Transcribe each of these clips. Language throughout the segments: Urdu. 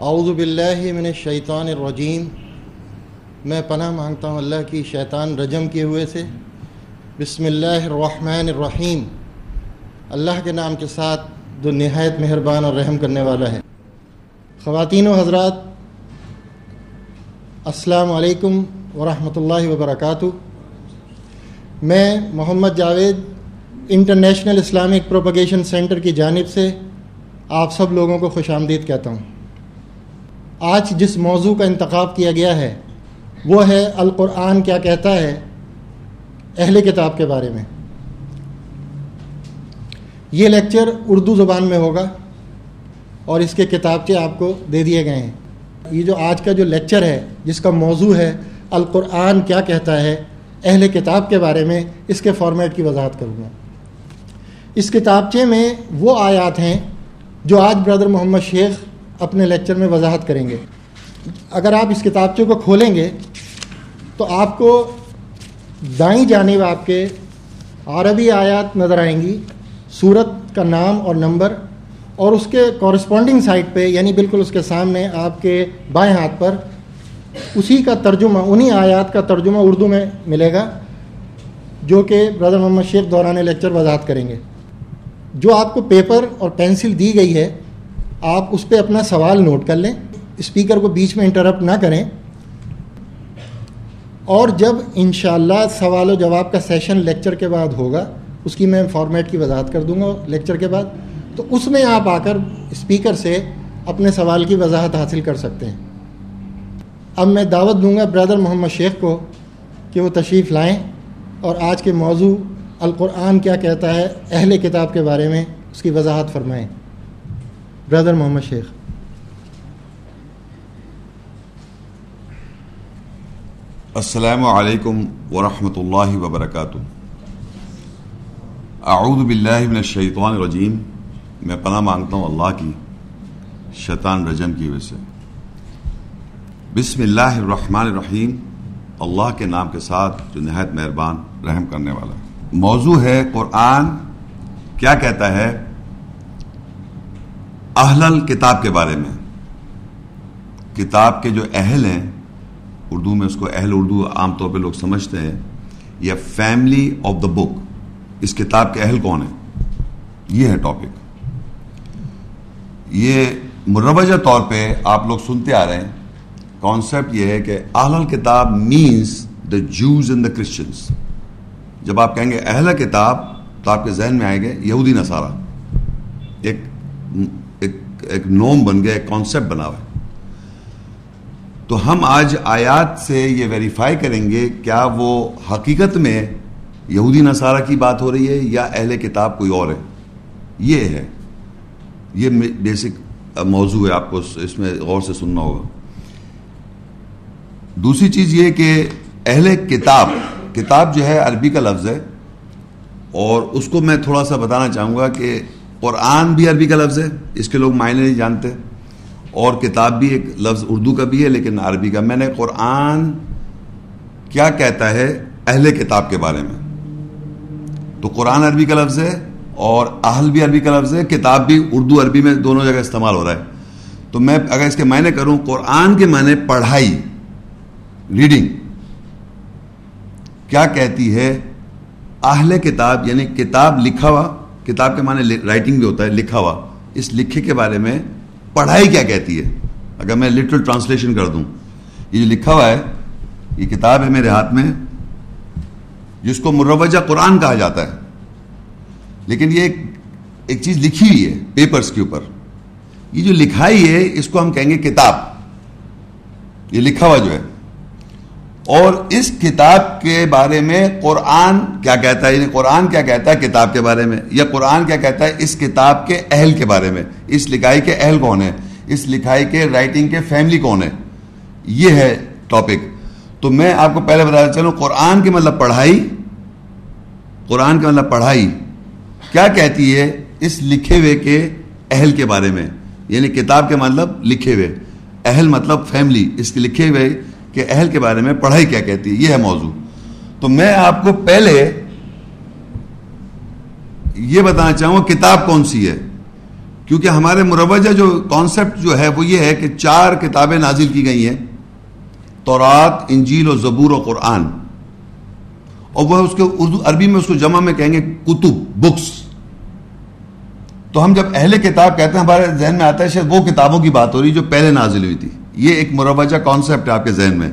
اعوذ باللہ من الشیطان الرجیم۔ میں پناہ مانگتا ہوں اللہ کی شیطان رجم کیے ہوئے سے۔ بسم اللہ الرحمن الرحیم۔ اللہ کے نام کے ساتھ جو نہایت مہربان اور رحم کرنے والا ہے۔ خواتین و حضرات، السلام علیکم ورحمۃ اللہ وبرکاتہ۔ میں Muhammad Javed, international Islamic propagation centre کی جانب سے آپ سب لوگوں کو خوش آمدید کہتا ہوں۔ آج جس موضوع کا انتخاب کیا گیا ہے، وہ ہے القرآن کیا کہتا ہے اہل کتاب کے بارے میں۔ یہ لیکچر اردو زبان میں ہوگا اور اس کے کتابچے آپ کو دے دیے گئے ہیں۔ یہ جو آج کا جو لیکچر ہے، جس کا موضوع ہے القرآن کیا کہتا ہے اہل کتاب کے بارے میں، اس کے فارمیٹ کی وضاحت کروں گا۔ اس کتابچے میں وہ آیات ہیں جو آج بردر محمد شیخ اپنے لیکچر میں وضاحت کریں گے۔ اگر آپ اس کتابچے کو کھولیں گے، تو آپ کو دائیں جانب آپ کے عربی آیات نظر آئیں گی صورت کا نام اور نمبر، اور اس کے کورسپونڈنگ سائٹ پہ یعنی بالکل اس کے سامنے آپ کے بائیں ہاتھ پر، اسی کا ترجمہ، انہی آیات کا ترجمہ اردو میں ملے گا، جو کہ برادر محمد شیخ دوران لیکچر وضاحت کریں گے۔ جو آپ کو پیپر اور پینسل دی گئی ہے آپ اس پہ اپنا سوال نوٹ کر لیں۔ اسپیکر کو بیچ میں انٹرپٹ نہ کریں۔ اور جب انشاءاللہ سوال و جواب کا سیشن لیکچر کے بعد ہوگا، اس کی میں فارمیٹ کی وضاحت کر دوں گا لیکچر کے بعد۔ تو اس میں آپ آ کر اسپیکر سے اپنے سوال کی وضاحت حاصل کر سکتے ہیں۔ اب میں دعوت دوں گا برادر محمد شیخ کو کہ وہ تشریف لائیں اور آج کے موضوع القرآن کیا کہتا ہے، اہل کتاب کے بارے میں اس کی وضاحت فرمائیں۔ برادر محمد شیخ السلام علیکم ورحمۃ اللہ وبرکاتہ اعوذ باللہ من الشیطان الرجیم میں پناہ مانگتا ہوں اللہ کی شیطان رجم کی وجہ سے. بسم اللہ الرحمن الرحیم اللہ کے نام کے ساتھ جو نہایت مہربان رحم کرنے والا. ہے موضوع ہے قرآن. کیا کہتا ہے؟ اہل کتاب کے بارے میں۔ کتاب کے جو اہل ہیں، اردو میں اس کو اہل اردو عام طور پہ لوگ سمجھتے ہیں یا فیملی آف دا بک اس کتاب کے اہل کون ہیں؟ یہ ہے ٹاپک یہ مروجہ طور پہ آپ لوگ سنتے آ رہے ہیں۔ کانسیپٹ یہ ہے کہ اہل کتاب means the Jews and the Christians جب آپ کہیں گے اہل کتاب تو آپ کے ذہن میں آئے گے یہودی نصارہ۔ ایک ایک نوم بن گیا، ایک کانسیپٹ بنا ہوا ہے۔ تو ہم آج آیات سے یہ ویریفائی کریں گے، کیا وہ حقیقت میں یہودی نصارہ کی بات ہو رہی ہے یا اہل کتاب کوئی اور ہے؟ یہ ہے۔ یہ بیسک موضوع ہے، آپ کو اس میں غور سے سننا ہوگا۔ دوسری چیز یہ کہ اہل کتاب کتاب جو ہے عربی کا لفظ ہے، اور اس کو میں تھوڑا سا بتانا چاہوں گا کہ قرآن بھی عربی کا لفظ ہے، اس کے لوگ معنی نہیں جانتے۔ اور کتاب بھی ایک لفظ اردو کا بھی ہے، لیکن عربی کا۔ میں نے قرآن کیا کہتا ہے اہل کتاب کے بارے میں؟ تو قرآن عربی کا لفظ ہے اور اہل بھی عربی کا لفظ ہے، کتاب بھی اردو عربی میں دونوں جگہ استعمال ہو رہا ہے۔ تو میں اگر اس کے معنی کروں، قرآن کے معنی پڑھائی ریڈنگ کیا کہتی ہے؟ اہل کتاب یعنی کتاب لکھا ہوا کتاب کے معنی رائٹنگ بھی ہوتا ہے، لکھا ہوا۔ اس لکھے کے بارے میں پڑھائی کیا کہتی ہے؟ اگر میں لٹرل ٹرانسلیشن کر دوں۔ یہ جو لکھا ہوا ہے، یہ کتاب ہے میرے ہاتھ میں، جس کو مروجہ قرآن کہا جاتا ہے۔ لیکن یہ ایک ایک چیز لکھی ہوئی ہے پیپرز کے اوپر۔ یہ جو لکھائی ہے، اس کو ہم کہیں گے کتاب۔ یہ لکھا ہوا جو ہے۔ اور اس کتاب کے بارے میں قرآن کیا کہتا ہے؟ یعنی قرآن کیا کہتا ہے کتاب کے بارے میں؟ یا قرآن کیا کہتا ہے اس کتاب کے اہل کے بارے میں؟ اس لکھائی کے اہل کون ہے اس لکھائی کے رائٹنگ کے فیملی کون ہے یہ ہے ٹاپک۔ تو میں آپ کو پہلے بتا چلوں، قرآن کے مطلب پڑھائی، قرآن کا مطلب پڑھائی کیا کہتی ہے؟ اس لکھے ہوئے کے اہل کے بارے میں۔ یعنی کتاب کے مطلب لکھے ہوئے۔ اہل مطلب فیملی، اس کے لکھے ہوئے کہ اہل کے بارے میں پڑھائی کیا کہتی ہے؟ یہ ہے موضوع۔ تو میں آپ کو پہلے یہ بتانا چاہوں کتاب کون سی ہے؟ کیونکہ ہمارے مروجہ جو کانسیپٹ جو ہے وہ یہ ہے کہ چار کتابیں نازل کی گئی ہیں۔ تورات، انجیل و زبور و قرآن۔ اور وہ اس کے اردو، عربی میں اس کو جمع میں کہیں گے کتب بکس تو ہم جب اہل کتاب کہتے ہیں، ہمارے ذہن میں آتا ہے شاید وہ کتابوں کی بات ہو رہی جو پہلے نازل ہوئی تھی۔ یہ ایک مروجہ کانسیپٹ ہے آپ کے ذہن میں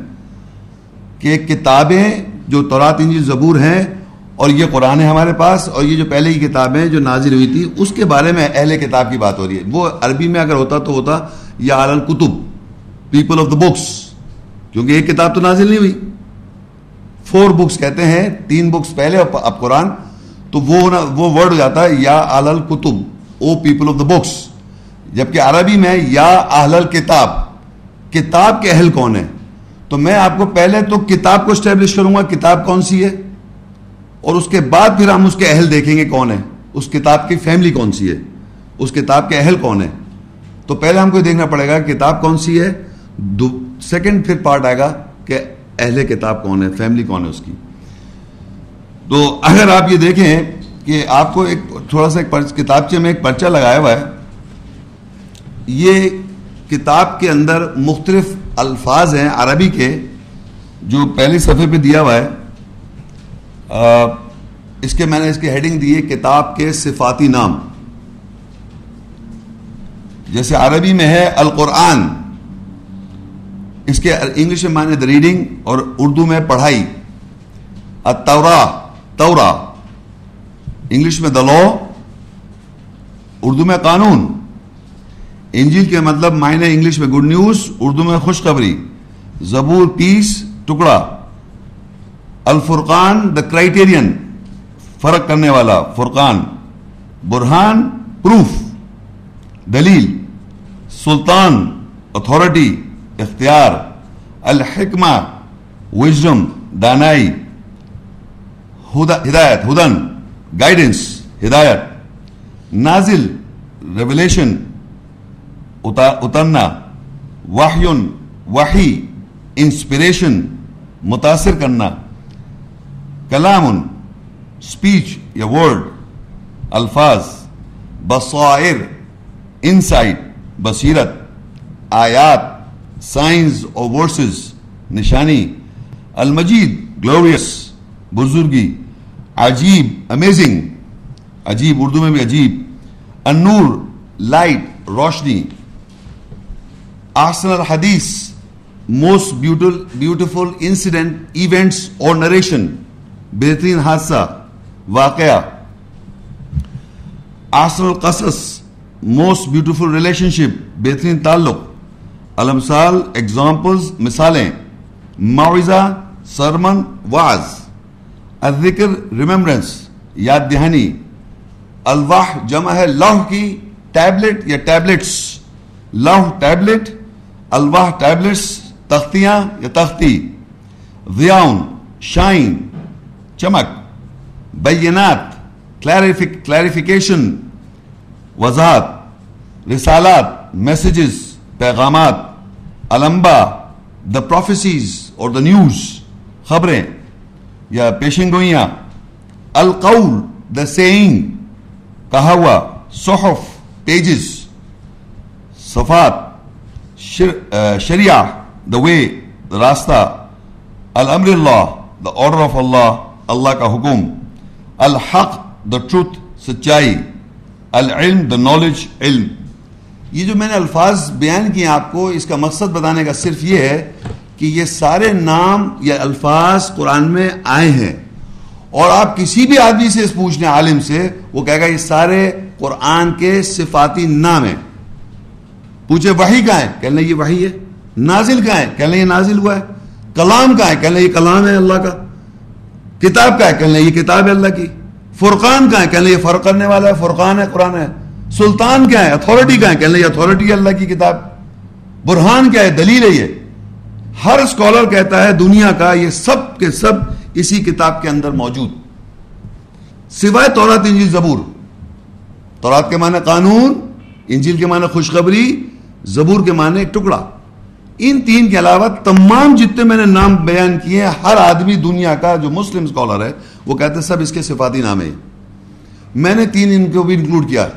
کہ کتابیں جو تورات، انجیل، زبور ہیں اور یہ قرآن ہے ہمارے پاس اور یہ جو پہلے کی کتابیں جو نازل ہوئی تھی، اس کے بارے میں اہل کتاب کی بات ہو رہی ہے۔ وہ عربی میں اگر ہوتا تو ہوتا یا عال الکتب پیپل آف دا بکس کیونکہ ایک کتاب تو نازل نہیں ہوئی۔ فور بکس کہتے ہیں، تین بکس پہلے اب قرآن، تو وہ وہ ورڈ ہو جاتا ہے یا آل الکتب or people of the books جبکہ عربی میں یا اہل الکتاب کتاب کے اہل کون ہے تو میں آپ کو پہلے تو کتاب کو اسٹیبلش کروں گا، کتاب کون سی ہے؟ اور اس کے بعد پھر ہم اس کے اہل دیکھیں گے کون ہے اس کتاب کی فیملی کون سی ہے؟ اس کتاب کے اہل کون ہے تو پہلے ہم کو دیکھنا پڑے گا کتاب کون سی ہے۔ سیکنڈ پھر پارٹ آئے گا کہ اہل کتاب کون ہے فیملی کون ہے اس کی۔ تو اگر آپ یہ دیکھیں کہ آپ کو ایک تھوڑا سا ایک کتابچے میں ایک پرچہ لگایا ہوا ہے۔ یہ کتاب کے اندر مختلف الفاظ ہیں عربی کے، جو پہلی صفحے پہ دیا ہوا ہے۔ اس کے میں نے اس کی ہیڈنگ دی ہے، کتاب کے صفاتی نام۔ جیسے عربی میں ہے القرآن، اس کے انگلش میں مانے دا ریڈنگ اور اردو میں پڑھائی۔ اتورا تورا انگلش میں دا لو اردو میں قانون۔ انجیل کے مطلب معنی انگلش میں گڈ نیوز اردو میں خوشخبری، زبور پیس ٹکڑا، الفرقان دا کرائٹیرین فرق کرنے والا، فرقان، برہان پروف دلیل، سلطان اتھارٹی اختیار، الحکمہ وزڈم دانائی ہدایت، ہدن گائیڈنس ہدایت، نازل ریولیشن اترنا۔ واہیون واہی انسپریشن، متاثر کرنا۔ کلام اسپیچ یا ورڈ، الفاظ، بصائر، انسائٹ، بصیرت، آیات سائنس اور ورسز، نشانی۔ المجید، گلوریس، بزرگی۔ عجیب، امیزنگ۔ عجیب اردو میں بھی عجیب۔ انور لائٹ، روشنی۔ آسن الحدیث موسٹ بیوٹیفل انسیڈنٹ ایونٹس اور نریشن بہترین حادثہ واقعہ آسن القصص موسٹ بیوٹیفل ریلیشن شپ بہترین تعلق المثال ایگزامپلز مثالیں معاوضہ سرمن واز الذکر ریممبرنس یاد دہانی الواح جمع ہے لوح کی ٹیبلٹ یا ٹیبلٹس لوح ٹیبلٹ الواح ٹیبلٹس، تختیاں یا تختی؟ ضیاؤن، شائن، چمک، بینات کلیریفیکیشن وضاحت، رسالات میسیجز پیغامات المبا دا پروفیسیز اور دا نیوز خبریں یا پیشن گوئیاں القول دا سینگ کہا ہوا، صحف پیجز صفات شریعہ دا وے دا راستہ الامر اللہ دا آرڈر آف اللہ اللہ کا حکم الحق دا ٹروتھ سچائی العلم دا نالج علم یہ جو میں نے الفاظ بیان کیے آپ کو، اس کا مقصد بتانے کا صرف یہ ہے کہ یہ سارے نام یا الفاظ قرآن میں آئے ہیں۔ اور آپ کسی بھی آدمی سے اس پوچھنے عالم سے، وہ کہے گا یہ سارے قرآن کے صفاتی نام ہیں۔ پوچھے وحی کا ہے، کہنے یہ وحی ہے۔ نازل کا ہے، کہنے یہ نازل ہوا ہے۔ کلام کا ہے، کہنے یہ کلام ہے اللہ کا۔ کتاب کا ہے، کہنے یہ کتاب ہے اللہ کی۔ فرقان کا ہے، کہنے یہ فرق کرنے والا ہے۔ فرقان ہے، قرآن ہے۔ سلطان کیا ہے؟ اتھارٹی کیا ہے، کہنے یہ اتھارٹی ہے اللہ کی کتاب۔ برہان کیا ہے؟ دلیل ہے یہ۔ ہر اسکالر کہتا ہے دنیا کا یہ سب کے سب اسی کتاب کے اندر موجود۔ سوائے تورات، انجیل، زبور۔ تورات کے معنی قانون، انجیل کے معنی خوشخبری زبور کے معنی ایک ٹکڑا۔ ان تین کے علاوہ تمام جتنے میں نے نام بیان کیے ہر آدمی دنیا کا جو مسلم اسکالر ہے، وہ کہتے ہیں سب اس کے صفاتی نام ہے میں نے تین ان کو بھی انکلوڈ کیا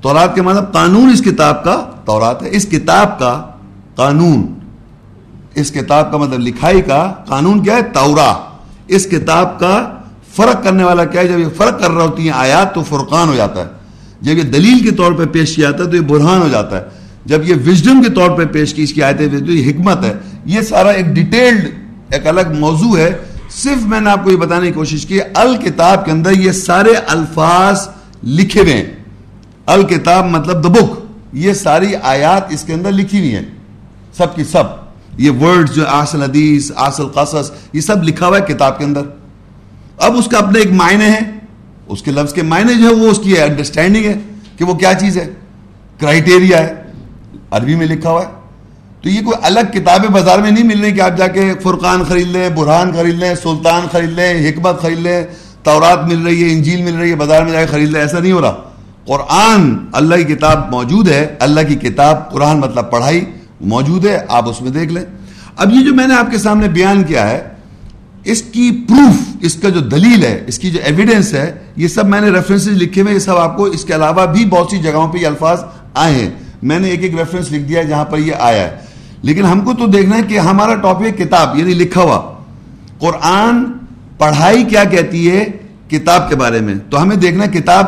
تورات کے مطلب قانون اس کتاب کا تورات ہے۔ اس کتاب کا قانون۔ اس کتاب کا مطلب لکھائی کا قانون کیا ہے؟ تورا اس کتاب کا فرق کرنے والا کیا ہے؟ جب یہ فرق کر رہا ہوتی ہیں، آیات تو فرقان ہو جاتا ہے۔ جب یہ دلیل کے طور پہ پیش کیا جاتا ہے تو یہ برہان ہو جاتا ہے۔ جب یہ وزڈم کے طور پہ پیش کی اس کی آیتیں تو یہ حکمت ہے۔ یہ سارا ایک ڈیٹیلڈ، ایک الگ موضوع ہے۔ صرف میں نے آپ کو یہ بتانے کی کوشش کی، الکتاب کے اندر یہ سارے الفاظ لکھے ہوئے ہیں۔ الکتاب مطلب دا بک یہ ساری آیات اس کے اندر لکھی ہوئی ہیں۔ سب کی سب۔ یہ ورڈ جو آسل حدیث آسل قصص، یہ سب لکھا ہوا ہے کتاب کے اندر۔ اب اس کا اپنے ایک معنی ہے۔ اس کے لفظ کے معنی جو ہے وہ اس کی انڈرسٹینڈنگ ہے کہ وہ کیا چیز ہے؟ کرائٹیریا ہے۔ عربی میں لکھا ہوا ہے۔ تو یہ کوئی الگ کتابیں بازار میں نہیں مل رہی کہ آپ جا کے فرقان خرید لیں، برہان خرید لیں، سلطان خرید لیں، حکمت خرید لیں، تورات مل رہی ہے، انجیل مل رہی ہے، بازار میں جا کے خرید لیں، ایسا نہیں ہو رہا۔ قرآن اللہ کی کتاب موجود ہے، اللہ کی کتاب قرآن مطلب پڑھائی موجود ہے، آپ اس میں دیکھ لیں۔ اب یہ جو میں نے آپ کے سامنے بیان کیا ہے اس کی پروف اس کا جو دلیل ہے، اس کی جو ایویڈنس ہے، یہ سب میں نے ریفرنس لکھے ہوئے یہ سب آپ کو اس کے علاوہ بھی بہت سی جگہوں پہ یہ الفاظ آئے ہیں۔ میں نے ایک ایک ریفرنس لکھ دیا ہے جہاں پر یہ آیا ہے۔ لیکن ہم کو تو دیکھنا ہے کہ ہمارا ٹاپک کتاب یعنی لکھا ہوا۔ قرآن پڑھائی کیا کہتی ہے کتاب کے بارے میں؟ تو ہمیں دیکھنا ہے کتاب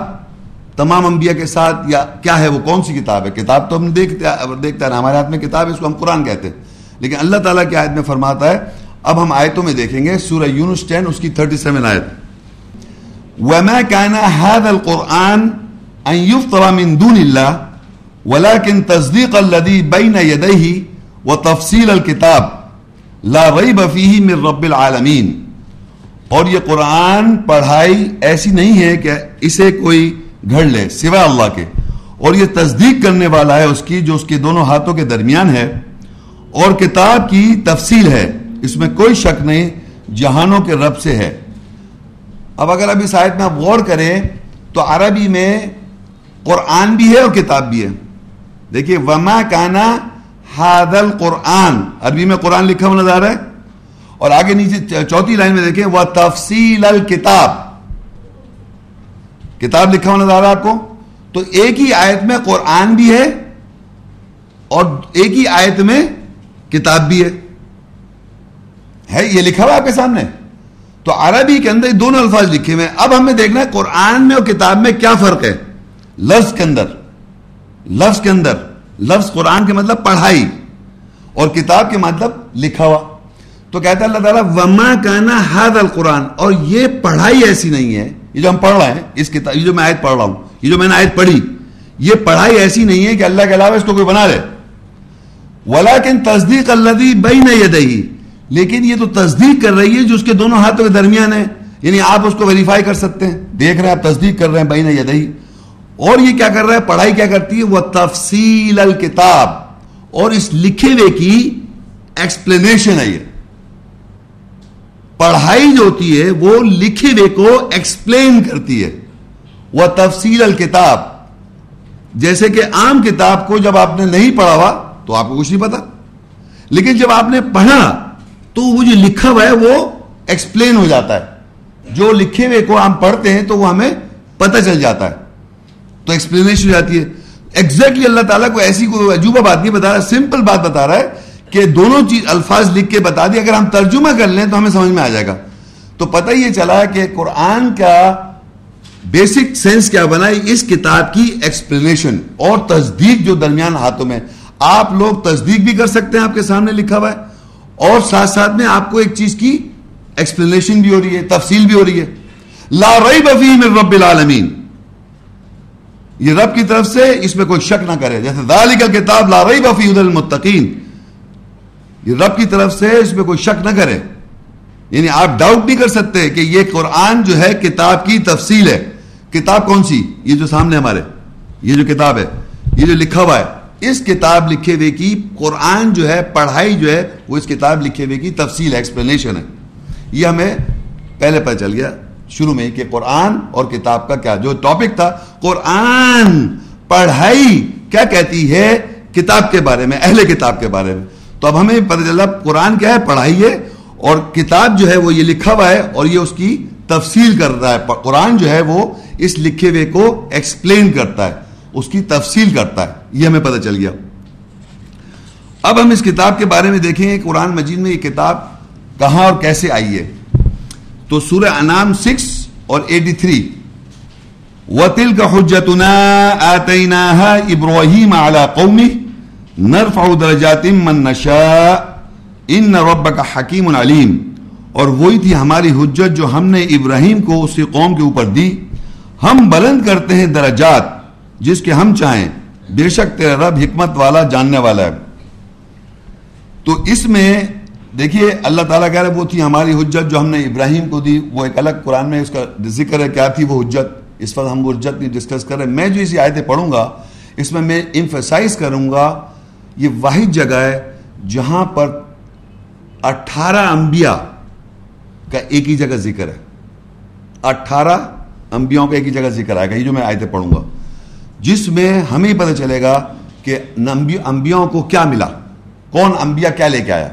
تمام انبیاء کے ساتھ یا کیا ہے، وہ کون سی کتاب ہے؟ کتاب تو ہم دیکھتے دیکھتا ہے ہمارے ہاتھ میں کتاب ہے، اس کو ہم قرآن کہتے ہیں۔ لیکن اللہ تعالیٰ کی آیت میں فرماتا ہے اب ہم آیتوں میں دیکھیں گے سورہ یونس 10 اس کی 37 آیت۔ وَمَا كَانَ هَذَا الْقُرْآنِ أَن يُفْطَرَ مِن دُونِ اللَّهِ وَلَكِن تَصْدِيقَ الَّذِي بَيْنَ يَدَيْهِ وَتَفْصِيلَ الْكِتَابِ لَا رَيْبَ فِيهِ مِن رَبِّ الْعَالَمِينَ۔ اور یہ قرآن پڑھائی ایسی نہیں ہے کہ اسے کوئی گھڑ لے سوا اللہ کے۔ اور یہ تصدیق کرنے والا ہے اس کی جو اس کے دونوں ہاتھوں کے درمیان ہے۔ اور کتاب کی تفصیل ہے۔ اس میں کوئی شک نہیں، جہانوں کے رب سے ہے۔ اب اگر اب اس آیت میں آپ غور کریں، تو عربی میں قرآن بھی ہے اور کتاب بھی ہے۔ دیکھیے، وما کانا ہادل قرآن عربی میں قرآن لکھا ہوا نظر ہے۔ اور آگے نیچے چوتھی لائن میں دیکھیں وہ تفصیل الکتاب کتاب لکھا ہوا نظر ہے آپ کو؟ تو ایک ہی آیت میں قرآن بھی ہے اور ایک ہی آیت میں کتاب بھی ہے۔ ہے یہ لکھا ہوا آپ کے سامنے؟ تو عربی کے اندر دونوں الفاظ لکھے ہوئے اب ہمیں دیکھنا ہے قرآن میں اور کتاب میں کیا فرق ہے۔ لفظ کے اندر، لفظ کے اندر، لفظ قرآن کے مطلب پڑھائی اور کتاب کے مطلب لکھا ہوا۔ تو کہتا ہے اللہ تعالیٰ، وما کہنا حد القرآن۔ اور یہ پڑھائی ایسی نہیں ہے۔ یہ جو ہم پڑھ رہے ہیں، اس کتاب، یہ جو میں آیت پڑھ رہا ہوں، یہ جو میں نے آیت پڑھی، یہ پڑھائی ایسی نہیں ہے کہ اللہ کے علاوہ اس کو کوئی بنا لے ولاکن تصدیق اللہ بین یدہی لیکن یہ تو تصدیق کر رہی ہے جو اس کے دونوں ہاتھوں کے درمیان ہے۔ یعنی آپ اس کو ویریفائی کر سکتے ہیں۔ دیکھ رہے ہیں آپ تصدیق کر رہے ہیں بین یدہی۔ اور یہ کیا کر رہا ہے؟ پڑھائی کیا کرتی ہے؟ وہ تفصیل الکتاب اور اس لکھے ہوئے کی ایکسپلینیشن ہے یہ۔ پڑھائی جو ہوتی ہے، وہ لکھے ہوئے کو ایکسپلین کرتی ہے۔ وہ تفصیل الکتاب جیسے کہ عام کتاب کو جب آپ نے نہیں پڑھا ہوا، تو آپ کو کچھ نہیں پتا۔ لیکن جب آپ نے پڑھا تو وہ جو لکھا ہوا ہے وہ ایکسپلین ہو جاتا ہے۔ جو لکھے ہوئے کو ہم پڑھتے ہیں تو وہ ہمیں پتہ چل جاتا ہے۔ تو ایکسپلینیشن ہو جاتی ہے۔ ایگزیکٹلی اللہ تعالیٰ کو ایسی کوئی عجوبہ بات نہیں بتا رہا سمپل بات بتا رہا ہے کہ دونوں چیز الفاظ لکھ کے بتا دی اگر ہم ترجمہ کر لیں تو ہمیں سمجھ میں آ جائے گا۔ تو پتہ یہ چلا کہ قرآن کا بیسک سینس کیا بنا اس کتاب کی ایکسپلینیشن اور تصدیق جو درمیان ہاتھوں میں۔ آپ لوگ تصدیق بھی کر سکتے ہیں آپ کے سامنے لکھا ہوا ہے۔ اور ساتھ ساتھ میں آپ کو ایک چیز کی ایکسپلینیشن بھی ہو رہی ہے، تفصیل بھی ہو رہی ہے۔ لا ریب فی من رب العالمین۔ یہ رب کی طرف سے اس میں کوئی شک نہ کرے۔ جیسے ذالک الکتاب لا ریب فی هدى المتقین۔ یہ رب کی طرف سے اس میں کوئی شک نہ کرے۔ یعنی آپ ڈاؤٹ نہیں کر سکتے کہ یہ قرآن جو ہے کتاب کی تفصیل ہے۔ کتاب کون سی؟ یہ جو سامنے ہمارے، یہ جو کتاب ہے، یہ جو لکھا ہوا ہے۔ اس کتاب لکھے ہوئے کی قرآن جو ہے، پڑھائی جو ہے، وہ اس کتاب لکھے ہوئے کی تفصیل ایکسپلینیشن ہے۔ یہ ہمیں پہلے پتہ چل گیا شروع میں کہ قرآن اور کتاب کا کیا جو ٹاپک تھا، قرآن پڑھائی کیا کہتی ہے؟ کتاب کے بارے میں، اہل کتاب کے بارے میں۔ تو اب ہمیں پتہ چلا قرآن کیا ہے؟ پڑھائی ہے اور کتاب جو ہے، وہ یہ لکھا ہوا ہے اور یہ اس کی تفصیل کر رہا ہے۔ قرآن جو ہے، وہ اس لکھے ہوئے کو ایکسپلین کرتا ہے۔ اس کی تفصیل کرتا ہے، یہ ہمیں پتہ چل گیا۔ اب ہم اس کتاب کے بارے میں دیکھیں قرآن مجید میں یہ کتاب کہاں اور کیسے آئی ہے۔ تو سورہ انام سکس اور ایٹی تھری، وَتِلْكَ حُجَّتُنَا آتَيْنَاهَا إِبْرَوْهِيمَ عَلَى قَوْمِهِ نَرْفَعُ دَرَجَاتٍ مَنْ نَشَاء، إِنَّ رَبَّكَ حَكِيمٌ عَلِيمٌ۔ اور وہی تھی ہماری حجت جو ہم نے ابراہیم کو اس کی قوم کے اوپر دی۔ ہم بلند کرتے ہیں درجات۔ جس کے ہم چاہیں، بے شک تیرا رب حکمت والا، جاننے والا ہے۔ تو اس میں دیکھیے، اللہ تعالیٰ کہہ رہے وہ تھی ہماری حجت جو ہم نے ابراہیم کو دی، وہ ایک الگ قرآن میں اس کا ذکر ہے، کیا تھی وہ حجت؟ اس وقت ہم وہ حجت نہیں ڈسکس کر رہے۔ میں جو اسی آیتیں پڑھوں گا، اس میں میں امفیسائز کروں گا، یہ واحد جگہ ہے جہاں پر اٹھارہ انبیاء کا ایک ہی جگہ ذکر ہے۔ اٹھارہ انبیاءوں کا ایک ہی جگہ ذکر آئے گا، یہ جو میں آیتیں پڑھوں گا۔ جس میں ہمیں پتہ چلے گا کہ انبیاءوں کو کیا ملا۔ کون انبیاء کیا لے کے آیا۔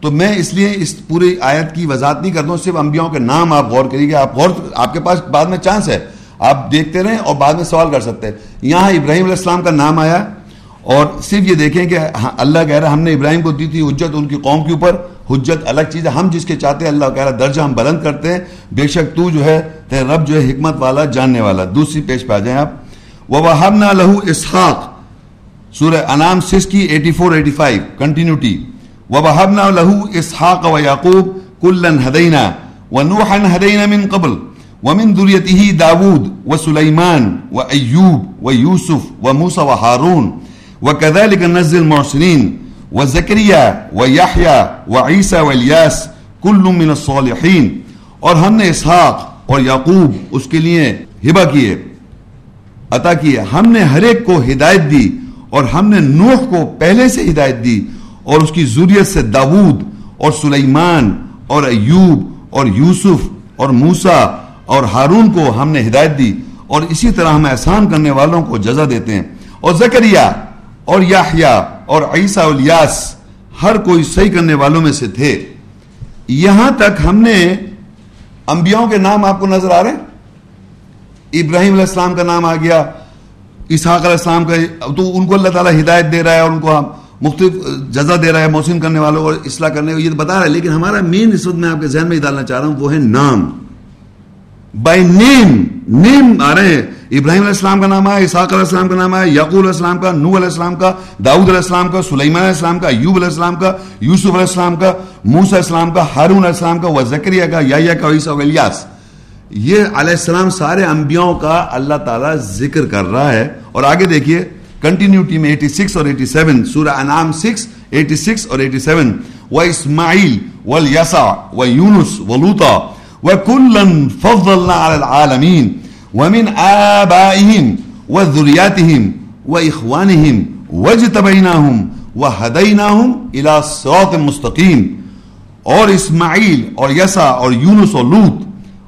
تو میں اس لیے اس پوری آیت کی وضاحت نہیں کرتا ہوں، صرف انبیاءوں کے نام آپ غور کریے گا آپ غور آپ کے پاس بعد میں چانس ہے۔ آپ دیکھتے رہیں اور بعد میں سوال کر سکتے ہیں۔ یہاں ابراہیم علیہ السلام کا نام آیا اور صرف یہ دیکھیں کہ ہاں، اللہ کہہ رہا ہم نے ابراہیم کو دی تھی حجت ان کی قوم کے اوپر۔ حجت الگ چیز ہے۔ ہم جس کے چاہتے ہیں، اللہ کہہ رہا درجہ ہم بلند کرتے ہیں۔ بے شک تو جو ہے، تیرے رب جو ہے، حکمت والا، جاننے والا۔ دوسری پیش پہ آ جائیں آپ۔ وَوَحَبْنَا لَهُ اسحاق سورہ انام سس کی eighty four, eighty five continuity وَبَحَبْنَا لَهُ إِسْحَاقَ وَيَعْقُوبَ كُلًّا هَدَيْنَا۔ وَنُوحًا هَدَيْنَا مِن قَبْلِ۔ وَمِن ذُرِّيَّتِهِ دَاوُودَ وَسُلَيْمَانَ وَأَيُّوبَ وَيُوسُفَ وَمُوسَى وَهَارُونَ۔ وَكَذَلِكَ نَزِّلْ الْمُحْسِنِينَ وَزَكَرِيَّا وَيَحْيَا وَعِيسَى وَإِلْيَاسَ، كُلٌّ مِّنَ الصَّالِحِينَ۔ اور ہم نے اسحاق اور یعقوب اس کے لیے ہبہ کیے۔ عطا کیے۔ ہم نے ہر ایک کو ہدایت دی اور ہم نے نوح کو پہلے سے ہدایت دی اور اس کی ضروریت سے داود اور سلیمان اور ایوب اور یوسف اور موسا اور ہارون کو ہم نے ہدایت دی اور اسی طرح ہم احسان کرنے والوں کو جزا دیتے ہیں۔ اور زکریہ اور یاحیہ اور عیسیٰ الیاس ہر کوئی صحیح کرنے والوں میں سے تھے۔ یہاں تک ہم نے انبیاؤں کے نام آپ کو نظر آ رہے ہیں؟ ابراہیم علیہ السلام کا نام آ گیا اسحاق علیہ السلام کا تو ان کو اللہ تعالیٰ ہدایت دے رہا ہے اور ان کو مختلف جزا دے رہا ہے موسم کرنے والوں اور اصلاح کرنے یہ بتا رہا ہے لیکن ہمارا مین اس وقت میں آپ کے ذہن میں ڈالنا چاہ رہا ہوں وہ ہے نام بائی نیم نیم آ رہے ہیں ابراہیم علیہ السلام کا نام ہے اسحاق علیہ السلام کا نام ہے یعقوب علیہ السلام کا نو علیہ السلام کا داؤد علیہ السلام کا سلیمان علیہ السلام کا ایوب علیہ السلام کا یوسف علیہ السلام کا موس علیہ السلام کا ہارون علیہ السلام کا وزکریہ کا یا کا عیسیٰ الیاس یہ علیہ السلام سارے انبیاؤں کا اللہ تعالیٰ ذکر کر رہا ہے۔ اور آگے دیکھیے کنٹینیوٹی میں 86 اور 87 سورہ انعام 6 86 اور 87 و اسماعیل والیسع و یونس و لوطا وكلا فضلنا على العالمين ومن آبائهم وذرياتهم وإخوانهم واجتبيناهم وهديناهم إلى صراط مستقيم اور اسماعیل اور یسا اور یونس اور لوت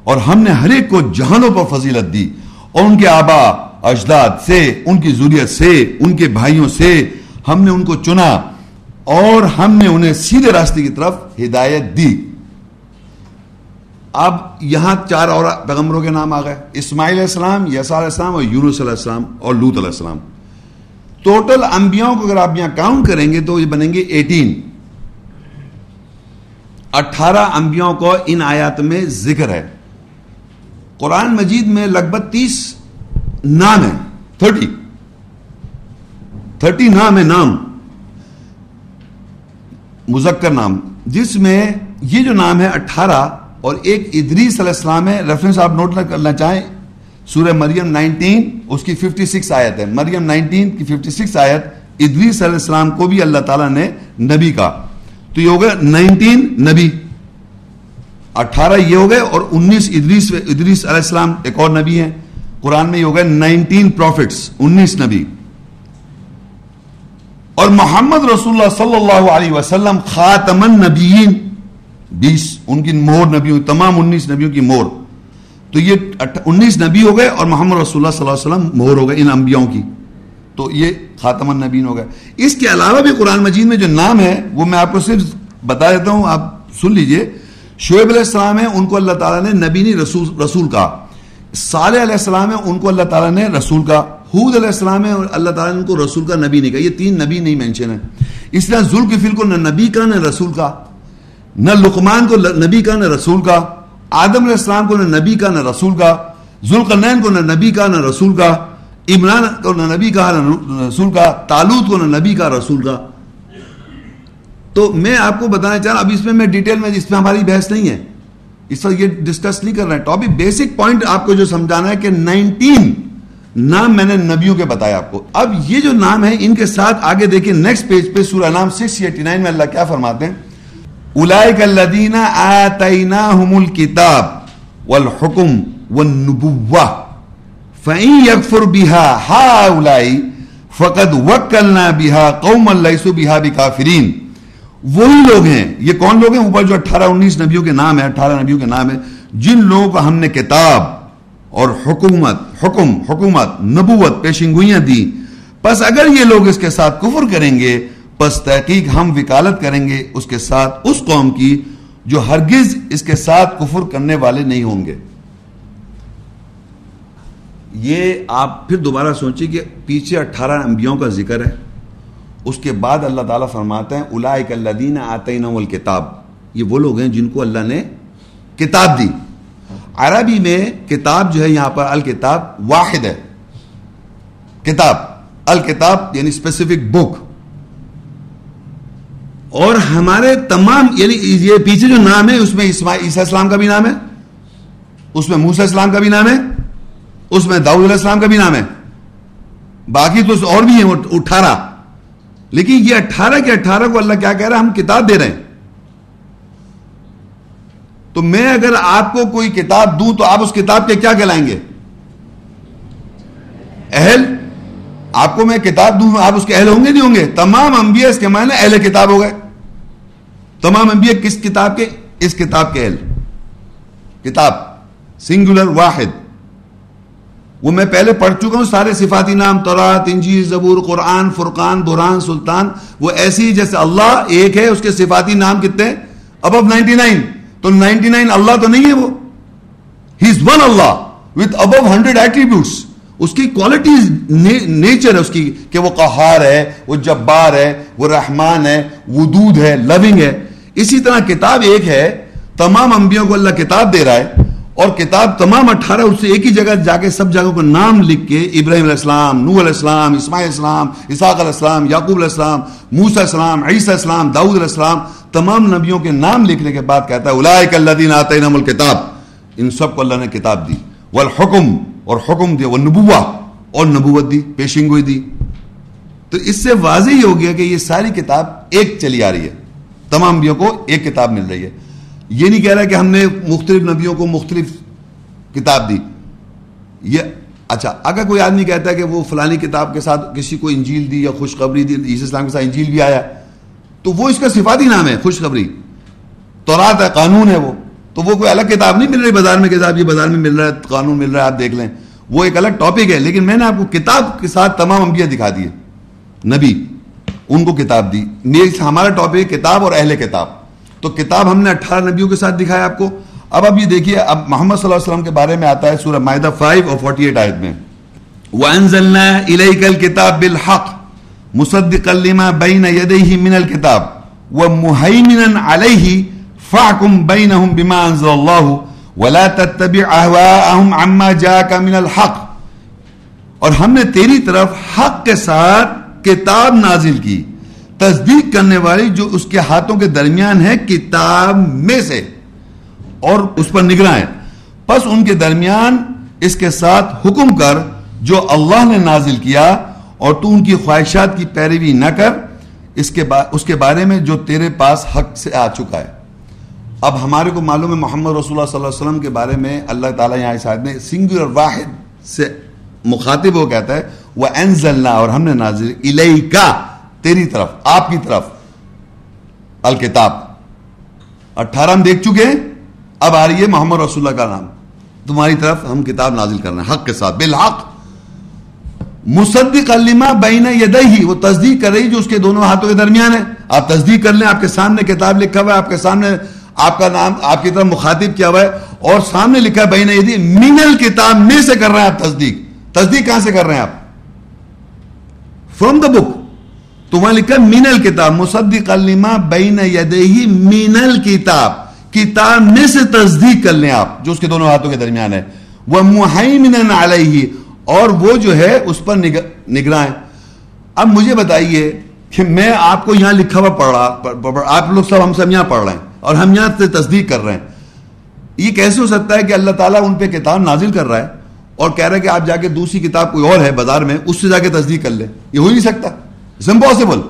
اور ہم نے ہر ایک کو جہانوں پر فضیلت دی اور ان کے آبا اجداد سے، ان کی ضروریت سے، ان کے بھائیوں سے ہم نے ان کو چنا اور ہم نے انہیں سیدھے راستے کی طرف ہدایت دی۔ اب یہاں چار اور پیغمبروں کے نام آ گئے۔ اسماعیل علیہ السلام یسا علیہ السلام اور یونس علیہ السلام اور لوت علیہ السلام۔ ٹوٹل انبیاؤں کو اگر آپ یہاں کاؤنٹ کریں گے تو یہ بنیں گے ایٹین اٹھارہ انبیاؤں کو ان آیات میں ذکر ہے۔ قرآن مجید میں لگ بھگ تیس نام ہے تھرٹی۔ تھرٹی نام ہے نام۔ مذکر نام۔ جس میں یہ جو نام ہے اٹھارہ اور ایک ادریس علیہ السلام ہے۔ ریفرنس آپ نوٹ کرنا چاہیں۔ سورہ مریم نائنٹین، اس کی ففٹی سکس آیت ہے۔ مریم نائنٹین کی ففٹی سکس آیت ادریس علیہ السلام کو بھی اللہ تعالیٰ نے نبی کا تو یہ ہو گیا نائنٹین نبی۔ اٹھارہ یہ ہو گئے اور انیس ادریس ادریس علیہ السلام ایک اور نبی ہیں۔ قرآن میں یہ ہو گئے نائنٹین پروفٹس، انیس نبی۔ اور محمد رسول اللہ صلی اللہ علیہ وسلم خاتم النبیین، بیس، ان کی مور نبیوں تمام انیس نبیوں کی مور۔ تو یہ انیس نبی ہو گئے اور محمد رسول اللہ صلی اللہ علیہ وسلم مور ہو گئے ان انبیاءوں کی۔ تو یہ خاتم النبین ہو گئے۔ اس کے علاوہ بھی قرآن مجید میں جو نام ہے، وہ میں آپ کو صرف بتا دیتا ہوں، آپ سن لیجیے۔ شعیب علیہ السلام ہے ان کو اللہ تعالیٰ نے نبی نہیں، رسول رسول کا صالح علیہ السلام ہے ان کو اللہ تعالیٰ نے رسول کا حود علیہ السلام ہے اور اللہ تعالیٰ نے ان کو رسول کا نبی نہیں کہا۔ یہ تین نبی نہیں مینشن ہے اس طرح ذوالکفل کو نہ نبی کا نہ رسول کا نہ لقمان کو نبی کا نہ رسول کا آدم علیہ السلام کو نہ نبی کا نہ رسول کا ذوالقرنین کو نہ نبی کا نہ رسول کا عمران کو نہ نبی کا نہ رسول کا تالوت کو نہ نبی کا رسول کا تو میں آپ کو بتانا چاہ رہا اب اس میں میں ڈیٹیل میں اس میں ہماری بحث نہیں ہے۔ اس وقت یہ ڈسکس نہیں کر رہے ہیں۔ ٹاپک بیسک پوائنٹ آپ کو جو سمجھانا ہے کہ نائنٹین نام میں نے نبیوں کے بتایا آپ کو۔ اب یہ جو نام ہے، ان کے ساتھ آگے دیکھیں۔ نیکسٹ پیج پہ سورہ نام سکس ایٹی نائن میں اللہ کیا فرماتے ہیں؟ اولائک الذین آتیناہم الکتاب والحکم والنبوہ فَإِن يَكْفُرْ بِهَا ہَا اُولَائی فَقَدْ وَكَّلْنَا بِهَا قَوْمًا لَيْسُ بِهَا بِكَافِرِينَ وہی لوگ ہیں۔ یہ کون لوگ ہیں؟ اوپر جو اٹھارہ انیس نبیوں کے نام ہے، اٹھارہ نبیوں کے نام ہے، جن لوگوں کو ہم نے کتاب اور حکومت، حکم، حکومت، نبوت پیشنگوئیاں دی پس اگر یہ لوگ اس کے ساتھ کفر کریں گے، پس تحقیق ہم وکالت کریں گے، اس کے ساتھ اس قوم کی جو ہرگز اس کے ساتھ کفر کرنے والے نہیں ہوں گے۔ یہ آپ پھر دوبارہ سوچیں کہ پیچھے اٹھارہ انبیاءوں کا ذکر ہے۔ اس کے بعد اللہ تعالیٰ فرماتے ہیں، اولائک الذین آتینہ والکتاب یہ وہ لوگ ہیں جن کو اللہ نے کتاب دی۔ عربی میں کتاب جو ہے، یہاں پر الکتاب واحد ہے۔ کتاب، الکتاب یعنی اسپیسیفک بک اور ہمارے تمام یعنی یہ پیچھے جو نام ہے، اس میں عیسیٰ اسلام کا بھی نام ہے۔ اس میں موسیٰ اسلام کا بھی نام ہے۔ اس میں داؤد علیہ السلام کا بھی نام ہے۔ باقی تو اور بھی ہیں اٹھارہ۔ لیکن یہ اٹھارہ کے اٹھارہ کو اللہ کیا کہہ رہا ہے؟ ہم کتاب دے رہے ہیں۔ تو میں اگر آپ کو کوئی کتاب دوں تو آپ اس کتاب کے کیا کہلائیں گے؟ اہل؟ آپ کو میں کتاب دوں، آپ اس کے اہل ہوں گے نہیں ہوں گے؟ تمام انبیاء اس کے معنی اہل کتاب ہو گئے۔ تمام انبیاء کس کتاب کے؟ اس کتاب کے اہل۔ کتاب سنگولر واحد۔ وہ میں پہلے پڑھ چکا ہوں، سارے صفاتی نام، تورات انجی زبور، قرآن، فرقان بران سلطان، وہ ایسی جیسے اللہ ایک ہے، اس کے صفاتی نام کتنے؟ اب اب نائنٹی نائن تو نائنٹی نائن اللہ تو نہیں ہے وہ. He is one Allah with about hundred attributes اس کی کوالٹی نیچر ہے اس کی، کہ وہ قہار ہے، وہ جبار ہے، وہ رحمان ہے، ودود ہے لونگ ہے. اسی طرح کتاب ایک ہے، تمام انبیوں کو اللہ کتاب دے رہا ہے. اور کتاب تمام اٹھارہ اس سے ایک ہی جگہ جا کے سب جگہوں کو نام لکھ کے ابراہیم علیہ السلام نو علیہ السلام، اسماعیل السلام، اسحاق علیہ السلام، یعقوب علیہ السلام، موسیٰ السلام، عیسیٰ السلام، داؤد علیہ السلام، تمام نبیوں کے نام لکھنے کے بعد کہتا ہے، اولائک الذین آتینہم الکتاب. ان سب کو اللہ نے کتاب دی۔ والحکم، اور حکم دیا، والنبوہ، اور نبوت دی، پیشنگوئی دی۔ تو اس سے واضح ہی ہو گیا کہ یہ ساری کتاب ایک چلی آ رہی ہے۔ تمام نبیوں کو ایک کتاب مل رہی ہے۔ یہ نہیں کہہ رہا کہ ہم نے مختلف نبیوں کو مختلف کتاب دی۔ یہ اچھا اگر کوئی آدمی کہتا ہے کہ وہ فلانی کتاب کے ساتھ کسی کو انجیل دی یا خوشخبری دی، عیسی اسلام کے ساتھ انجیل بھی آیا، تو وہ اس کا صفاتی نام ہے، خوشخبری۔ تورات ہے، قانون ہے وہ۔ تو وہ کوئی الگ کتاب نہیں مل رہی بازار میں کتاب یہ بازار میں مل رہا ہے، قانون مل رہا ہے، آپ دیکھ لیں۔ وہ ایک الگ ٹاپک ہے، لیکن میں نے آپ کو کتاب کے ساتھ تمام انبیاء دکھا دیے۔ نبی، ان کو کتاب دی۔ ہمارا ٹاپک کتاب اور اہل کتاب۔ تو کتاب ہم نے اٹھارہ نبیوں کے ساتھ دکھایا آپ کو۔ اب اب یہ دیکھیے، اب محمد صلی اللہ علیہ وسلم کے بارے میں آتا ہے سورہ معدہ 5 اور 48 آیت میں۔ وَأَنزَلْنَا إِلَيْكَ الْكِتَابِ بِالْحَقِّ مُصَدِّقًا لِمَا بَيْنَ يَدَيْهِ مِنَ الْكِتَابِ وَمُهَيْمِنًا عَلَيْهِ فَاحْكُمْ بَيْنَهُمْ بِمَا أَنزَلَ اللَّهُ وَلَا تَتَّبِعْ أَهْوَاءَهُمْ عَمَّا جَاءَكَ مِنَ الْحَقِّ۔ اور ہم نے تیری طرف حق کے ساتھ کتاب نازل کی۔ تصدیق کرنے والی جو اس کے ہاتھوں کے درمیان ہے کتاب میں سے، اور اس پر نگراں پس ان کے درمیان اس کے ساتھ حکم کر جو اللہ نے نازل کیا، اور تو ان کی خواہشات کی پیروی نہ کر، اس کے اس کے بارے میں جو تیرے پاس حق سے آ چکا ہے۔ اب ہمارے کو معلوم ہے محمد رسول اللہ صلی اللہ علیہ وسلم کے بارے میں اللہ تعالیٰ یہاں اس نے سنگولر واحد سے مخاطب وہ کہتا ہے وہ انزلنا اور ہم نے نازل الیکا۔ تیری طرف، آپ کی طرف۔ الکتاب۔ اٹھارہ ہم دیکھ چکے ہیں، اب آ رہی ہے محمد رسول اللہ کا نام۔ تمہاری طرف ہم کتاب نازل کرنا ہے حق کے ساتھ۔ بالحق۔ مصدق علمہ بین یدہی وہ تصدیق کر رہی جو اس کے دونوں ہاتھوں کے درمیان ہے۔ آپ تصدیق کر لیں، آپ کے سامنے کتاب لکھا ہوا ہے، آپ کے سامنے آپ کا نام، آپ کی طرف مخاطب کیا ہوا ہے۔ اور سامنے لکھا ہے، بین یدی من الکتاب، میں سے کر رہے ہیں آپ تصدیق۔ تصدیق کہاں سے کر رہے ہیں آپ؟ فرام دا بک تو وہاں لکھا مین الکتاب مصدق الما بین یدہی مین الکتاب کتاب میں سے تصدیق کر لیں آپ، جو اس کے دونوں ہاتھوں کے درمیان ہے۔ وہ محیمن علیہ، اور وہ جو ہے اس پر نگراں ہے اب مجھے بتائیے کہ میں آپ کو یہاں لکھا ہوا پڑھ رہا آپ لوگ سب ہم سب یہاں پڑھ رہے ہیں، اور ہم یہاں سے تصدیق کر رہے ہیں۔ یہ کیسے ہو سکتا ہے کہ اللہ تعالیٰ ان پہ کتاب نازل کر رہا ہے اور کہہ رہا ہے کہ آپ جا کے دوسری کتاب کوئی اور ہے بازار میں، اس سے جا کے تصدیق کر لیں؟ یہ ہو نہیں سکتا۔ امپاسبل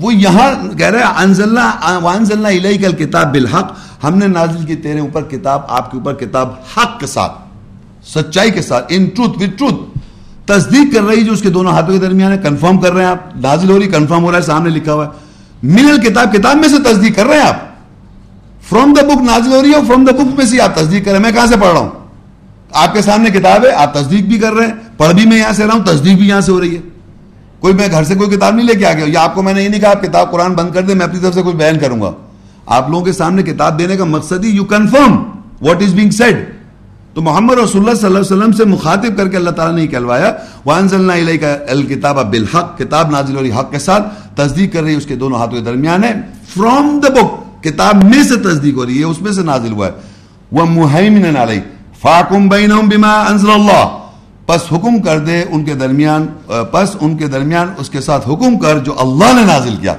وہ یہاں کہہ رہے انزلنا الیک کل کتاب بالحق۔ ہم نے نازل کی تیرے اوپر کتاب، آپ کے اوپر کتاب حق کے ساتھ، سچائی کے ساتھ ان ٹروتھ وتھ ٹروتھ تصدیق کر رہی جو اس کے دونوں ہاتھوں کے درمیان ہے کنفرم کر رہے ہیں آپ۔ نازل ہو رہی کنفرم ہو رہا ہے، سامنے لکھا ہوا ہے۔ مل کتاب کتاب میں سے تصدیق کر رہے ہیں آپ۔ فرام دا بک نازل ہو رہی ہے فرام دا بک میں سے آپ تصدیق کر رہے ہیں۔ میں کہاں سے پڑھ رہا ہوں؟ آپ کے سامنے کتاب ہے، آپ تصدیق بھی کر رہے ہیں۔ پڑھ بھی میں یہاں سے رہا ہوں، تصدیق بھی یہاں سے ہو رہی ہے۔ کوئی میں گھر سے کوئی کتاب نہیں لے کے آ گیا، یا آپ کو میں نے یہ نہیں کہا آپ کتاب قرآن بند کر دیں، میں اپنی طرف سے کچھ بیان کروں گا۔ آپ لوگوں کے سامنے کتاب دینے کا مقصد ہی you confirm what is being said تو محمد رسول اللہ صلی اللہ علیہ وسلم سے مخاطب کر کے اللہ تعالیٰ نے کہلوایا، وَأَنزَلْنَا إِلَيْكَ الْكِتَابَ بِالْحَقِّ، کتاب نازل ہو رہی حق کے ساتھ، تصدیق کر رہی ہے، اس کے دونوں ہاتھوں کے درمیان ہے۔ فرام دا بک کتاب میں سے تصدیق ہو رہی ہے، اس میں سے نازل ہوا ہے۔ وَمُحَيْمِنًا عَلَيْهِ فَاقُمْ بَيْنَهُمْ بِمَا أَنزَلَ اللَّهِ۔ پس حکم کر دے ان کے درمیان پس ان کے درمیان اس کے ساتھ حکم کر جو اللہ نے نازل کیا۔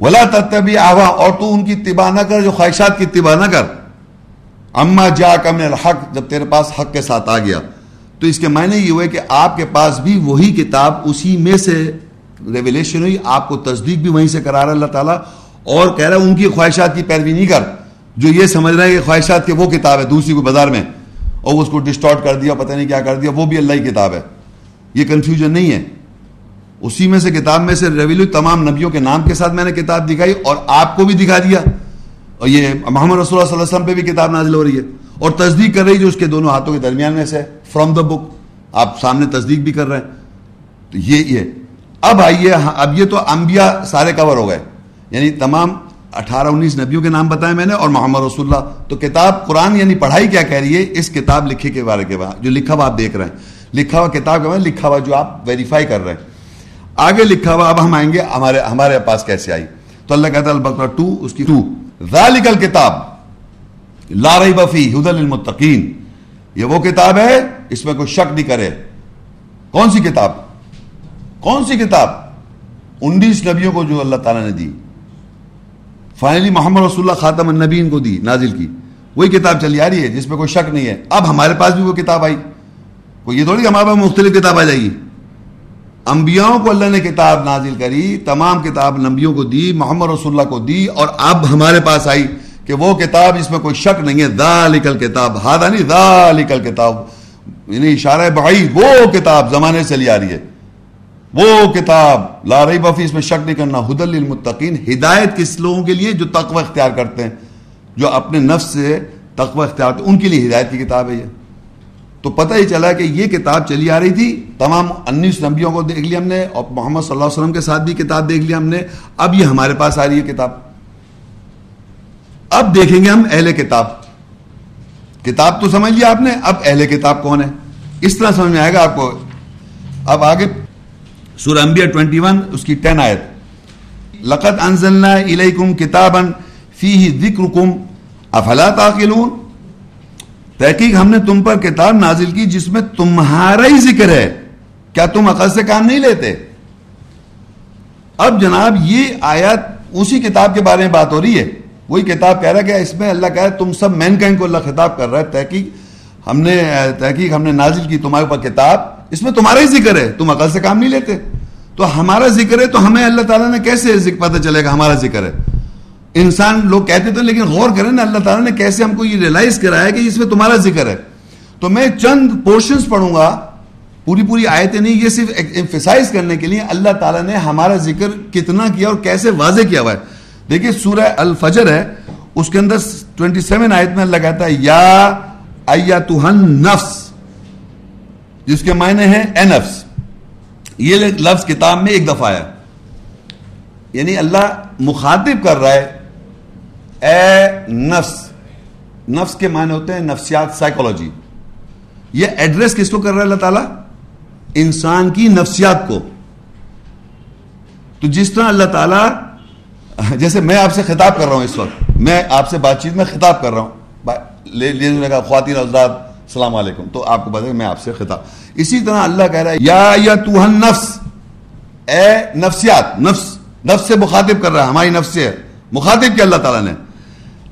وَلَا تَتَّبِعْ آوَا اور تو ان کی اتباع نہ کر، جو خواہشات کی اتباع نہ کر۔ اما جا کا الحق، جب تیرے پاس حق کے ساتھ آ گیا۔ تو اس کے معنی یہ ہوئے کہ آپ کے پاس بھی وہی کتاب، اسی میں سے ریولیشن ہوئی، آپ کو تصدیق بھی وہیں سے کرا رہا اللہ تعالیٰ۔ اور کہہ رہا ان کی خواہشات کی پیروی نہیں کر۔ جو یہ سمجھ رہا ہے کہ خواہشات کی وہ کتاب ہے، دوسری کو بازار میں۔ اور اس کو ڈسٹارٹ کر دیا، پتہ نہیں کیا کر دیا، وہ بھی اللہ کی کتاب ہے۔ یہ کنفیوژن نہیں ہے۔ اسی میں سے کتاب میں سے ریویلو تمام نبیوں کے نام کے ساتھ میں نے کتاب دکھائی اور آپ کو بھی دکھا دیا۔ اور یہ محمد رسول اللہ صلی اللہ علیہ وسلم پہ بھی کتاب نازل ہو رہی ہے۔ اور تصدیق کر رہی جو اس کے دونوں ہاتھوں کے درمیان میں سے فرام دا بک آپ سامنے تصدیق بھی کر رہے ہیں۔ تو یہ یہ۔ اب آئیے، اب یہ تو انبیاء سارے کور ہو گئے۔ یعنی تمام اٹھارہ انیس نبیوں کے نام بتائے میں نے اور محمد رسول اللہ۔ تو کتاب قرآن یعنی پڑھائی کیا کہہ رہی ہے؟ اس کتاب لکھے کے بارے کے بعد جو لکھا ہوا آپ دیکھ رہے ہیں۔ لکھا ہوا کتاب کے بعد لکھا ہوا جو آپ ویریفائی کر رہے ہیں۔ آگے لکھا ہوا اب ہم آئیں گے، ہمارے ہمارے پاس کیسے آئی؟ تو اللہ کہتا ہے البقرہ ٹو، اس کی ٹو۔ ذالک الکتاب، لا ریب فی ہدى للمتقین۔ یہ وہ کتاب ہے، اس میں کوئی شک نہیں کرے۔ کون سی کتاب؟ کون سی کتاب؟ انیس نبیوں کو جو اللہ تعالیٰ نے دی۔ فائنلی محمد رسول اللہ خاتم النبین کو دی، نازل کی۔ وہی کتاب چلی آ رہی ہے، جس میں کوئی شک نہیں ہے۔ اب ہمارے پاس بھی وہ کتاب آئی۔ کوئی یہ تھوڑی ہمارے پاس مختلف کتاب آ جائے گی۔ انبیاءوں کو اللہ نے کتاب نازل کری، تمام کتاب نبیوں کو دی، محمد رسول اللہ کو دی، اور اب ہمارے پاس آئی کہ وہ کتاب، اس میں کوئی شک نہیں ہے۔ ذالکل کتاب ہادا نہیں ذالکل کتاب یعنی اشارہ بھائی وہ کتاب زمانے سے لی آ رہی ہے۔ وہ کتاب لا ریب فی، اس میں شک نہیں کرنا حد للمتقین، ہدایت کس لوگوں کے لیے؟ جو تقوی اختیار کرتے ہیں، جو اپنے نفس سے تقوی اختیار کرتے ہیں، ان کے لیے ہدایت کی کتاب ہے یہ۔ تو پتہ ہی چلا کہ یہ کتاب چلی آ رہی تھی، تمام انیس نبیوں کو دیکھ لیا ہم نے، اور محمد صلی اللہ علیہ وسلم کے ساتھ بھی کتاب دیکھ لیا ہم نے۔ اب یہ ہمارے پاس آ رہی ہے کتاب۔ اب دیکھیں گے ہم اہل کتاب۔ کتاب تو سمجھ لیا آپ نے، اب اہل کتاب کون ہے؟ اس طرح سمجھ میں آئے گا آپ کو۔ اب آگے سورہ انبیاء 21 اس کی 10 آیت۔ لقد انزلنا الیکم کتابا فیہ ذکرکم، افلا تعقلون؟ تحقیق ہم نے تم پر کتاب نازل کی جس میں تمہارا ہی ذکر ہے۔ کیا تم عقل سے کام نہیں لیتے؟ اب جناب یہ آیت اسی کتاب کے بارے میں بات ہو رہی ہے۔ وہی کتاب کہہ رہا ہے کہ اس میں اللہ کہہ رہا ہے، تم سب مین کہیں کو اللہ خطاب کر رہا ہے۔ تحقیق ہم نے، تحقیق ہم نے نازل کی، تمہارے اوپر کتاب۔ اس میں تمہارا ہی ذکر ہے، تم عقل سے کام نہیں لیتے۔ تو ہمارا ذکر ہے، تو ہمیں اللہ تعالیٰ نے کیسے پتہ چلے گا ہمارا ذکر ہے؟ انسان لوگ کہتے تھے لیکن غور کریں نا، اللہ تعالیٰ نے کیسے ہم کو یہ ریلائز کرایا کہ اس میں تمہارا ذکر ہے؟ تو میں چند پورشنز پڑھوں گا۔ پوری پوری آیتیں نہیں، یہ صرف ایمفیسائز کرنے کے لیے اللہ تعالیٰ نے ہمارا ذکر کتنا کیا اور کیسے واضح کیا ہوا ہے۔ دیکھیے، سورہ الفجر ہے، اس کے اندر 27 آیت میں اللہ کہتا ہے، یا ایتوہن نفس جس کے معنی ہیں اے نفس۔ یہ لفظ کتاب میں ایک دفعہ ہے۔ یعنی اللہ مخاطب کر رہا ہے، اے نفس۔ نفس کے معنی ہوتے ہیں نفسیات سائیکولوجی یہ ایڈریس کس کو کر رہا ہے اللہ تعالیٰ؟ انسان کی نفسیات کو۔ تو جس طرح اللہ تعالیٰ، جیسے میں آپ سے خطاب کر رہا ہوں اس وقت، میں آپ سے بات چیت میں خطاب کر رہا ہوں۔ کہا خواتین حضرات السلام علیکم تو آپ کو پتا میں آپ سے خطاب۔ اسی طرح اللہ کہہ رہا ہے، یا یا تو نفس اے نفسیات، نفس نفس سے مخاطب کر رہا ہے، ہماری نفس سے۔ مخاطب کیا اللہ تعالیٰ نے؟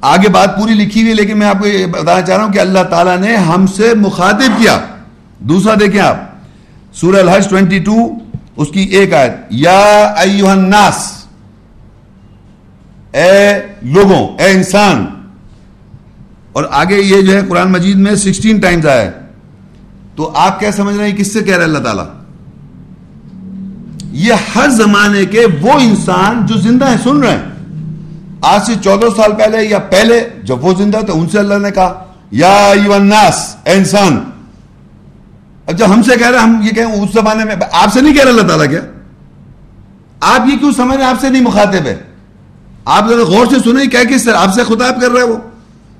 آگے بات پوری لکھی ہوئی لیکن میں آپ کو یہ بتانا چاہ رہا ہوں کہ اللہ تعالیٰ نے ہم سے مخاطب کیا۔ دوسرا دیکھیں آپ، سورہ الحج ٹوینٹی ٹو، اس کی ایک آیت، یا ایوہ الناس، اے لوگوں، اے انسان اور آگے یہ جو ہے قرآن مجید میں سکسٹین ٹائمز آیا ہے۔ تو آپ کیا سمجھ رہے ہیں کس سے کہہ رہے اللہ تعالیٰ؟ یہ ہر زمانے کے وہ انسان جو زندہ ہیں، سن رہے ہیں۔ آج سے چودہ سال پہلے یا پہلے جب وہ زندہ تھے، ان سے اللہ نے کہا، یا الناس، اے انسان۔ اب جب ہم سے کہہ رہے ہم یہ کہیں اس زمانے میں، آپ سے نہیں کہہ رہے اللہ تعالیٰ کیا؟ آپ یہ کیوں سمجھ رہے آپ سے نہیں مخاطب ہے۔ آپ ذرا غور سے سنیں، کیا کس طرح آپ سے خطاب کر رہے ہیں وہ؟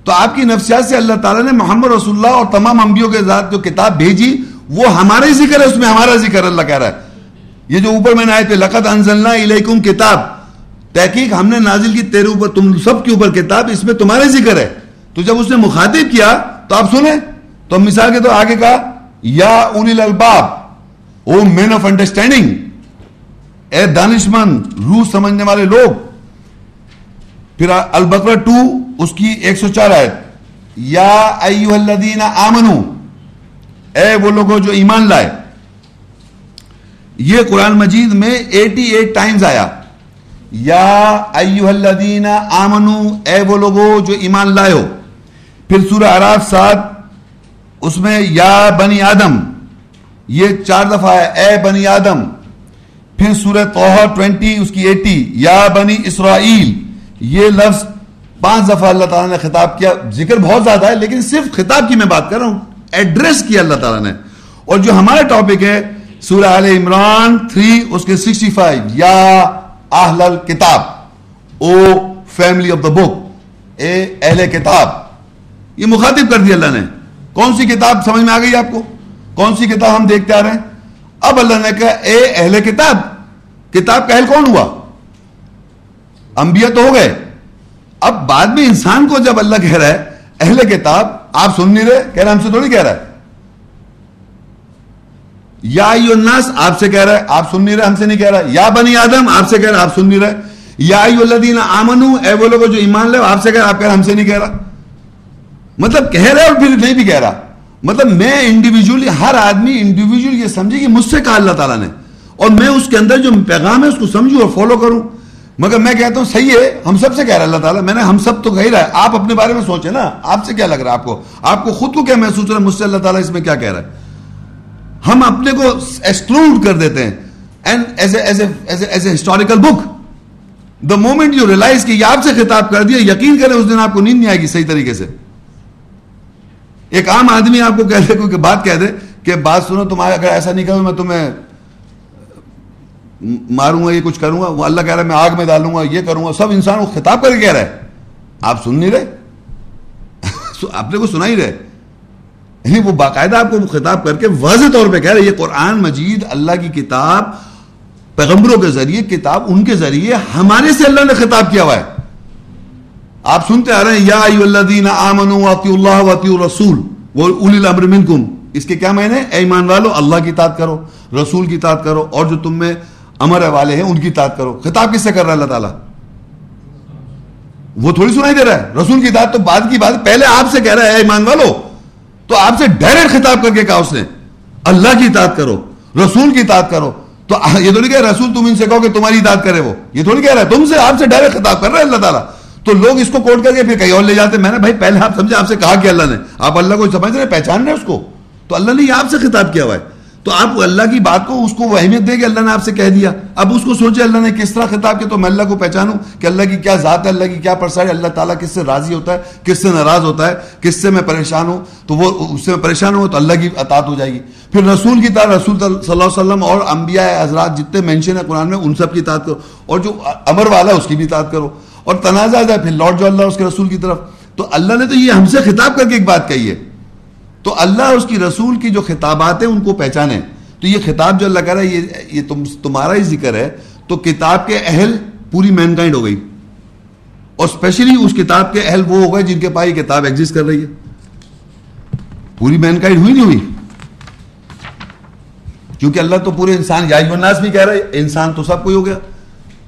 تو آپ کی نفسیات سے اللہ تعالیٰ نے محمد رسول اللہ اور تمام انبیوں کے ذات جو کتاب بھیجی، وہ ہمارا ہی ذکر ہے، اس میں ہمارا ذکر اللہ کہہ رہا ہے۔ یہ جو اوپر میں نے آئے تھے لقت انزلنا علیکم کتاب۔ تحقیق ہم نے نازل کی، تیرے اوپر، تم سب کے اوپر کتاب، اس میں تمہارے ذکر ہے۔ تو جب اس نے مخاطب کیا، تو آپ سنیں۔ تو مثال کے تو آگے کہا، یا اول الباب او مین آف انڈرسٹینڈنگ اے دانش مند روح سمجھنے والے لوگ۔ پھر البقرہ ٹو اس کی ایک سو چار آیت، یا ایوہ الذین آمنو، اے وہ لوگوں جو ایمان لائے۔ یہ قرآن مجید میں ایٹی ایٹ ٹائمز آیا۔ یا ایوہ الذین آمنو، اے وہ لوگوں جو ایمان لائے ہو۔ پھر سورہ عراف سات، اس میں یا بنی آدم، یہ چار دفعہ ہے اے بنی آدم۔ پھر سورہ توحہ ٹوینٹی، اس کی ایٹی، یا بنی اسرائیل، یہ لفظ پانچ دفعہ اللہ تعالیٰ نے خطاب کیا، ذکر بہت زیادہ ہے، لیکن صرف خطاب کی میں بات کر رہا ہوں، ایڈریس کیا اللہ تعالیٰ نے۔ اور جو ہمارا ٹاپک ہے، سورہ آل عمران تھری اس کے سکسٹی فائیو یا آہل کتاب، او فیملی آف دا بک اے اہل کتاب۔ یہ مخاطب کر دیا اللہ نے۔ کون سی کتاب سمجھ میں آ گئی آپ کو؟ کون سی کتاب ہم دیکھتے آ رہے ہیں؟ اب اللہ نے کہا، اے اہل کتاب کتاب کا اہل کون ہوا؟ انبیاء تو ہو گئے۔ اب بعد میں انسان کو جب اللہ کہہ رہا ہے، اہل کتاب، آپ سن نہیں رہے، کہہ رہے ہم سے تھوڑی کہہ رہا ہے۔ یا الناس، آپ سے کہہ رہا ہے، آپ سن نہیں رہے، ہم سے نہیں کہہ رہا۔ یا بنی آدم، آپ سے کہہ رہا آپ سن نہیں رہے۔ یا الذین آمنو، اے وہ لوگ جو ایمان لے، آپ سے کہہ رہا آپ کہہ رہے ہم سے نہیں کہہ رہا۔ مطلب کہہ رہے اور پھر نہیں بھی کہہ رہا۔ مطلب میں انڈیویجلی ہر آدمی انڈیویجل یہ سمجھے کہ مجھ سے کہا اللہ تعالیٰ نے۔ اور میں اس کے اندر جو پیغام ہے، اس کو سمجھوں اور فالو کروں۔ مگر میں کہتا ہوں صحیح ہے، ہم سب سے کہہ رہا ہے اللہ تعالیٰ، میں نے ہم سب تو کہہ رہا ہے۔ آپ اپنے بارے میں سوچے نا، آپ سے کیا لگ رہا ہے آپ کو؟ آپ کو خود کو کیا محسوس ہو رہا ہے؟ مجھ سے اللہ تعالیٰ اس میں کیا کہہ رہا ہے؟ ہم اپنے کو ایکسکلوڈ کر دیتے ہیں۔ And as a historical book the moment you realise کہ یہ آپ سے خطاب کر دیا، یقین کریں اس دن آپ کو نیند نہیں آئے گی صحیح طریقے سے۔ ایک عام آدمی آپ کو کہہ دے، کوئی بات کہہ دے کہ بات سنو تمہارا اگر ایسا نہیں کروں میں تمہیں ماروں گا، یہ کچھ کروں گا، وہ اللہ کہہ رہا ہے، میں آگ میں ڈالوں گا، یہ کروں گا، سب انسان کو خطاب کر کے کہہ رہا ہے۔ آپ سن نہیں رہے؟ اپنے کو سنا ہی رہے۔ یعنی وہ باقاعدہ آپ کو خطاب کر کے واضح طور پہ کہہ رہے یہ قرآن مجید اللہ کی کتاب پیغمبروں کے ذریعے، کتاب ان کے ذریعے ہمارے سے اللہ نے خطاب کیا ہوا ہے۔ آپ سنتے آ رہے ہیں، یا ایو اللہ دین آمن اللہ وطی رسول وہ الامر منکم۔ اس کے کیا معنی اے ایمان والو، اللہ کی تعداد کرو، رسول کی تعداد کرو، اور جو تم میں امر والے ہیں، ان کی تعداد کرو۔ خطاب کس سے کر رہا ہے اللہ تعالیٰ؟ وہ تھوڑی سنائی دے رہا ہے۔ رسول کی تعداد تو بعد کی بات، پہلے آپ سے کہہ رہا ہے ایمان والو، تو آپ سے ڈائریکٹ خطاب کر کے کہا اس نے۔ اللہ کی اطاعت کرو، رسول کی اطاعت کرو۔ تو یہ تو نہیں کہہ رسول تم ان سے کہو کہ تمہاری اطاعت کرے وہ۔ یہ تھوڑی کہہ رہا ہے، تم سے آپ سے ڈائریکٹ خطاب کر رہا ہے اللہ تعالیٰ۔ تو لوگ اس کو کوٹ کر کے پھر کہیں اور لے جاتے۔ میں نے بھائی، پہلے آپ سمجھے، آپ سے کہا کہ اللہ نے، آپ اللہ کو سمجھ رہے پہچان رہے اس کو۔ تو اللہ نے یہ آپ سے خطاب کیا ہوا ہے۔ تو آپ اللہ کی بات کو اس کو وہ اہمیت دے کہ اللہ نے آپ سے کہہ دیا۔ اب اس کو سوچے اللہ نے کس طرح خطاب کیا تو میں اللہ کو پہچانوں کہ اللہ کی کیا ذات ہے، اللہ کی کیا پرسار ہے، اللہ تعالیٰ کس سے راضی ہوتا ہے، کس سے ناراض ہوتا ہے، کس سے میں پریشان ہوں۔ تو وہ اس سے میں پریشان ہوں تو اللہ کی اطاعت ہو جائے گی۔ پھر رسول کی طرح رسول صلی اللہ علیہ وسلم اور انبیاء حضرات جتنے مینشن ہیں قرآن میں، ان سب کی اطاعت کرو۔ اور جو امر والا ہے، اس کی بھی اطاعت کرو۔ اور تنازع ہے، پھر لوٹ جو اللہ اس کے رسول کی طرف۔ تو اللہ نے تو یہ ہم سے خطاب کر کے ایک بات کہی ہے۔ تو اللہ اس کی رسول کی جو خطابات ہیں ان کو پہچانے۔ تو یہ خطاب جو اللہ کہہ رہا ہے، یہ یہ تم تمہارا ہی ذکر ہے۔ تو کتاب کے اہل پوری مین کائنڈ ہو گئی۔ اور اسپیشلی اس کتاب کے اہل وہ ہو گئے جن کے پاس یہ کتاب ایگزٹ کر رہی ہے۔ پوری مین کائنڈ ہوئی نہیں ہوئی؟ کیونکہ اللہ تو پورے انسان یا الناس بھی کہہ رہا ہے، انسان تو سب کوئی ہو گیا۔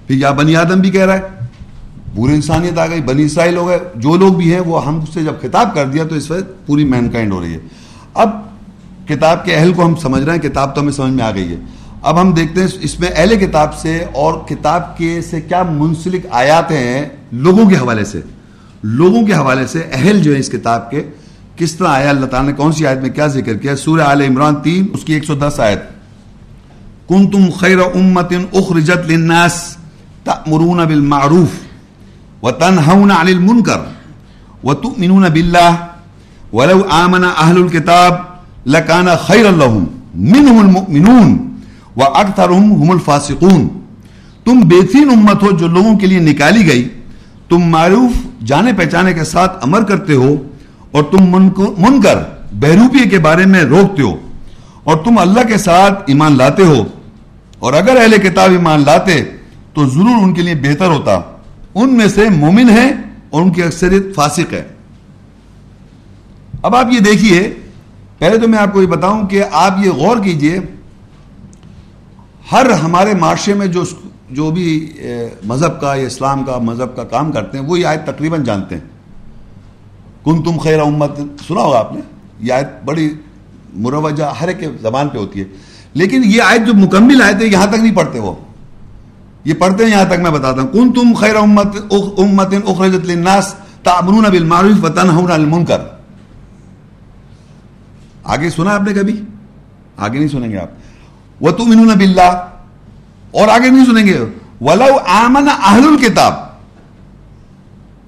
پھر یا بنی آدم بھی کہہ رہا ہے۔ پوری انسانیت آ گئی، بنی اسرائیل ہو گئے، جو لوگ بھی ہیں وہ ہم سے جب خطاب کر دیا تو اس وقت پوری مین کائنڈ ہو رہی ہے۔ اب کتاب کے اہل کو ہم سمجھ رہے ہیں، کتاب تو ہمیں سمجھ میں آ گئی ہے۔ اب ہم دیکھتے ہیں اس میں اہل کتاب سے اور کتاب کے سے کیا منسلک آیات ہیں لوگوں کے حوالے سے۔ لوگوں کے حوالے سے اہل جو ہیں اس کتاب کے، کس طرح آیا، اللہ تعالیٰ نے کون سی آیت میں کیا ذکر کیا؟ سورہ آل عمران تین، اس کی ایک سو دس آیت۔ کن تم خیر امت اخرجت للناس تأمرون بالمعروف۔ وتنهون عن المنکر وتؤمنون باللہ ولو آمن اہل الكتاب لکانا خیر اللہم منہم المؤمنون وَأَكْثَرُهُمْ هُمُ الْفَاسِقُونَ. تم بہترین امت ہو جو لوگوں کے لیے نکالی گئی. تم معروف جانے پہچانے کے ساتھ امر کرتے ہو اور تم منکر بہروپی کے بارے میں روکتے ہو اور تم اللہ کے ساتھ ایمان لاتے ہو۔ اور اگر اہل کتاب ایمان لاتے تو ضرور ان کے لیے بہتر ہوتا۔ ان میں سے مومن ہے اور ان کی اکثریت فاسق ہے اب آپ یہ دیکھیے، پہلے تو میں آپ کو یہ بتاؤں کہ آپ یہ غور کیجیے، ہر ہمارے معاشرے میں جو جو بھی مذہب کا یا اسلام کا، مذہب کا کام کرتے ہیں، وہ یہ آیت تقریباً جانتے ہیں۔ کن تم خیر امت، سنا ہوگا آپ نے؟ یہ آیت بڑی مروجہ، ہر ایک زبان پہ ہوتی ہے۔ لیکن یہ آیت جو مکمل آیت ہے، یہاں تک نہیں پڑھتے وہ۔ یہ پڑھتے ہیں، یہاں تک میں بتاتا ہوں۔ کن تم خیر امت امت اخرجت للناس تعمرون بالمعروف وتنهون عن المنکر۔ آگے سنا آپ نے کبھی؟ آگے نہیں سنیں گے آپ۔ وہ تم انہوں اور آگے نہیں سنیں گے۔ ولو آمن اہل الکتاب۔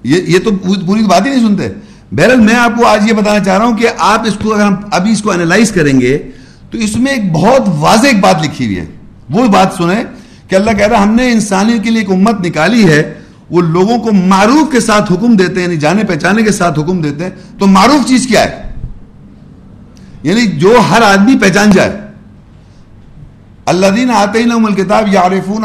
یہ یہ تو پوری بات ہی نہیں سنتے۔ بہرحال میں آپ کو آج یہ بتانا چاہ رہا ہوں کہ آپ اس کو اگر ہم ابھی اس کو انالائز کریں گے، تو اس میں ایک بہت واضح ایک بات لکھی ہوئی ہے۔ وہ بات سنیں۔ کہ اللہ کہہ رہا ہم نے انسانی کے لیے ایک امت نکالی ہے، وہ لوگوں کو معروف کے ساتھ حکم دیتے ہیں یعنی جانے پہچانے کے ساتھ حکم دیتے ہیں، تو معروف چیز کیا ہے؟ یعنی جو ہر آدمی پہچان جائے۔ اللہ دین آتے ہی کتاب یارفون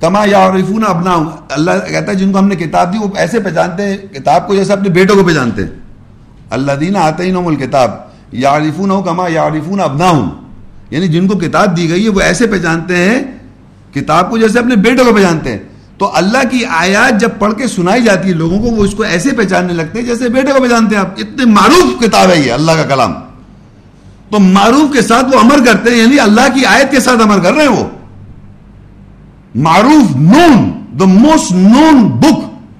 کما یارفون ابنا اللہ کہتا ہے، جن کو ہم نے کتاب دی، وہ ایسے پہچانتے ہیں، کتاب کو جیسے اپنے بیٹوں کو پہچانتے ہیں۔ اللہ دین آتے ہی نوم الکتاب یارفون کما یارفون ابنا یعنی جن کو کتاب دی گئی ہے، وہ ایسے پہچانتے ہیں کتاب کو جیسے اپنے بیٹوں کو پہچانتے ہیں۔ تو اللہ کی آیات جب پڑھ کے سنائی جاتی ہے لوگوں کو، وہ اس کو ایسے پہچاننے لگتے ہیں جیسے بیٹے کو پہچانتے ہیں آپ۔ اتنے معروف کتاب ہے یہ اللہ کا کلام۔ تو معروف کے ساتھ وہ امر کرتے ہیں یعنی اللہ کی آیت کے ساتھ امر کر رہے ہیں وہ۔ معروف نون دا موسٹ نون بک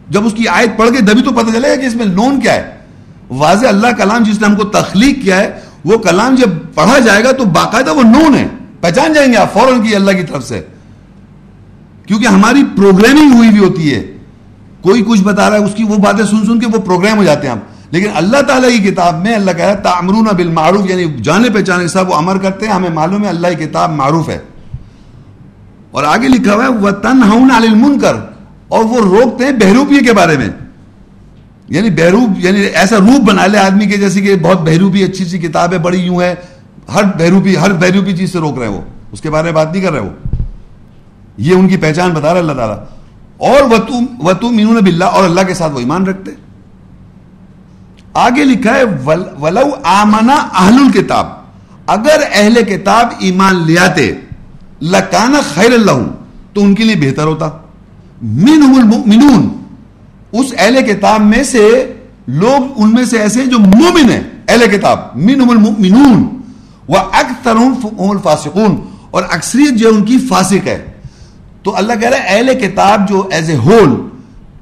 جب اس کی آیت پڑھ کے دبی تو پتہ چلے گا کہ اس میں نون کیا ہے۔ واضح اللہ کلام جس نے ہم کو تخلیق کیا ہے، وہ کلام جب پڑھا جائے گا تو باقاعدہ وہ نون ہے۔ پہچان جائیں گے آپ فوراً کی اللہ کی طرف سے۔ کیونکہ ہماری پروگرامنگ ہوئی بھی ہوتی ہے۔ کوئی کچھ بتا رہا ہے، اس کی وہ باتیں سن سن کے وہ پروگرام ہو جاتے ہیں ہم۔ لیکن اللہ تعالیٰ کی کتاب میں اللہ کہہ رہا ہے بالمعروف یعنی جانے پہچانے سب وہ امر کرتے ہیں، ہمیں معلوم ہے اللہ کی کتاب معروف ہے۔ اور آگے لکھا ہوا ہے وہ تن ہوں کر اور وہ روکتے ہیں بہروپی کے بارے میں۔ یعنی بہروپ یعنی ایسا روپ بنا لے آدمی کے، جیسے کہ بہت بہروپی، اچھی سی کتاب ہے، بڑی یوں ہے، ہر بہروپی ہر بہروپی چیز سے روک رہے ہیں وہ۔ اس کے بارے میں بات نہیں کر رہے وہ۔ یہ ان کی پہچان بتا رہا اللہ تعالیٰ۔ اور وہ تم مینون بلّہ اور اللہ کے ساتھ وہ ایمان رکھتے آگے لکھا ہے ولو آمنا اہل الکتاب اگر اہل کتاب ایمان لیاتے لکانا خیر اللہ تو ان کے لیے بہتر ہوتا۔ منہم المؤمنون۔ اس اہل کتاب میں سے لوگ ان میں سے ایسے ہیں جو مومن ہیں، اہل کتاب۔ منہم المؤمنون۔ وَأَكْثَرُهُمْ الْفَاسِقُونَ۔ اور اکثریت جو ان کی فاسق ہے۔ تو اللہ کہہ رہا ہے، اہل کتاب جو ایز اے ہول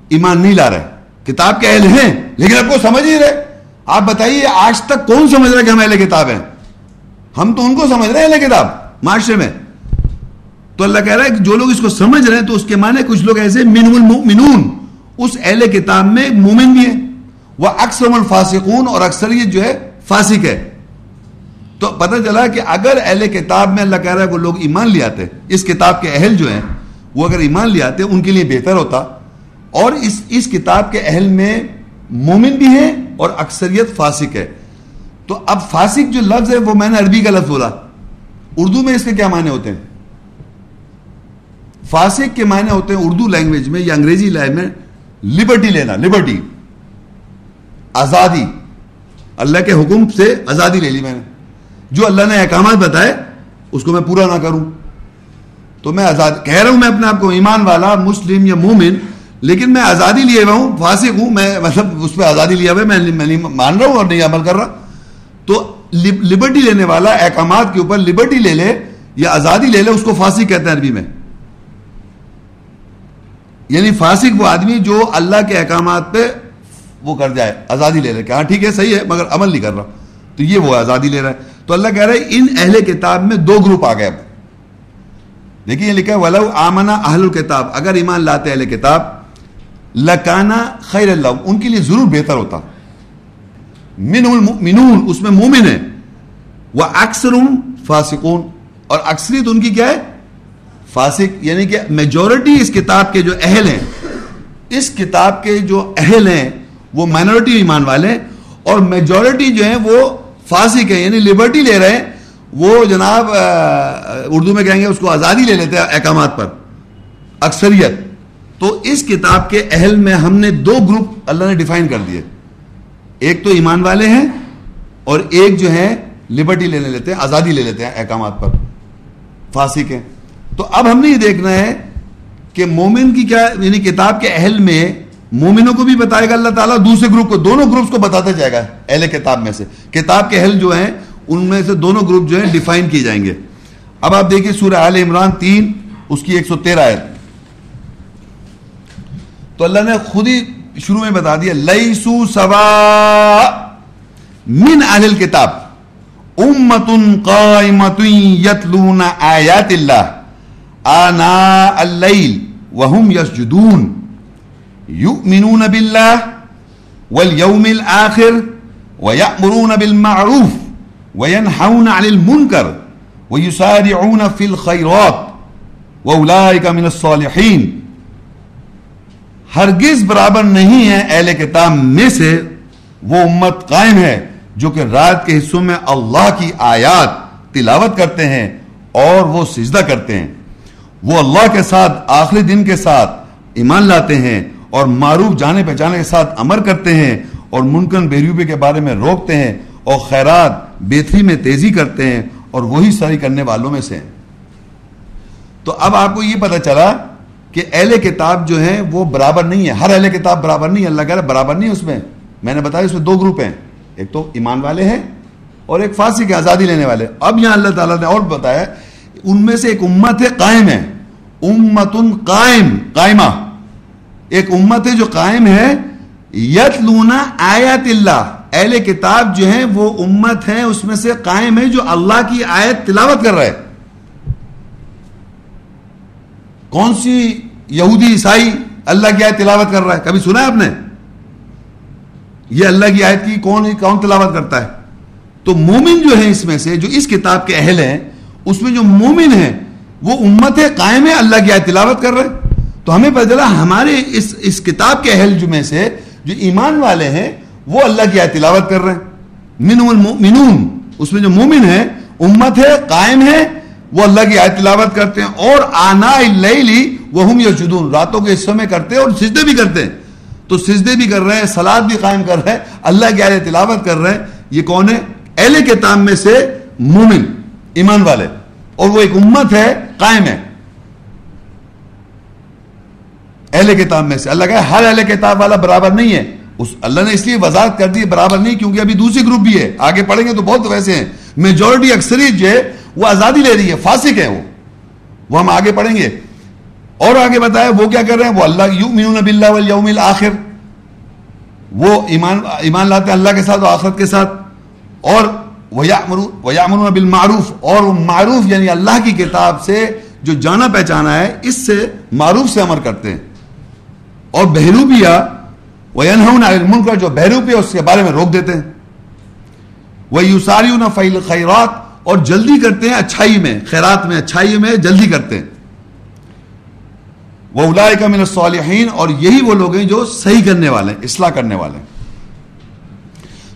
ایمان نہیں لا رہے کتاب کے اہل ہیں، لیکن اب کو سمجھ ہی رہے۔ آپ بتائیے، آج تک کون سمجھ رہا ہے کہ ہم اہل کتاب ہیں؟ ہم تو ان کو سمجھ رہے ہیں اہل کتاب، معاشرے میں۔ تو اللہ کہہ رہا ہے کہ جو لوگ اس کو سمجھ رہے ہیں، تو اس کے معنی کچھ لوگ ایسے من المؤمنون، اس اہل کتاب میں مومن بھی ہیں۔ وہ اکثر الفاسقون اور اکثریت جو ہے فاسق ہے۔ تو پتہ چلا کہ اگر اہل کتاب میں اللہ کہہ رہا ہے وہ لوگ ایمان لے آتے، اس کتاب کے اہل جو ہیں وہ اگر ایمان لے آتے ان کے لیے بہتر ہوتا۔ اور اس اس کتاب کے اہل میں مومن بھی ہیں اور اکثریت فاسق ہے تو اب فاسق جو لفظ ہے، وہ میں نے عربی کا لفظ بولا۔ اردو میں اس کے کیا معنی ہوتے ہیں؟ فاسق کے معنی ہوتے ہیں اردو لینگویج میں یا انگریزی لینگویج میں لبرٹی لینا لبرٹی آزادی۔ اللہ کے حکم سے آزادی لے لی میں نے۔ جو اللہ نے احکامات بتائے، اس کو میں پورا نہ کروں۔ تو میں آزاد کہہ رہا ہوں میں اپنے آپ کو ایمان والا، مسلم یا مومن، لیکن میں آزادی لیے ہوا ہوں، فاسق ہوں، میں مطلب اس پہ آزادی لیا ہوا میں نہیں مان رہا ہوں اور نہیں عمل کر رہا۔ تو لبرٹی لینے والا احکامات کے اوپر لبرٹی لے لے یا آزادی لے لے، اس کو فاسق کہتے ہیں عربی میں۔ یعنی فاسق وہ آدمی جو اللہ کے احکامات پہ وہ کر جائے، آزادی لے لے، کہ ہاں ٹھیک ہے، صحیح ہے، مگر عمل نہیں کر رہا۔ تو یہ وہ آزادی لے رہا ہے۔ تو اللہ کہہ رہا ہے، ان اہل کتاب میں دو گروپ آ گئے۔ اب دیکھیے یہ لکھا ولو آمنا اہل الکتاب اگر ایمان لاتے اہل کتاب لکانا خیر اللہ ان کے لیے ضرور بہتر ہوتا۔ من المؤمنون، اس میں مومن ہے وہ اکثر فاسقون، اور اکثریت ان کی کیا ہے؟ فاسق یعنی کہ میجورٹی اس کتاب کے جو اہل ہیں، اس کتاب کے جو اہل ہیں، وہ مائنورٹی ایمان والے ہیں، اور میجورٹی جو ہیں، وہ فاسق ہیں یعنی لبرٹی لے رہے ہیں۔ وہ جناب اردو میں کہیں گے اس کو آزادی لے لیتے ہیں احکامات پر، اکثریت۔ تو اس کتاب کے اہل میں ہم نے دو گروپ اللہ نے ڈیفائن کر دیے۔ ایک تو ایمان والے ہیں اور ایک جو ہے لبرٹی لینے لیتے ہیں، آزادی لے لیتے ہیں احکامات پر۔ فاسق ہیں۔ تو اب ہم نے یہ دیکھنا ہے کہ مومن کی کیا یعنی کتاب کے اہل میں مومنوں کو بھی بتائے گا اللہ تعالیٰ، دوسرے گروپ کو، دونوں گروپس کو بتاتا جائے گا اہل کتاب میں سے۔ کتاب کے اہل جو ہیں ان میں سے دونوں گروپ جو ہیں ڈیفائن کیے جائیں گے۔ اب آپ دیکھیں سورہ آل عمران تین، اس کی ایک سو تیرہ آیت۔ تو اللہ نے خود ہی شروع میں بتا دیا لئیسو سوا من اہل کتاب امت قائمت یتلون آیات اللہ۔ آنا اللیل وهم یسجدون۔ یؤمنون باللہ والیوم الاخر ویأمرون بالمعروف۔ وینحون عن المنکر ویسارعون فی الخیرات وَأُولَئِكَ مِنَ الصَّالِحِينَ ہرگز برابر نہیں ہے اہل کتاب میں سے وہ امت قائم ہے جو کہ رات کے حصوں میں اللہ کی آیات تلاوت کرتے ہیں اور وہ سجدہ کرتے ہیں۔ وہ اللہ کے ساتھ آخری دن کے ساتھ ایمان لاتے ہیں اور معروف جانے پہچانے کے ساتھ امر کرتے ہیں اور منکن بیروبے کے بارے میں روکتے ہیں اور خیرات بہتری میں تیزی کرتے ہیں اور وہی ساری کرنے والوں میں سے ہیں۔ تو اب آپ کو یہ پتا چلا کہ اہل کتاب جو ہیں وہ برابر نہیں ہے ہر اہل کتاب برابر نہیں ہے اللہ کہہ رہا برابر نہیں ہے اس میں۔ میں نے بتایا اس میں دو گروپ ہیں۔ ایک تو ایمان والے ہیں اور ایک فاسق کے آزادی لینے والے۔ اب یہاں اللہ تعالیٰ نے اور بتایا ان میں سے ایک امت ہے قائم ہے۔ امت قائم، قائمہ۔ ایک امت ہے جو قائم ہے۔ یتلونا آیات اللہ۔ اہل کتاب جو ہیں وہ امت ہیں، اس میں سے قائم ہے جو اللہ کی آیت تلاوت کر رہے کون سی یہودی، عیسائی اللہ کی آیت تلاوت کر رہا ہے؟ کبھی سنا ہے آپ نے؟ یہ اللہ کی آیت کی کون کون تلاوت کرتا ہے؟ تو مومن جو ہے اس میں سے، جو اس کتاب کے اہل ہیں، اس میں جو مومن ہیں، وہ امت ہے، قائم ہے، اللہ کی آیت تلاوت کر رہے تو ہمیں پتہ چلا، ہمارے اس اس کتاب کے اہل جو میں سے، جو ایمان والے ہیں وہ اللہ کی آیت تلاوت کر رہے ہیں۔ من المؤمنون، اس میں جو مومن ہے امت ہے، قائم ہے، وہ اللہ کی آیت تلاوت کرتے ہیں۔ اور آنا اللیلی وہم یسجدون راتوں کے حصوں میں کرتے ہیں اور سجدے بھی کرتے ہیں۔ تو سجدے بھی کر رہے ہیں سلاد بھی قائم کر رہے ہیں، اللہ کی آیت تلاوت کر رہے ہیں۔ یہ کون ہے؟ اہل کتاب میں سے مومن، ایمان والے۔ اور وہ ایک امت ہے، قائم ہے۔ اہل کتاب میں سے۔ اللہ کہ ہر اہل کتاب والا برابر نہیں ہے۔ اس اللہ نے اس لیے وضاحت کر دی برابر نہیں، کیونکہ ابھی دوسری گروپ بھی ہے۔ آگے پڑھیں گے تو بہت ویسے ہیں۔ میجورٹی اکثریت جو ہے، وہ آزادی لے رہی ہے، فاسق ہے وہ۔ وہ ہم آگے پڑھیں گے۔ اور آگے بتایا وہ کیا کر رہے ہیں؟ وہ اللہ، یؤمنون باللہ والیوم الاخر۔ وہ ایمان ایمان لاتے ہیں اللہ کے ساتھ و آخرت کے ساتھ۔ اور وَيَعْمُرُونَ بِالْمَعْرُوفِ۔ اور وہ معروف یعنی اللہ کی کتاب سے جو جانا پہچانا ہے، اس سے معروف سے عمر کرتے ہیں۔ اور بہروپیہ وَيَنْهُونَ عَلِ الْمُنْكَرِ جو بہروپیہ اس کے بارے میں روک دیتے ہیں۔ وَيُسَارِيُونَ فَيْلِ الْخَيْرَاتِ، اور جلدی کرتے ہیں اچھائی میں، خیرات میں، اچھائی میں جلدی کرتے ہیں۔ وہ اولائے کا من اور یہی وہ لوگ ہیں جو صحیح کرنے والے ہیں، اصلاح کرنے والے ہیں۔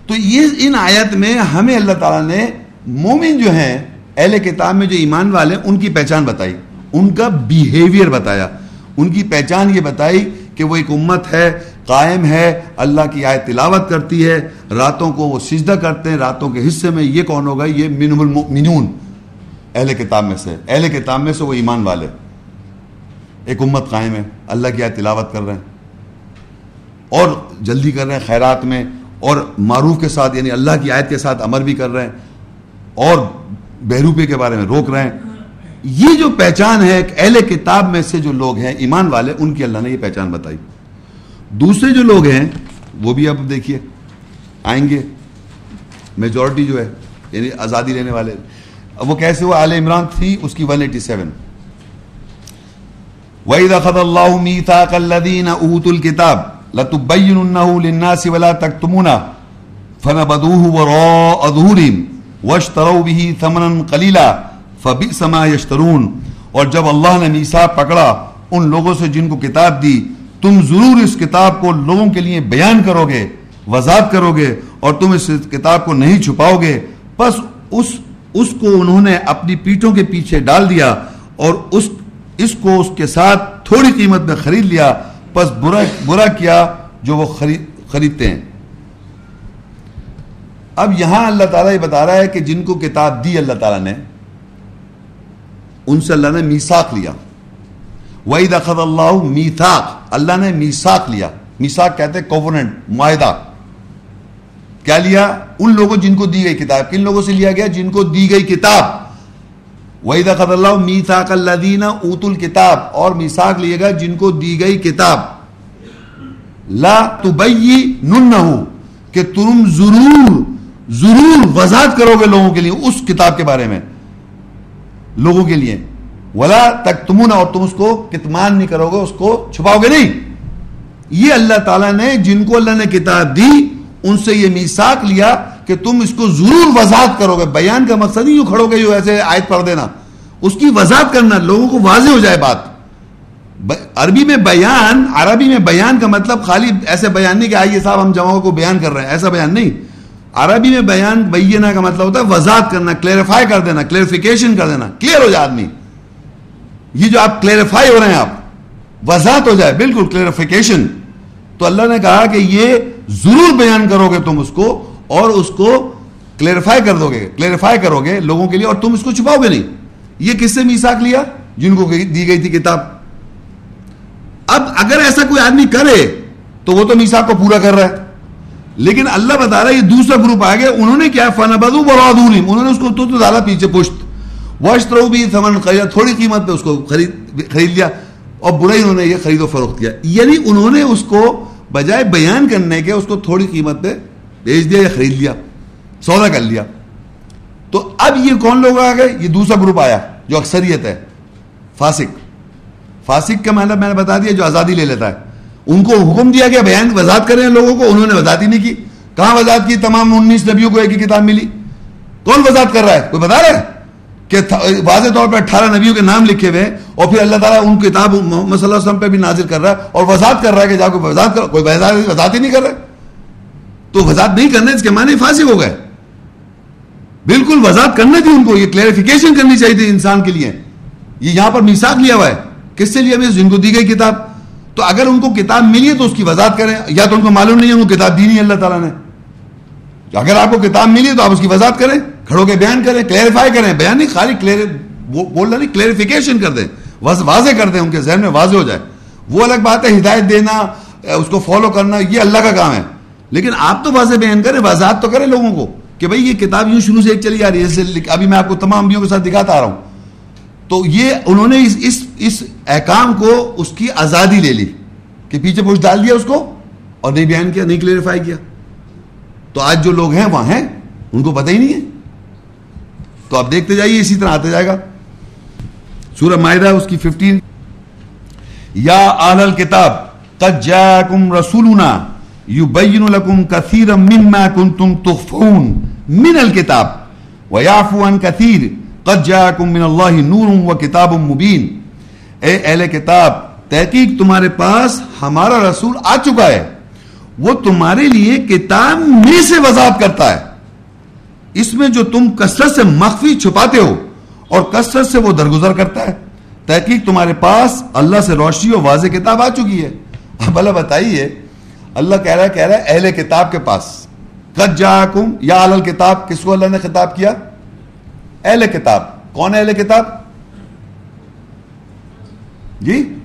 تو یہ ان آیت میں ہمیں اللہ تعالیٰ نے مومن جو ہیں، اہل کتاب میں جو ایمان والے ہیں، ان کی پہچان بتائی۔ ان کا بیہیویئر بتایا۔ ان کی پہچان یہ بتائی کہ وہ ایک امت ہے قائم ہے، اللہ کی آیت تلاوت کرتی ہے، راتوں کو وہ سجدہ کرتے ہیں، راتوں کے حصے میں یہ کون ہوگا؟ یہ من المؤمنون۔ اہل کتاب میں سے، اہل کتاب میں سے وہ ایمان والے۔ ایک امت قائم ہے، اللہ کی آیت تلاوت کر رہے ہیں۔ اور جلدی کر رہے ہیں خیرات میں، اور معروف کے ساتھ یعنی اللہ کی آیت کے ساتھ امر بھی کر رہے ہیں، اور بہروپے کے بارے میں روک رہے ہیں۔ یہ جو پہچان ہے اہل کتاب میں سے جو لوگ ہیں، ایمان والے، ان کی اللہ نے یہ پہچان بتائی۔ دوسرے جو لوگ ہیں، وہ بھی اب دیکھیے، آئیں گے۔ میجورٹی جو ہے یعنی آزادی لینے والے۔ وہ کیسے وہ آل عمران تھی، اس کی ون ایٹی سیون وَإِذَا خَذَ اللَّهُ مِيثَاقَ الَّذِينَ أُوتُوا الْكِتَابَ لَتُبَيِّنُنَّهُ لِلنَّاسِ وَلَا تَكْتُمُونَهُ فَنَبَذُوهُ وَرَاءَ ظُهُورِهِمْ وَاشْتَرَوْا بِهِ ثَمَنًا قَلِيلًا فَبِئْسَ مَا يَشْتَرُونَ۔ اور جب اللہ نے میثاق پکڑا، ان لوگوں سے جن کو کتاب دی تم ضرور اس کتاب کو لوگوں کے لیے بیان کرو گے، وضاحت کرو گے اور تم اس کتاب کو نہیں چھپاؤ گے۔ بس اس اس کو انہوں نے اپنی پیٹھوں کے پیچھے ڈال دیا اور اس اس کو اس کے ساتھ تھوڑی قیمت میں خرید لیا۔ بس برا برا کیا جو وہ خرید خریدتے ہیں۔ اب یہاں اللہ تعالیٰ یہ بتا رہا ہے کہ جن کو کتاب دی اللہ تعالیٰ نے، ان سے اللہ نے میساک لیا۔ وحید اخد اللہ میتھاق اللہ نے میساک لیا۔ میساک کہتے کووننٹ معاہدہ۔ کیا لیا؟ ان لوگوں جن کو دی گئی کتاب۔ کن لوگوں سے لیا گیا؟ جن کو دی گئی کتاب۔ وحید اخد اللہ میتھاق اللہ دینا اوت الکتاب اور میساک لیے گا جن کو دی گئی کتاب۔ لا تبئی نن کہ تم ضرور ضرور وضاحت کرو گے لوگوں کے لیے اس کتاب کے بارے میں، لوگوں کے لیے۔ ولا تک تمون اور تم اس کو کتمان نہیں کرو گے، اس کو چھپاؤ گے نہیں۔ یہ اللہ تعالیٰ نے، جن کو اللہ نے کتاب دی، ان سے یہ میساک لیا کہ تم اس کو ضرور وضاحت کرو گے۔ بیان کا مقصد نہیں کھڑو گے جو ایسے آیت پڑھ دینا۔ اس کی وضاحت کرنا لوگوں کو واضح ہو جائے بات۔ عربی میں بیان، عربی میں بیان کا مطلب خالی ایسے بیان نہیں کہ آئیے صاحب ہم جماعوں کو بیان کر رہے ہیں، ایسا بیان نہیں۔ عربی میں بیان بینا کا مطلب ہوتا ہے وضاحت کرنا کلیریفائی کر دینا کلیریفیکیشن کر دینا کلیئر ہو جائے آدمی۔ یہ جو آپ کلیریفائی ہو رہے ہیں آپ، وضاحت ہو جائے، بالکل کلیریفیکیشن تو اللہ نے کہا کہ یہ ضرور بیان کرو گے تم اس کو اور اس کو کلیریفائی کر دو گے کلیریفائی کرو گے لوگوں کے لیے اور تم اس کو چھپاؤ گے نہیں۔ یہ کس سے میساک لیا؟ جن کو دی گئی تھی کتاب۔ اب اگر ایسا کوئی آدمی کرے تو وہ تو میساک کو پورا کر رہا ہے۔ لیکن اللہ بتا رہا ہے یہ دوسرا گروپ آ گیا انہوں نے کیا فن بدو انہوں نے اس کو تو ڈالا پیچھے پشت۔ واشترو بھی ثمن خریدا، تھوڑی قیمت پہ اس کو خرید خرید لیا اور برا ہی انہوں نے یہ خرید و فروخت کیا۔ یعنی انہوں نے اس کو بجائے بیان کرنے کے اس کو تھوڑی قیمت پہ بیچ دیا یا خرید لیا، سودا کر لیا۔ تو اب یہ کون لوگ آ گئے یہ دوسرا گروپ آیا جو اکثریت ہے، فاسق۔ فاسق کا مطلب میں نے بتا دیا، جو آزادی لے لیتا ہے۔ ان کو حکم دیا گیا، بیان، وضاحت کریں لوگوں کو، انہوں نے وضاحت ہی نہیں کی۔ کہاں وضاحت کی؟ تمام انیس نبیوں کو ایک ہی کتاب ملی۔ کون وضاحت کر رہا ہے؟ کوئی بتا رہا ہے؟ کہ واضح طور پہ اٹھارہ نبیوں کے نام لکھے ہوئے اور پھر اللہ تعالیٰ ان کتاب محمد صلی اللہ علیہ وسلم پہ بھی نازل کر رہا ہے اور وضاحت کر رہا ہے کہ جا کوئی وضاحت کر کوئی وضاحت ہی نہیں کر رہا تو وضاحت نہیں کرنے اس کے معنی فاسق ہو گئے۔ بالکل وضاحت کرنا تھی ان کو، یہ کلیریفیکیشن کرنی چاہیے تھی انسان کے لیے۔ یہ یہاں پر میساک لیا ہوا ہے۔ کس سے لیا؟ جن کو دی گئی کتاب۔ تو اگر ان کو کتاب ملی ہے تو اس کی وضاحت کریں۔ یا تو ان کو معلوم نہیں ہے ان کو کتاب دی نہیں اللہ تعالیٰ نے۔ اگر آپ کو کتاب ملی تو آپ اس کی وضاحت کریں۔ کھڑوں کے بیان کریں کلیریفائی کریں بیان نہیں خالی کلیئر بول رہا نہیں کلیریفیکیشن کر دیں واضح کر دیں ان کے ذہن میں واضح ہو جائے۔ وہ الگ بات ہے ہدایت دینا اس کو فالو کرنا یہ اللہ کا کام ہے۔ لیکن آپ تو واضح بیان کریں وضاحت تو کریں لوگوں کو کہ بھائی یہ کتاب یوں شروع سے ایک چلی آ رہی ہے جیسے ابھی میں آپ کو تمام بیوں کے ساتھ دکھاتا آ رہا ہوں۔ تو یہ انہوں نے اس اس, اس احکام کو اس کی آزادی لے لی کہ پیچھے پوچھ ڈال دیا اس کو اور نہیں بیان کیا نہیں کلیئرفائی کیا۔ تو آج جو لوگ ہیں وہاں ہیں ان کو پتہ ہی نہیں ہے۔ تو آپ دیکھتے جائیے، اسی طرح آتے جائے گا۔ سورہ معاہدہ اس کی ففٹین یا آل الکتاب، قد جاکم رسولنا یبین لکم کثیرا مما کنتم تخفون من الکتاب ویعفو عن کثیر، قد جاکم من اللہ نور و کتاب مبین۔ اے اہل کتاب، تحقیق تمہارے پاس ہمارا رسول آ چکا ہے۔ وہ تمہارے لیے کتاب میں سے وضاحت کرتا ہے۔ اس میں جو تم کثرت سے مخفی چھپاتے ہو اور کثرت سے وہ درگزر کرتا ہے، تحقیق تمہارے پاس اللہ سے روشنی اور واضح کتاب آ چکی ہے۔ اب اللہ بتائیے، اللہ کہہ رہا ہے، کہہ رہا ہے، اہل کتاب کے پاس۔ قد جاکم یا اہل کتاب کس کو اللہ نے خطاب کیا؟ اہل کتاب۔ کون ہے اہل کتاب؟ جی؟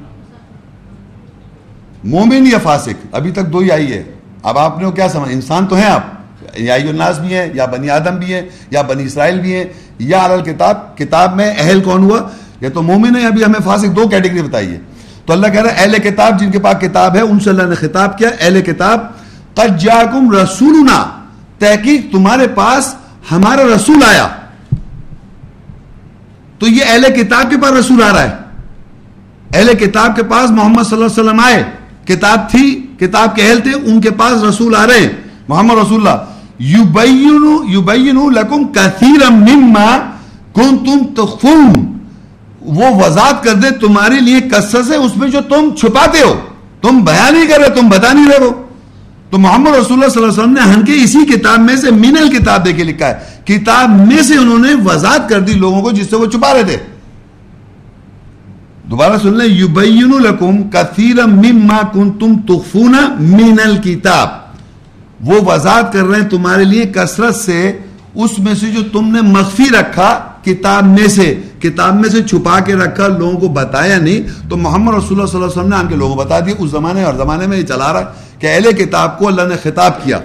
مومن یا فاسق؟ ابھی تک دو ہی آئی ہے۔ اب آپ نے کیا سمجھ انسان تو ہیں آپ۔ یا الناس بھی ہیں، یا بنی آدم بھی ہیں، یا بنی اسرائیل بھی ہیں۔ یا اہل کتاب کتاب میں اہل کون ہوا؟ یہ تو مومن ہے ابھی ہمیں فاسق دو کیٹیگری بتائیے۔ تو اللہ کہہ رہا ہے، اہل کتاب جن کے پاس کتاب ہے، ان سے اللہ نے خطاب کیا، اہل کتاب، قد جاکم رسولنا، تحقیق تمہارے پاس ہمارا رسول آیا۔ تو یہ اہل کتاب کے پاس رسول آ رہا ہے۔ اہل کتاب کے پاس محمد صلی اللہ علیہ وسلم آئے۔ کتاب تھی، کتاب کے اہل تھے، ان کے پاس رسول آ رہے ہیں۔ محمد رسول اللہ یبینو یبینو لکم کثیرا مما کنتم تخفون. وہ وضاحت کر دے تمہارے لیے کثرت سے اس میں جو تم چھپاتے ہو۔ تم بیان نہیں کر رہے، تم بتا نہیں رہے ہو تو محمد رسول اللہ صلی اللہ علیہ وسلم نے ہن کے اسی کتاب میں سے مینل کتاب دے کے لکھا ہے۔ کتاب میں سے انہوں نے وضاحت کر دی لوگوں کو، جس سے وہ چھپا رہے تھے۔ دوبارہ سن لیں۔ یبین لکم کثیر مما کنتم تخفون من الکتاب وہ وضاحت کر رہے ہیں تمہارے لیے کثرت سے، اس میں سے جو تم نے مخفی رکھا کتاب میں سے، کتاب میں سے چھپا کے رکھا، لوگوں کو بتایا نہیں، تو محمد رسول اللہ صلی اللہ علیہ وسلم نے آن کے لوگوں کو بتا دیا، اس زمانے اور زمانے میں یہ چلا رہا ہے کہ اہل کتاب کو اللہ نے خطاب کیا۔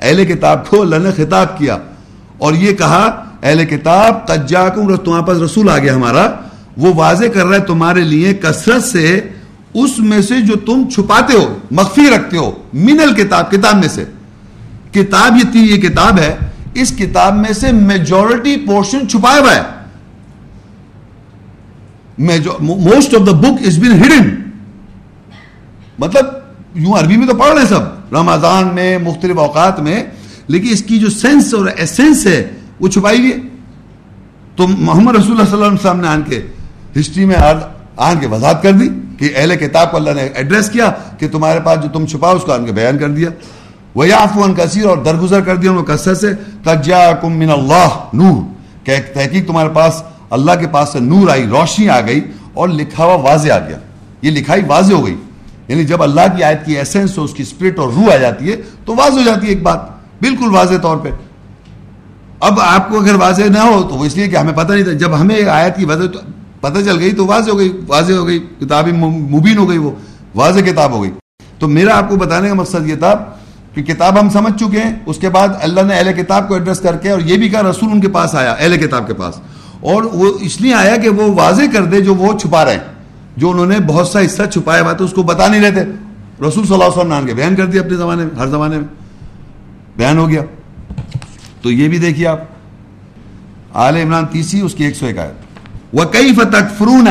اہل کتاب کو اللہ نے خطاب کیا۔ اور یہ کہا، اہل کتاب تجاکم تمہارے پاس رسول آ گیا ہمارا۔ وہ واضح کر رہا ہے تمہارے لیے کثرت سے، اس میں سے جو تم چھپاتے ہو، مخفی رکھتے ہو منل کتاب کتاب میں سے۔ کتاب یہ تھی یہ کتاب ہے، اس کتاب میں سے میجورٹی پورشن چھپایا ہوا ہے most of the book is been hidden مطلب یوں عربی میں تو پڑھ رہے سب۔ رمضان میں، مختلف اوقات میں، لیکن اس کی جو سینس اور ایسنس ہے، وہ چھپائی ہوئی ہے۔ تو محمد رسول اللہ صلی اللہ علیہ وسلم نے آن کے ہسٹری میں آن کے وضاحت کر دی کہ اہل کتاب کو اللہ نے ایڈریس کیا کہ تمہارے پاس جو تم چھپا اس کو آن کے بیان کر دیا۔ وہ کثیر اور درگزر کر دیا ان کو کثرت سے تجا من اللہ، نور۔ کہ تحقیق تمہارے پاس، اللہ کے پاس سے نور آئی، روشنی آ گئی اور لکھا ہوا واضح آ گیا۔ یہ لکھائی واضح ہو گئی۔ یعنی جب اللہ کی آیت کی ایسنس اس کی اسپرٹ اور روح آ جاتی ہے، تو واضح ہو جاتی ہے ایک بات۔ بالکل واضح طور پہ۔ اب آپ کو اگر واضح نہ ہو، تو وہ اس لیے کہ ہمیں پتہ نہیں تھا۔ جب ہمیں آیت کی وجہ پتہ چل گئی تو واضح ہو گئی، واضح ہو گئی۔ کتابیں مبین ہو گئی وہ، واضح کتاب ہو گئی۔ تو میرا آپ کو بتانے کا مقصد یہ تھا کہ کتاب ہم سمجھ چکے ہیں، اس کے بعد اللہ نے اہل کتاب کو ایڈریس کر کے اور یہ بھی کہا، رسول ان کے پاس آیا، اہل کتاب کے پاس۔ اور وہ اس لیے آیا کہ وہ واضح کر دے جو وہ چھپا رہے ہیں۔ جو انہوں نے بہت سا حصہ چھپایا ہوا تو اس کو بتا نہیں رہتے رسول صلی اللہ علیہ وسلم نے بیان کر دیا اپنے زمانے میں، ہر زمانے میں۔ بیان ہو گیا۔ تو یہ بھی دیکھیے آپ۔ آل عمران تیسری، اس کی ایک سو ایک آیت۔ وَكَيْفَ تَكْفُرُونَ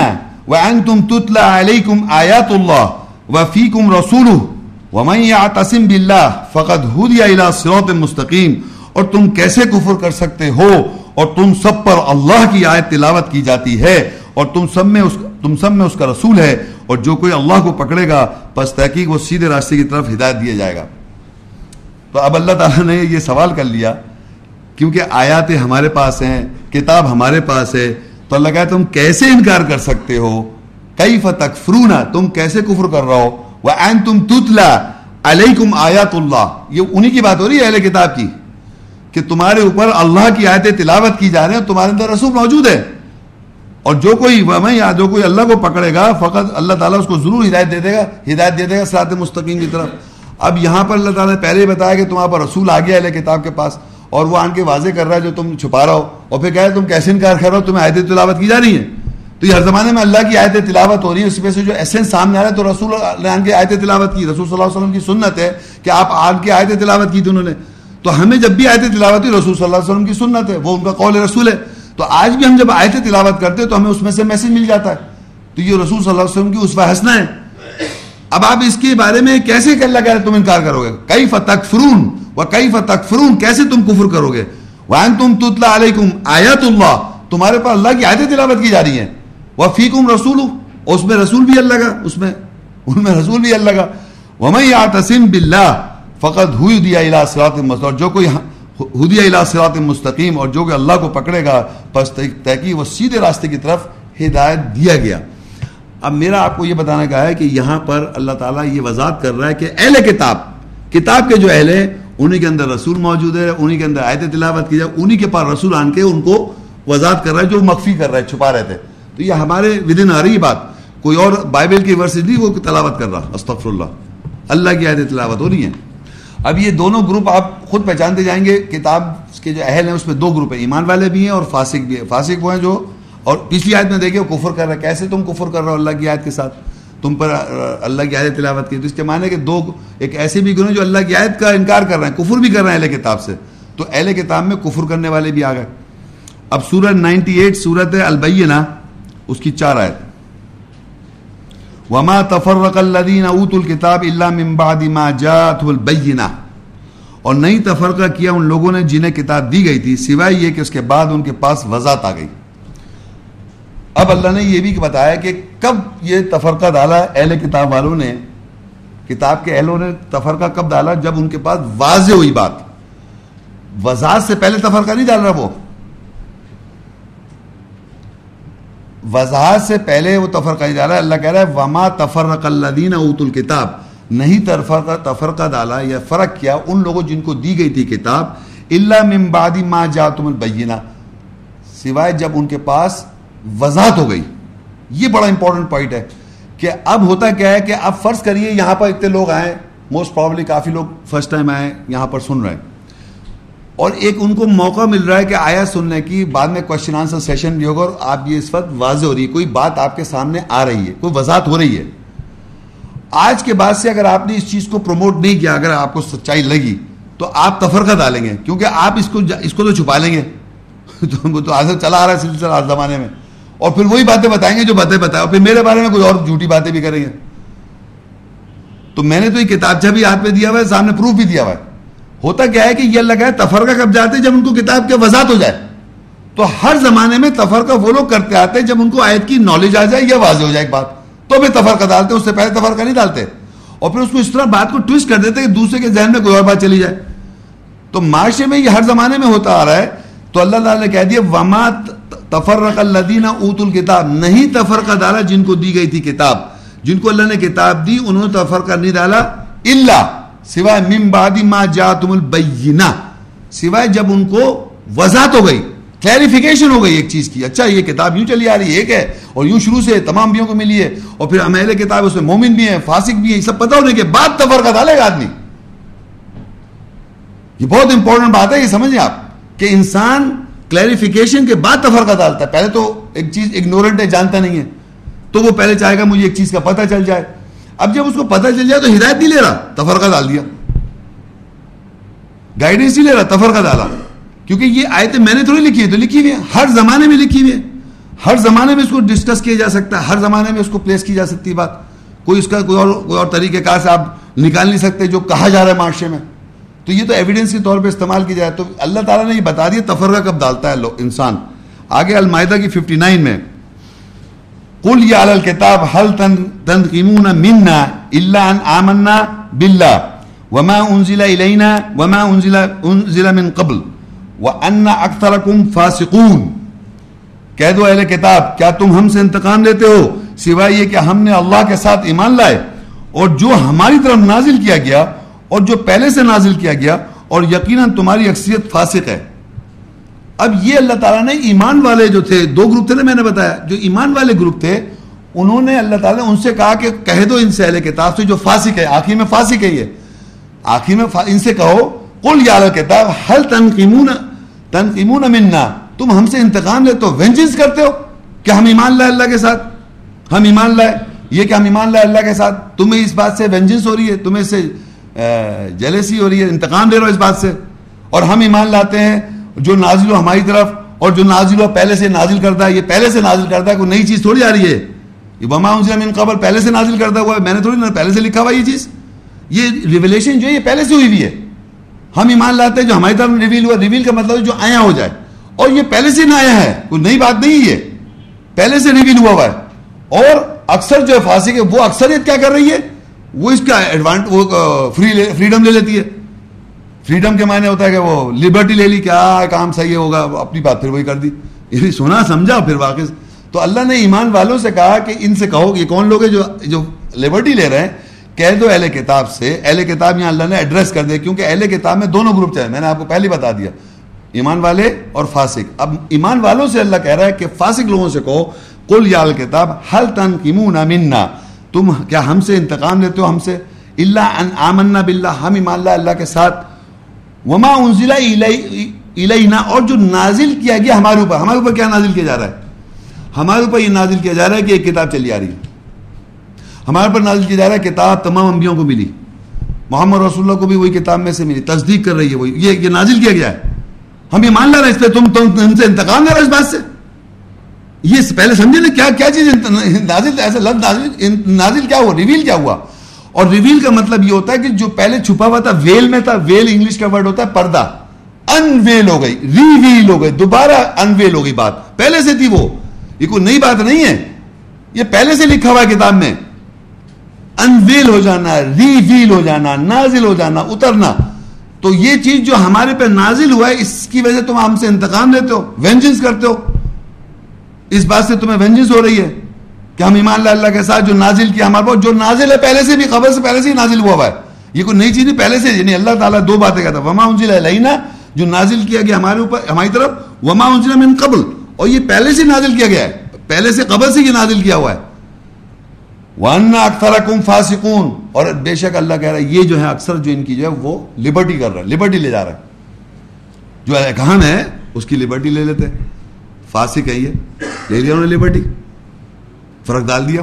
وَأَنْتُمْ تُتْلَى عَلَيْكُمْ آيَاتُ اللَّهِ وَفِيكُمْ رَسُولُهُ۔ وَمَنْ يَعْتَسِمْ بِاللَّهِ فَقَدْ هُدِيَ إِلَى صِرَاطٍ مستقیم اور تم کیسے کفر کر سکتے ہو؟ اور تم سب پر اللہ کی آیت تلاوت کی جاتی ہے۔ اور تم سب میں اس تم سب میں اس کا رسول ہے۔ اور جو کوئی اللہ کو پکڑے گا، پس تحقیق وہ سیدھے راستے کی طرف ہدایت دیا جائے گا۔ تو اب اللہ تعالیٰ نے یہ سوال کر لیا، کیونکہ آیات ہمارے پاس ہیں، کتاب ہمارے پاس ہے، تو اللہ کہا تم کیسے انکار کر سکتے ہو؟ کئی فتق فرونا تم کیسے کفر کر رہا ہو؟ وہ این تم تتلا علیکم آیات اللہ یہ انہی کی بات ہو رہی ہے اہل کتاب کی کہ تمہارے اوپر اللہ کی آیتیں تلاوت کی جا رہے ہیں تمہارے اندر رسول موجود ہے اور جو کوئی یا جو کوئی اللہ کو پکڑے گا فقط اللہ تعالیٰ اس کو ضرور ہدایت دے دے گا، ہدایت دے دے گا سرات مستقیم کی طرف۔ اب یہاں پر اللہ تعالیٰ نے پہلے ہی بتایا کہ تمہارے پر رسول آ گیا اہل کتاب کے پاس اور وہ آن کے واضح کر رہا ہے جو تم چھپا رہا ہو اور پھر کہہ تم کیسے انکار کر رہا ہو، تمہیں آیت تلاوت کی جا رہی ہے تو یہ ہر زمانے میں اللہ کی آیت تلاوت ہو رہی ہے، اس میں سے جو ایسنس سامنے آ رہا ہے تو رسول نے آن کے آیت تلاوت کی، رسول صلی اللہ علیہ وسلم کی سنت ہے کہ آپ آن کے آیت تلاوت کی تھی انہوں نے۔ تو ہمیں جب بھی آیت تلاوت ہوئی، رسول صلی اللہ علیہ وسلم کی سنت ہے، وہ ان کا قول رسول ہے۔ تو آج بھی ہم جب آیت تلاوت کرتے ہیں تو ہمیں اس میں سے میسج مل جاتا ہے۔ تو یہ رسول صلی اللہ علیہ وسلم کی اس حسنا ہے۔ اب آپ اس کے بارے میں کیسے کہ اللہ کہہ رہے تم انکار کرو گے۔ کئی فتق فرون و کئی فتق فرون کیسے تم کفر کرو گے؟ وان تم تتلا علیکم آیت اللہ۔ تمہارے پاس اللہ کی آیت تلاوت کی جا رہی ہیں۔ وہ فیکم رسول اس میں رسول بھی اللہ کا، اس میں، ان میں رسول بھی اللہ کا۔ ومن یعتصم باللہ فقط ہوئی دیا صراط جو کوئی ہدیہ الہ صراط مستقیم، اور جو کہ ہاں، اللہ کو پکڑے گا، پس تحقیق وہ سیدھے راستے کی طرف ہدایت دیا گیا۔ اب میرا آپ کو یہ بتانا کا ہے کہ یہاں پر اللہ تعالیٰ یہ وضاحت کر رہا ہے کہ اہل کتاب کتاب کے جو اہل ہیں، انہی کے اندر رسول موجود ہے، انہی کے اندر آیت تلاوت کی جائے انہی کے پاس رسول آن کے ان کو وضاحت کر رہا ہے، جو مخفی کر رہا ہے، چھپا رہے تھے۔ تو یہ ہمارے ودن آ رہی بات۔ کوئی اور بائبل کی ورسز نہیں، وہ تلاوت کر رہا۔ استغفر اللہ اللہ کی آیت تلاوت ہو رہی ہے اب یہ دونوں گروپ آپ خود پہچانتے جائیں گے، کتاب کے جو اہل ہیں، اس میں دو گروپ ہیں۔ ایمان والے بھی ہیں اور فاسق بھی ہیں۔ فاسق وہ ہیں جو، اور پچھلی آیت میں دیکھیں وہ کفر کر رہا ہے۔ کیسے تم کفر کر رہے ہو اللہ کی آیت کے ساتھ؟ تم پر اللہ کی آیت تلاوت کی۔ تو اس کے معنی کہ دو، ایک ایسے بھی گروہ جو اللہ کی آیت کا انکار کر رہے ہیں۔ کفر بھی کر رہے ہیں اہل کتاب سے۔ تو اہل کتاب میں کفر کرنے والے بھی آ گئے۔ اب سورت نائنٹی ایٹ سورت البینہ اس کی چار آیت وما تفرق الذين اوتوا الكتاب الا من بعد ما اور نہیں تفرقہ کیا ان لوگوں نے جنہیں کتاب دی گئی تھی، سوائے یہ کہ اس کے بعد ان کے پاس وضاحت آ گئی۔ اب اللہ نے یہ بھی بتایا کہ کب یہ تفرقہ ڈالا اہل کتاب والوں نے۔ کتاب کے اہلوں نے تفرقہ کب ڈالا؟ جب ان کے پاس واضح ہوئی بات۔ وضاحت سے پہلے تفرقہ نہیں ڈال رہا وہ۔ وضاحت سے پہلے وہ تفرقہ ڈالا اللہ کہہ رہا ہے، وما تفرق الدین اوت الکتاب نہیں تفرقہ تفرقہ ڈالا یا فرق کیا ان لوگوں جن کو دی گئی تھی کتاب۔ اللہ ممبادی ما جا تم البینہ سوائے جب ان کے پاس وضاحت ہو گئی۔ یہ بڑا امپورٹنٹ پوائنٹ ہے کہ اب ہوتا کیا ہے کہ اب فرض کریے یہاں پر اتنے لوگ آئے۔ موسٹ پرابلی کافی لوگ فرسٹ ٹائم آئے، یہاں پر سن رہے ہیں۔ اور ایک ان کو موقع مل رہا ہے کہ آیا سننے کی، بعد میں کوشچن آنسر سیشن بھی ہوگا اور آپ یہ اس وقت واضح ہو رہی ہے، کوئی بات آپ کے سامنے آ رہی ہے، کوئی وضاحت ہو رہی ہے۔ آج کے بعد سے اگر آپ نے اس چیز کو پروموٹ نہیں کیا، اگر آپ کو سچائی لگی، تو آپ تفرقہ ڈالیں گے، کیونکہ آپ اس کو اس کو تو چھپا لیں گے۔ تو آج چلا آ رہا ہے سلسلہ آج زمانے میں۔ اور پھر وہی باتیں بتائیں گے جو باتیں بتائیں۔ اور پھر میرے بارے میں کوئی اور جھوٹی باتیں بھی کریں گے۔ تو میں نے تو یہ کتاب بھی ہاتھ پہ دیا ہوا ہے، سامنے پروف بھی دیا ہوا ہے۔ ہوتا کیا ہے کہ یہ اللہ تفرقہ کب جاتے جب ان کو کتاب کے وضاحت ہو جائے۔ تو ہر زمانے میں تفرقہ وہ لوگ کرتے آتے جب ان کو آیت کی نالج آ جائے یا واضح ہو جائے ایک بات۔ تو پھر تفرقہ ڈالتے اس سے پہلے تفرقہ نہیں ڈالتے۔ اور پھر اس کو اس طرح بات کو ٹوسٹ کر دیتے کہ دوسرے کے ذہن میں کوئی اور بات چلی جائے۔ تو معاشرے میں یہ ہر زمانے میں ہوتا آ رہا ہے۔ تو اللہ تعالیٰ نے کہہ دیا، وما تفرق الدینہ اوت الکتاب نہیں تفرقہ ڈالا جن کو دی گئی تھی کتاب۔ جن کو اللہ نے کتاب دی، انہوں نے تفرقہ نہیں ڈالا۔ اللہ سوائے من بعد ما جاتم البینہ، سوائے جب ان کو وضاحت ہو گئی کلیریفیکیشن ہو گئی ایک چیز کی اچھا یہ کتاب یوں چلی آ رہی ہے، ایک ہے، اور یوں شروع سے تمام بیوں کو ملی ہے، اور پھر امیل کتاب اس میں مومن بھی ہیں، فاسق بھی ہیں سب پتہ ہونے کے بعد تفرقہ ڈالے گا آدمی۔ یہ بہت امپورٹنٹ بات ہے، یہ سمجھیں آپ، کہ انسان کلیریفیکیشن کے بعد تفرقہ ڈالتا ہے۔ پہلے تو ایک چیز اگنورنٹ ہے، جانتا نہیں ہے، تو وہ پہلے چاہے گا مجھے ایک چیز کا پتہ چل جائے۔ اب جب اس کو پتہ چل جائے تو ہدایت نہیں لے رہا، تفرقہ ڈال دیا۔ گائیڈنس نہیں لے رہا، تفرقہ ڈالا۔ کیونکہ یہ آیتیں میں نے تھوڑی لکھی ہے تو لکھی ہوئی ہے ہر زمانے میں لکھی ہوئی ہے ہر زمانے میں اس کو ڈسکس کیا جا سکتا ہے، ہر زمانے میں اس کو پلیس کی جا سکتی ہے بات۔ کوئی اس کا کوئی اور کوئی اور طریقہ کار سے آپ نکال نہیں سکتے جو کہا جا رہا ہے معاشرے میں۔ تو یہ تو ایویڈنس کے طور پہ استعمال کی جائے۔ تو اللہ تعالیٰ نے یہ بتا دیا، تفرقہ کب ڈالتا ہے انسان۔ آگے المائدہ کی ففٹی نائن میں قل یا الکتاب حل تنقیمون منا الا ان آمنا باللہ وما انزل الینا وما انزل, انزل من قبل وان اکثرکم فاسقون۔ کہہ دو اہل کتاب کیا تم ہم سے انتقام لیتے ہو؟ سوائے یہ کہ ہم نے اللہ کے ساتھ ایمان لائے اور جو ہماری طرف نازل کیا گیا اور جو پہلے سے نازل کیا گیا اور یقیناً تمہاری اکثریت فاسق ہے۔ اب یہ اللہ تعالیٰ نے ایمان والے جو تھے، دو گروپ تھے نا میں نے بتایا، جو ایمان والے گروپ تھے، انہوں نے اللہ تعالیٰ نے ان سے کہا کہ کہہ دو ان سے اہل کتاب سے جو فاسق ہے۔ آخر میں فاسق ہے یہ۔ آخر میں ان سے کہو، قل یا کتاب حل تنقیمون تنقیمون منا؟ تم ہم سے انتقام لے تو وینجنس کرتے ہو؟ کہ ہم ایمان لائے اللہ کے ساتھ؟ ہم ایمان لائے۔ یہ کہ ہم ایمان لائے اللہ کے ساتھ، تمہیں اس بات سے وینجنس ہو رہی ہے، تمہیں سے جیلسی ہو رہی ہے، انتقام دے رہا ہو اس بات سے۔ اور ہم ایمان لاتے ہیں جو نازل ہو ہماری طرف اور جو نازل ہو پہلے سے نازل کرتا ہے، یہ پہلے سے نازل کرتا ہے، کوئی نئی چیز تھوڑی آ رہی ہے۔ یہ بما من قبل پہلے سے نازل کرتا ہوا ہے، میں نے تھوڑی نا پہلے سے لکھا ہوا یہ چیز۔ یہ ریویلیشن جو ہے، یہ پہلے سے ہوئی ہوئی ہے۔ ہم ایمان لاتے ہیں جو ہماری طرف ریویل ہوا ریویل کا مطلب جو آیا ہو جائے۔ اور یہ پہلے سے نہ آیا ہے، کوئی نئی بات نہیں ہے پہلے سے ریویل ہوا ہوا ہے۔ اور اکثر جو ہے فاسق ہے، وہ اکثریت کیا کر رہی ہے؟ وہ اس کا ایڈوانٹ وہ فریڈم لے لیتی ہے۔ فریڈم کے معنی ہوتا ہے کہ وہ لبرٹی لے لی، کیا کام صحیح ہوگا؟ اپنی بات پھر وہی کر دی۔ یہ سنا، سمجھا پھر واقع تو اللہ نے ایمان والوں سے کہا کہ ان سے کہو یہ کون لوگ ہیں جو جو لبرٹی لے رہے ہیں؟ کہہ دو اہل کتاب سے۔ اہل کتاب یہاں اللہ نے ایڈریس کر دیا، کیونکہ اہل کتاب میں دونوں گروپ چاہے میں نے آپ کو پہلے بتا دیا۔ ایمان والے اور فاسق۔ اب ایمان والوں سے اللہ کہہ رہا ہے کہ فاسق لوگوں سے کہو کل یا کتاب حل تن کیمون منا؟ تم کیا ہم سے انتقام لیتے ہو ہم سے؟ اللہ ان آمنا باللہ، ہم ایمان اللہ اللہ کے ساتھ۔ وما انزلہ الینا اور جو نازل کیا گیا ہمارے اوپر ہمارے اوپر کیا نازل کیا جا رہا ہے؟ ہمارے اوپر یہ نازل کیا جا رہا ہے کہ ایک کتاب چلی آ رہی ہے۔ ہمارے اوپر نازل کیا جا رہا ہے کتاب تمام انبیوں کو ملی۔ محمد رسول اللہ کو بھی وہی کتاب میں سے ملی۔ تصدیق کر رہی ہے وہی، یہ یہ نازل کیا گیا ہے۔ ہم یہ مان لے رہے اس پہ، تم تم ان سے انتقام لے رہے اس بات سے۔ یہ پہلے سمجھے نا کیا کیا چیز نازل، ایسا لفظ نازل نازل کیا ہوا؟ ریویل کیا ہوا؟ اور ریویل کا مطلب یہ ہوتا ہے کہ جو پہلے چھپا ہوا تھا ویل میں تھا ویل انگلش کا ورڈ ہوتا ہے، پردہ۔ ان ویل ہو گئی ریویل ہو گئی، دوبارہ ان ویل ہو گئی بات۔ پہلے سے تھی وہ۔ یہ کوئی نئی بات نہیں ہے۔ یہ پہلے سے لکھا ہوا ہے کتاب میں۔ انویل ہو جانا ریویل ہو جانا، نازل ہو جانا، اترنا۔ تو یہ چیز جو ہمارے پہ نازل ہوا ہے، اس کی وجہ تم ہم سے انتقام لیتے ہو وینجنس کرتے ہو۔ اس بات سے تمہیں وینجنس ہو رہی ہے۔ کہ ہم ایمان اللہ اللہ کے ساتھ جو نازل کیا ہمارے پاس، جو نازل ہے، پہلے سے بھی، خبر سے پہلے سے ہی نازل ہوا ہوا ہے۔ یہ کوئی نئی چیز نہیں، پہلے سے یعنی اللہ تعالیٰ دو باتیں کہتا وما انزل علینا جو نازل کیا گیا ہمارے اوپر، ہماری طرف، وما انزل من قبل۔ اور یہ پہلے سے نازل کیا گیا ہے۔ پہلے سے قبل سے یہ نازل کیا ہوا ہے۔ وَأَنَّ أَكْثَرَكُمْ فَاسِقُونَ۔ اور بے شک اللہ کہہ رہا ہے، یہ جو ہے، اکثر جو ان کی جو ہے، وہ لبرٹی کر رہا ہے لبرٹی لے جا رہا ہے۔ جو احکام ہے؟ اس کی لبرٹی لے لیتے فاسق ہے یہ۔ لے لیا انہوں نے لبرٹی فرق ڈال دیا۔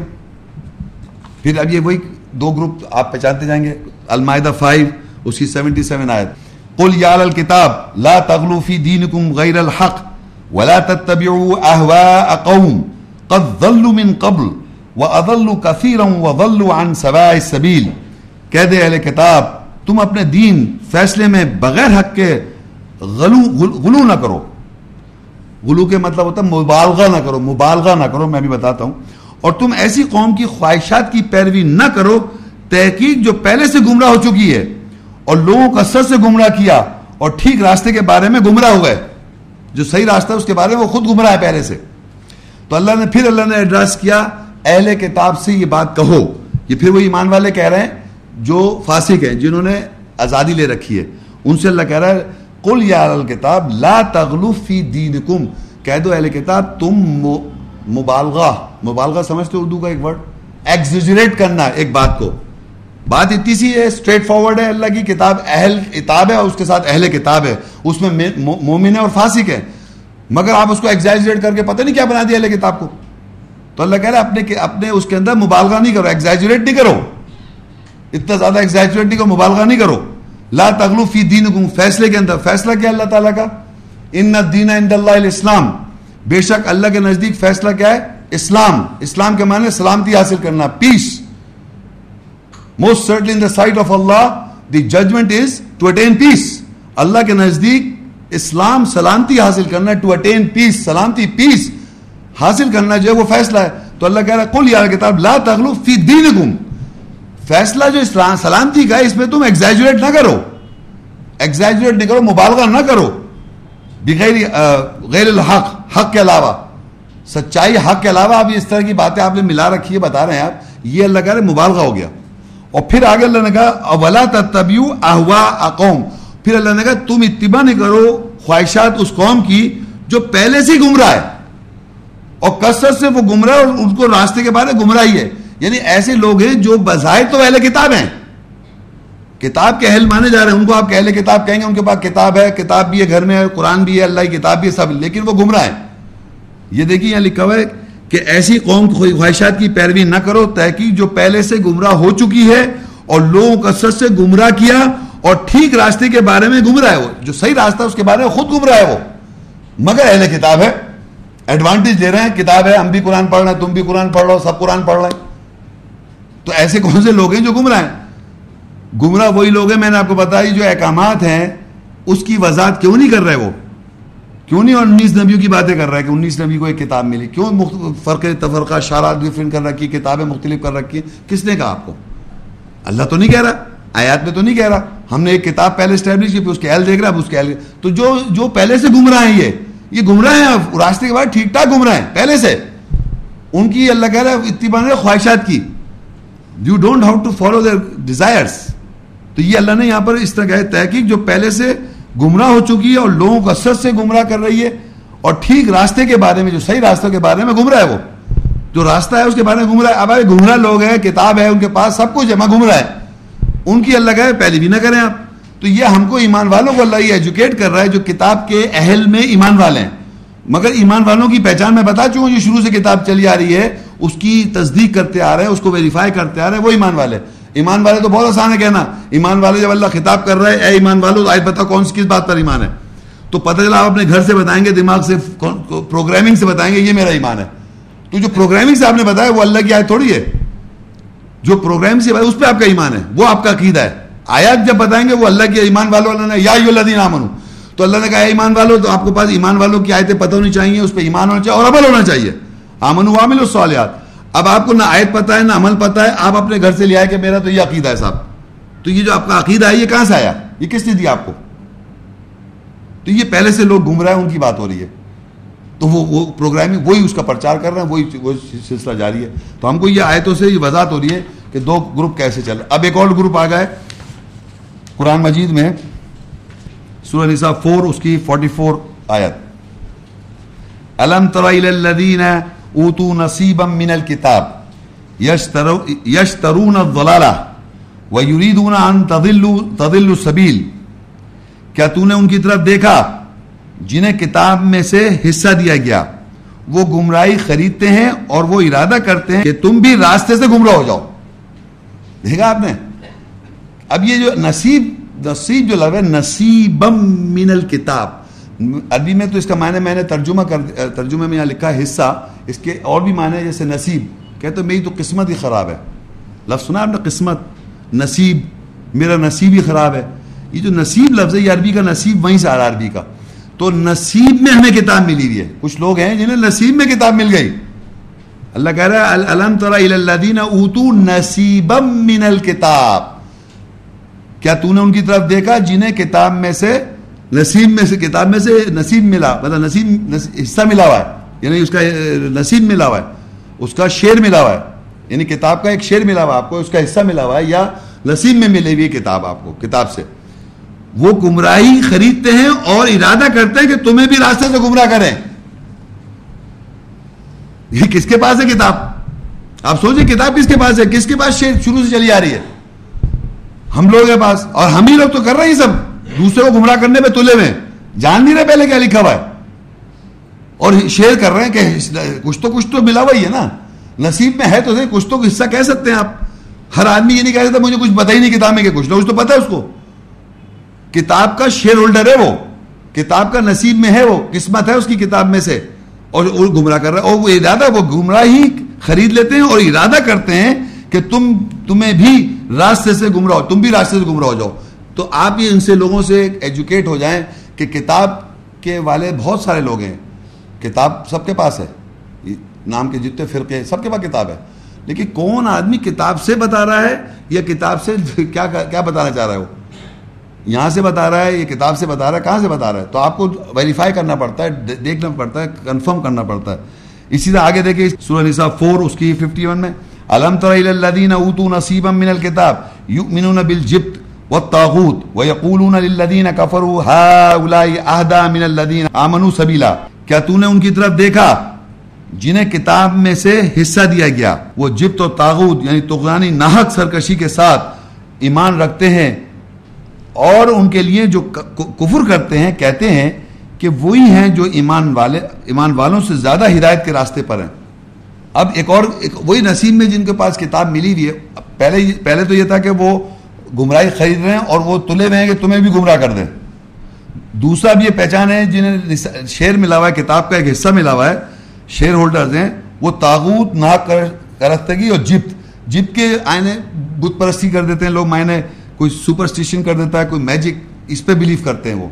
پھر اب یہ وہی دو گروپ آپ پہچانتے جائیں گے۔ المائدہ فائیو، اس کی سیونٹی سیون آیت۔ قل یا الکتاب، لا تغلو فی دینکم غیر الحق ولا تتبعوا اهواء قوم قد ضلوا من قبل واضلوا كثيرا وضلوا عن سواء السبيل کہہ دے اہل کتاب، تم اپنے دین فیصلے میں بغیر حق کے غلو غلو نہ کرو۔ غلو کے مطلب ہوتا ہے مبالغہ نہ کرو، مبالغہ نہ کرو، میں بھی بتاتا ہوں۔ اور تم ایسی قوم کی خواہشات کی پیروی نہ کرو، تحقیق جو پہلے سے گمراہ ہو چکی ہے اور لوگوں کا سر سے گمراہ کیا اور ٹھیک راستے کے بارے میں گمراہ ہو گئے۔ جو صحیح راستہ ہے، اس کے بارے میں وہ خود گمراہ ہے پہلے سے۔ تو اللہ نے پھر اللہ نے ایڈریس کیا، اہل کتاب سے یہ بات کہو۔ یہ پھر وہ ایمان والے کہہ رہے ہیں جو فاسق ہیں، جنہوں نے آزادی لے رکھی ہے۔ ان سے اللہ کہہ رہا ہے کل یا کتاب، لا تغلو فی دینکم۔ کہہ دو اہل کتاب، تم مبالغہ مبالغہ سمجھتے اردو کا ایک ورڈ ایگزیجریٹ کرنا ایک بات کو۔ بات اتنی سی ہے اسٹریٹ فارورڈ ہے، اللہ کی کتاب اہل کتاب ہے اور اس کے ساتھ اہل کتاب ہے۔ اس میں مومن ہے اور فاسق ہے۔ مگر آپ اس کو ایگزیجریٹ کر کے پتہ نہیں کیا بنا دیا اہل کتاب کو۔ تو اللہ کہہ رہا ہے، اپنے اپنے اس کے اندر مبالغہ نہیں کرو۔ ایگزیجریٹ نہیں کرو۔ اتنا زیادہ ایگزیجریٹ نہیں کرو، مبالغہ نہیں کرو۔ لا تغلو فی دین فیصلے کے اندر۔ فیصلہ کیا اللہ تعالیٰ کا؟ ان دین عند اللہ الاسلام بے شک اللہ کے نزدیک فیصلہ کیا ہے؟ اسلام. اسلام کے معنی سلامتی حاصل کرنا peace most certainly in the sight of Allah the judgement is to attain peace Allah کے نزدیک اسلام سلامتی حاصل کرنا ٹو اٹین پیس سلامتی پیس حاصل کرنا جو ہے وہ فیصلہ ہے۔ تو اللہ کہہ رہا ہے کل یا کتاب، لا تغلو فی دینکم۔ فیصلہ جو اسلام، سلامتی کا ہے، اس میں تم ایگزیجریٹ نہ کرو۔ ایگزیجریٹ نہیں کرو، مبالغہ نہ کرو۔ بغیر غیر الحق۔ حق کے علاوہ۔ سچائی حق کے علاوہ اب اس طرح کی باتیں آپ نے ملا رکھی ہے بتا رہے ہیں آپ۔ یہ اللہ کہہ رہے مبالغہ ہو گیا۔ اور پھر آگے اللہ نے کہا، اولا تتبیو احوا اقوم پھر اللہ نے کہا، تم اتباع نہیں کرو خواہشات اس قوم کی جو پہلے سے گمراہ ہے۔ اور کثرت سے وہ گمراہ اور ان کو راستے کے بارے گمراہی ہے۔ یعنی ایسے لوگ ہیں جو بظاہر تو اہل کتاب ہیں۔ کتاب کے اہل مانے جا رہے ہیں، ان کو آپ اہل کتاب کہیں گے، ان کے پاس کتاب ہے، کتاب بھی ہے، گھر میں ہے، قرآن بھی ہے، اللہ کی کتاب بھی ہے، سب لیکن وہ گمراہ ہیں۔ یہ دیکھیے یہاں لکھا ہوا ہے کہ ایسی قوم خواہشات کی پیروی نہ کرو، تحقیق جو پہلے سے گمراہ ہو چکی ہے اور لوگوں کثرت سے گمراہ کیا اور ٹھیک راستے کے بارے میں گمراہ ہے وہ۔ جو صحیح راستہ اس کے بارے میں خود گمراہ ہے وہ۔ مگر اہل کتاب ہے ایڈوانٹیج دے رہے ہیں، کتاب ہے، ہم بھی قرآن پڑھ رہے ہیں، تم بھی قرآن پڑھ رہے ہو سب قرآن پڑھ رہے ہیں تو ایسے کون سے لوگ ہیں جو گمراہ ہیں؟ گمراہ وہی لوگ ہیں، میں نے آپ کو بتائی، جو احکامات ہیں، اس کی وضاحت کیوں نہیں کر رہے وہ؟ کیوں نہیں انیس نبیوں کی باتیں کر رہا ہے کہ انیس نبی کو ایک کتاب ملی؟ کیوں فرق تفرقہ، شارات ڈفرینٹ کر رکھی، کتابیں مختلف کر رکھی ہیں؟ کس نے کہا آپ کو؟ اللہ تو نہیں کہہ رہا، آیات میں تو نہیں کہہ رہا۔ ہم نے ایک کتاب پہلے اسٹیبلش کی، پھر اس کے اہل دیکھ رہا ہے اس کے اہل تو جو جو پہلے سے گمراہ ہیں یہ یہ گمراہ ہیں راستے کے بعد ٹھیک ٹھاک گمراہ ہیں، پہلے سے۔ ان کی اللہ کہہ رہا ہے، اتباع ہے خواہشات کی۔ You don't how to follow their desires تو یہ اللہ نے یہاں پر اس طرح کہا تحقیق جو پہلے سے گمراہ ہو چکی ہے اور لوگوں کو اثر سے گمراہ کر رہی ہے اور ٹھیک راستے کے بارے میں، جو صحیح راستوں کے بارے میں گمراہ ہے وہ۔ جو راستہ ہے، اس کے بارے میں گمراہ ہے۔ اب آئے گمراہ لوگ ہیں، کتاب ہے، ان کے پاس سب کچھ جمع گمراہ ہے۔ ان کی اللہ کہے پہلی بھی نہ کریں آپ۔ تو یہ ہم کو ایمان والوں کو اللہ یہ ایجوکیٹ کر رہا ہے، جو کتاب کے اہل میں ایمان والے ہیں۔ مگر ایمان والوں کی پہچان میں بتا چکا ہوں، جو شروع سے کتاب چلی آ رہی ہے، اس کی تصدیق کرتے آ رہے ہیں، اس کو ویریفائی کرتے آ رہے ہیں، وہ ایمان والے ایمان والے تو بہت آسان ہے کہنا۔ ایمان والے جب اللہ خطاب کر رہے اے ایمان والو آج بتا کون سی کس بات پر ایمان ہے؟ تو پتہ چلا آپ اپنے گھر سے بتائیں گے، دماغ سے پروگرامنگ سے بتائیں گے، یہ میرا ایمان ہے۔ تو جو پروگرامنگ سے آپ نے بتایا، وہ اللہ کی آیت تھوڑی ہے۔ جو پروگرام سے اس پہ آپ کا ایمان ہے، وہ آپ کا عقیدہ ہے۔ آیات جب بتائیں گے، وہ اللہ کی ایمان والوں اللہ نے یا اللہ دین آمن تو اللہ نے کہا ایمان والو، تو آپ کے پاس ایمان والوں کی آیتیں پتہ ہونی چاہیے، اس پہ ایمان ہونا چاہیے اور عمل ہونا چاہیے۔ آمن عامل الصالحات۔ اب آپ کو نہ آیت پتہ ہے، نہ عمل پتہ ہے، آپ اپنے گھر سے لے آئے کہ میرا تو یہ عقیدہ ہے صاحب۔ تو یہ جو آپ کا عقیدہ ہے، یہ کہاں سے آیا؟ یہ کس نے دیا آپ کو؟ تو یہ پہلے سے لوگ گم رہے ہیں، ان کی بات ہو رہی ہے۔ تو وہ وہ پروگرامنگ وہی اس کا پرچار کر رہے ہیں، وہی وہ سلسلہ جاری ہے۔ تو ہم کو یہ آیتوں سے یہ وضاحت ہو رہی ہے کہ دو گروپ کیسے چل رہے اب ایک اور گروپ آ گئے، قرآن مجید میں۔ سورہ نساء فور اس کی فورٹی فور آیت۔ الم الذین اوتو نصیبا من الكتاب. یشترون الضلالہ ویریدون ان تضلوا تضلوا السبیل. کیا تو نے ان کی طرف دیکھا؟ جنہیں کتاب میں سے حصہ دیا گیا. وہ گمراہی خریدتے ہیں اور وہ ارادہ کرتے ہیں کہ تم بھی راستے سے گمراہ ہو جاؤ. دیکھا آپ نے؟ اب یہ جو نصیب نصیب جو لگ ہے نصیبم من الکتاب عربی میں تو اس کا معنی میں نے ترجمہ کر ترجمے میں یہاں لکھا ہے، حصہ، اس کے اور بھی معنی ہے جیسے نصیب۔ کہتے میری تو قسمت ہی خراب ہے۔ لفظ سنا آپ نے قسمت۔ نصیب، میرا نصیب ہی خراب ہے۔ یہ جو نصیب لفظ ہے، یہ عربی کا نصیب، وہیں سے آ رہا عربی کا۔ تو نصیب میں ہمیں کتاب ملی ہوئی ہے۔ کچھ لوگ ہیں جنہیں نصیب میں کتاب مل گئی۔ اللہ کہہ رہا ہے الم ترین اوتو نصیب من الکتاب کیا تو نے ان کی طرف دیکھا جنہیں کتاب میں سے نصیب میں سے کتاب میں سے نصیب ملا مطلب نصیب حصہ ملا ہوا ہے۔ یعنی اس کا نصیب ملا ہوا ہے۔ اس کا شعر ملا ہوا ہے۔ یعنی کتاب کا ایک شعر ملا ہوا آپ کو، اس کا حصہ ملا ہوا ہے، یا نصیب میں ملے ہوئی کتاب آپ کو، کتاب سے۔ وہ گمراہی خریدتے ہیں اور ارادہ کرتے ہیں کہ تمہیں بھی راستے سے گمراہ کریں۔ یہ کس کے پاس ہے کتاب؟ آپ سوچیں کتاب کس کے پاس ہے؟ کس کے پاس شعر شروع سے چلی آ رہی ہے؟ ہم لوگ کے پاس، اور ہم ہی لوگ تو کر رہے ہیں سب۔ دوسرے کو گمراہ کرنے پہ تلے میں۔ جان نہیں رہے پہلے کیا لکھا ہوا ہے۔ اور شیئر کر رہے ہیں کہ کچھ تو کچھ تو ملا ہوا ہی ہے نا۔ نصیب میں ہے تو کچھ تو حصہ کہہ سکتے ہیں آپ۔ ہر آدمی یہ نہیں کہہ سکتا، مجھے کچھ پتا ہی نہیں کتاب میں کہ کچھ نہ کچھ تو پتا ہے اس کو۔ کتاب کا شیئر ہولڈر ہے وہ۔ کتاب کا نصیب میں ہے وہ، قسمت ہے اس کی کتاب میں سے۔ اور وہ گمراہ کر رہا ہے۔ اور وہ ارادہ، وہ گمراہ ہی خرید لیتے ہیں اور ارادہ کرتے ہیں کہ تم تمہیں بھی راستے سے گمراہ ہو، تم بھی راستے سے گمراہ ہو جاؤ۔ تو آپ یہ ان سے لوگوں سے ایجوکیٹ ہو جائیں کہ کتاب کے والے بہت سارے لوگ ہیں۔ کتاب سب کے پاس ہے۔ نام کے جتنے فرقے سب کے پاس کتاب ہے۔ لیکن کون آدمی کتاب سے بتا رہا ہے یا کتاب سے کیا کیا بتانا چاہ رہا ہے وہ؟ یہاں سے بتا رہا ہے، یہ کتاب سے بتا رہا ہے، کہاں سے بتا رہا ہے؟ تو آپ کو ویریفائی کرنا پڑتا ہے دیکھنا پڑتا ہے کنفرم کرنا پڑتا ہے۔ اسی طرح آگے دیکھیں، سورہ نساء فور اس کی ففٹی ون میں علم الذین اوتوا نصیبا من الکتاب یؤمنون بالجبت؟ والطاغوت ويقولون للذین كفروا هؤلاء اهدى من الذین آمنوا سبیلا کیا تو نے ان کی طرف دیکھا؟ جنہیں کتاب میں سے حصہ دیا گیا۔ وہ جبت و تاغوت یعنی تغرانی ناحق سرکشی کے ساتھ ایمان رکھتے ہیں اور ان کے لیے جو کفر کرتے ہیں، کہتے ہیں کہ وہی ہیں جو ایمان والے، ایمان والوں سے زیادہ ہدایت کے راستے پر ہیں۔ اب ایک اور، ایک وہی نصیب میں جن کے پاس کتاب ملی ہوئی ہے۔ پہلے پہلے تو یہ تھا کہ وہ گمراہی خرید رہے ہیں اور وہ تلے ہوئے ہیں کہ تمہیں بھی گمراہ کر دیں دوسرا بھی یہ پہچان ہے، جنہیں شیئر ملا ہوا ہے، کتاب کا ایک حصہ ملا ہوا ہے شیئر ہولڈرز ہیں، وہ تاغوت، ناک، کرستگی اور جپت جپ کے آئنے بت پرستی کر دیتے ہیں، لوگ معنی کوئی سپرسٹیشن کر دیتا ہے، کوئی میجک، اس پہ بلیو کرتے ہیں وہ۔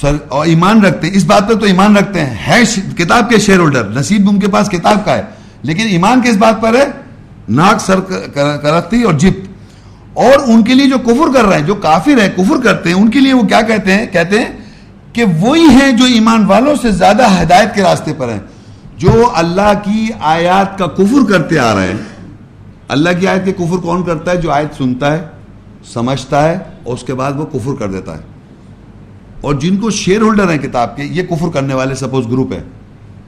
سر، اور ایمان رکھتے ہیں۔ اس بات پہ تو ایمان رکھتے ہیں۔ ہے کتاب کے شیئر ہولڈر، نصیب ان کے پاس کتاب کا ہے، لیکن ایمان کس بات پر ہے؟ ناک، سر کرتی اور جپت اور ان کے لیے جو کفر کر رہے ہیں جو کافر ہیں، کفر کرتے ہیں، ان کے لیے وہ کیا کہتے ہیں؟ کہتے ہیں کہ وہی ہیں جو ایمان والوں سے زیادہ ہدایت کے راستے پر ہیں۔ جو اللہ کی آیات کا کفر کرتے آ رہے ہیں۔ اللہ کی آیت کے کفر کون کرتا ہے؟ جو آیت سنتا ہے، سمجھتا ہے اور اس کے بعد وہ کفر کر دیتا ہے۔ اور جن کو شیئر ہولڈر ہیں کتاب کے، یہ کفر کرنے والے سپوز گروپ ہے۔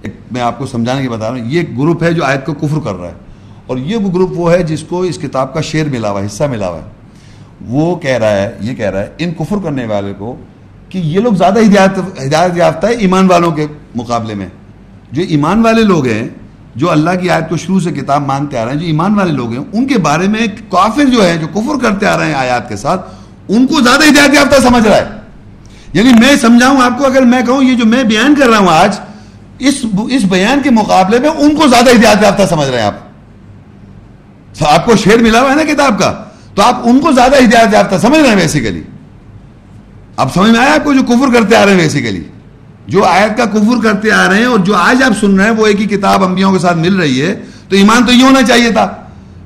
ایک میں آپ کو سمجھانے کی بتا رہا ہوں، یہ گروپ ہے جو آیت کو کفر کر رہا ہے۔ اور یہ وہ گروپ وہ ہے جس کو اس کتاب کا شیئر ملا ہوا ہے، حصہ ملا ہوا ہے۔ وہ کہہ رہا ہے، یہ کہہ رہا ہے، ان کفر کرنے والے کو کہ یہ لوگ زیادہ ہدایت ہدایت یافتہ ہے ایمان والوں کے مقابلے میں۔ جو ایمان والے لوگ ہیں، جو اللہ کی آیت کو شروع سے کتاب مانتے آ رہے ہیں، جو ایمان والے لوگ ہیں، ان کے بارے میں کافر جو ہے جو کفر کرتے آ رہے ہیں آیات کے ساتھ، ان کو زیادہ ہدایت یافتہ سمجھ رہا ہے۔ یعنی میں سمجھاؤں آپ کو، اگر میں کہوں یہ جو میں بیان کر رہا ہوں آج، اس اس بیان کے مقابلے میں ان کو زیادہ ہدایت یافتہ سمجھ رہے ہیں آپ۔ آپ کو شیر ملا ہوا ہے نا کتاب کا، تو آپ ان کو زیادہ ہدایت یافتہ، سمجھ رہے ہیں بیسیکلی اب سمجھ میں آیا آپ کو جو کفر کرتے آ رہے ہیں بیسیکلی جو آیت کا کفر کرتے آ رہے ہیں اور جو آج آپ سن رہے ہیں، وہ ایک ہی کتاب انبیاءوں کے ساتھ مل رہی ہے۔ تو ایمان تو یہ ہونا چاہیے تھا۔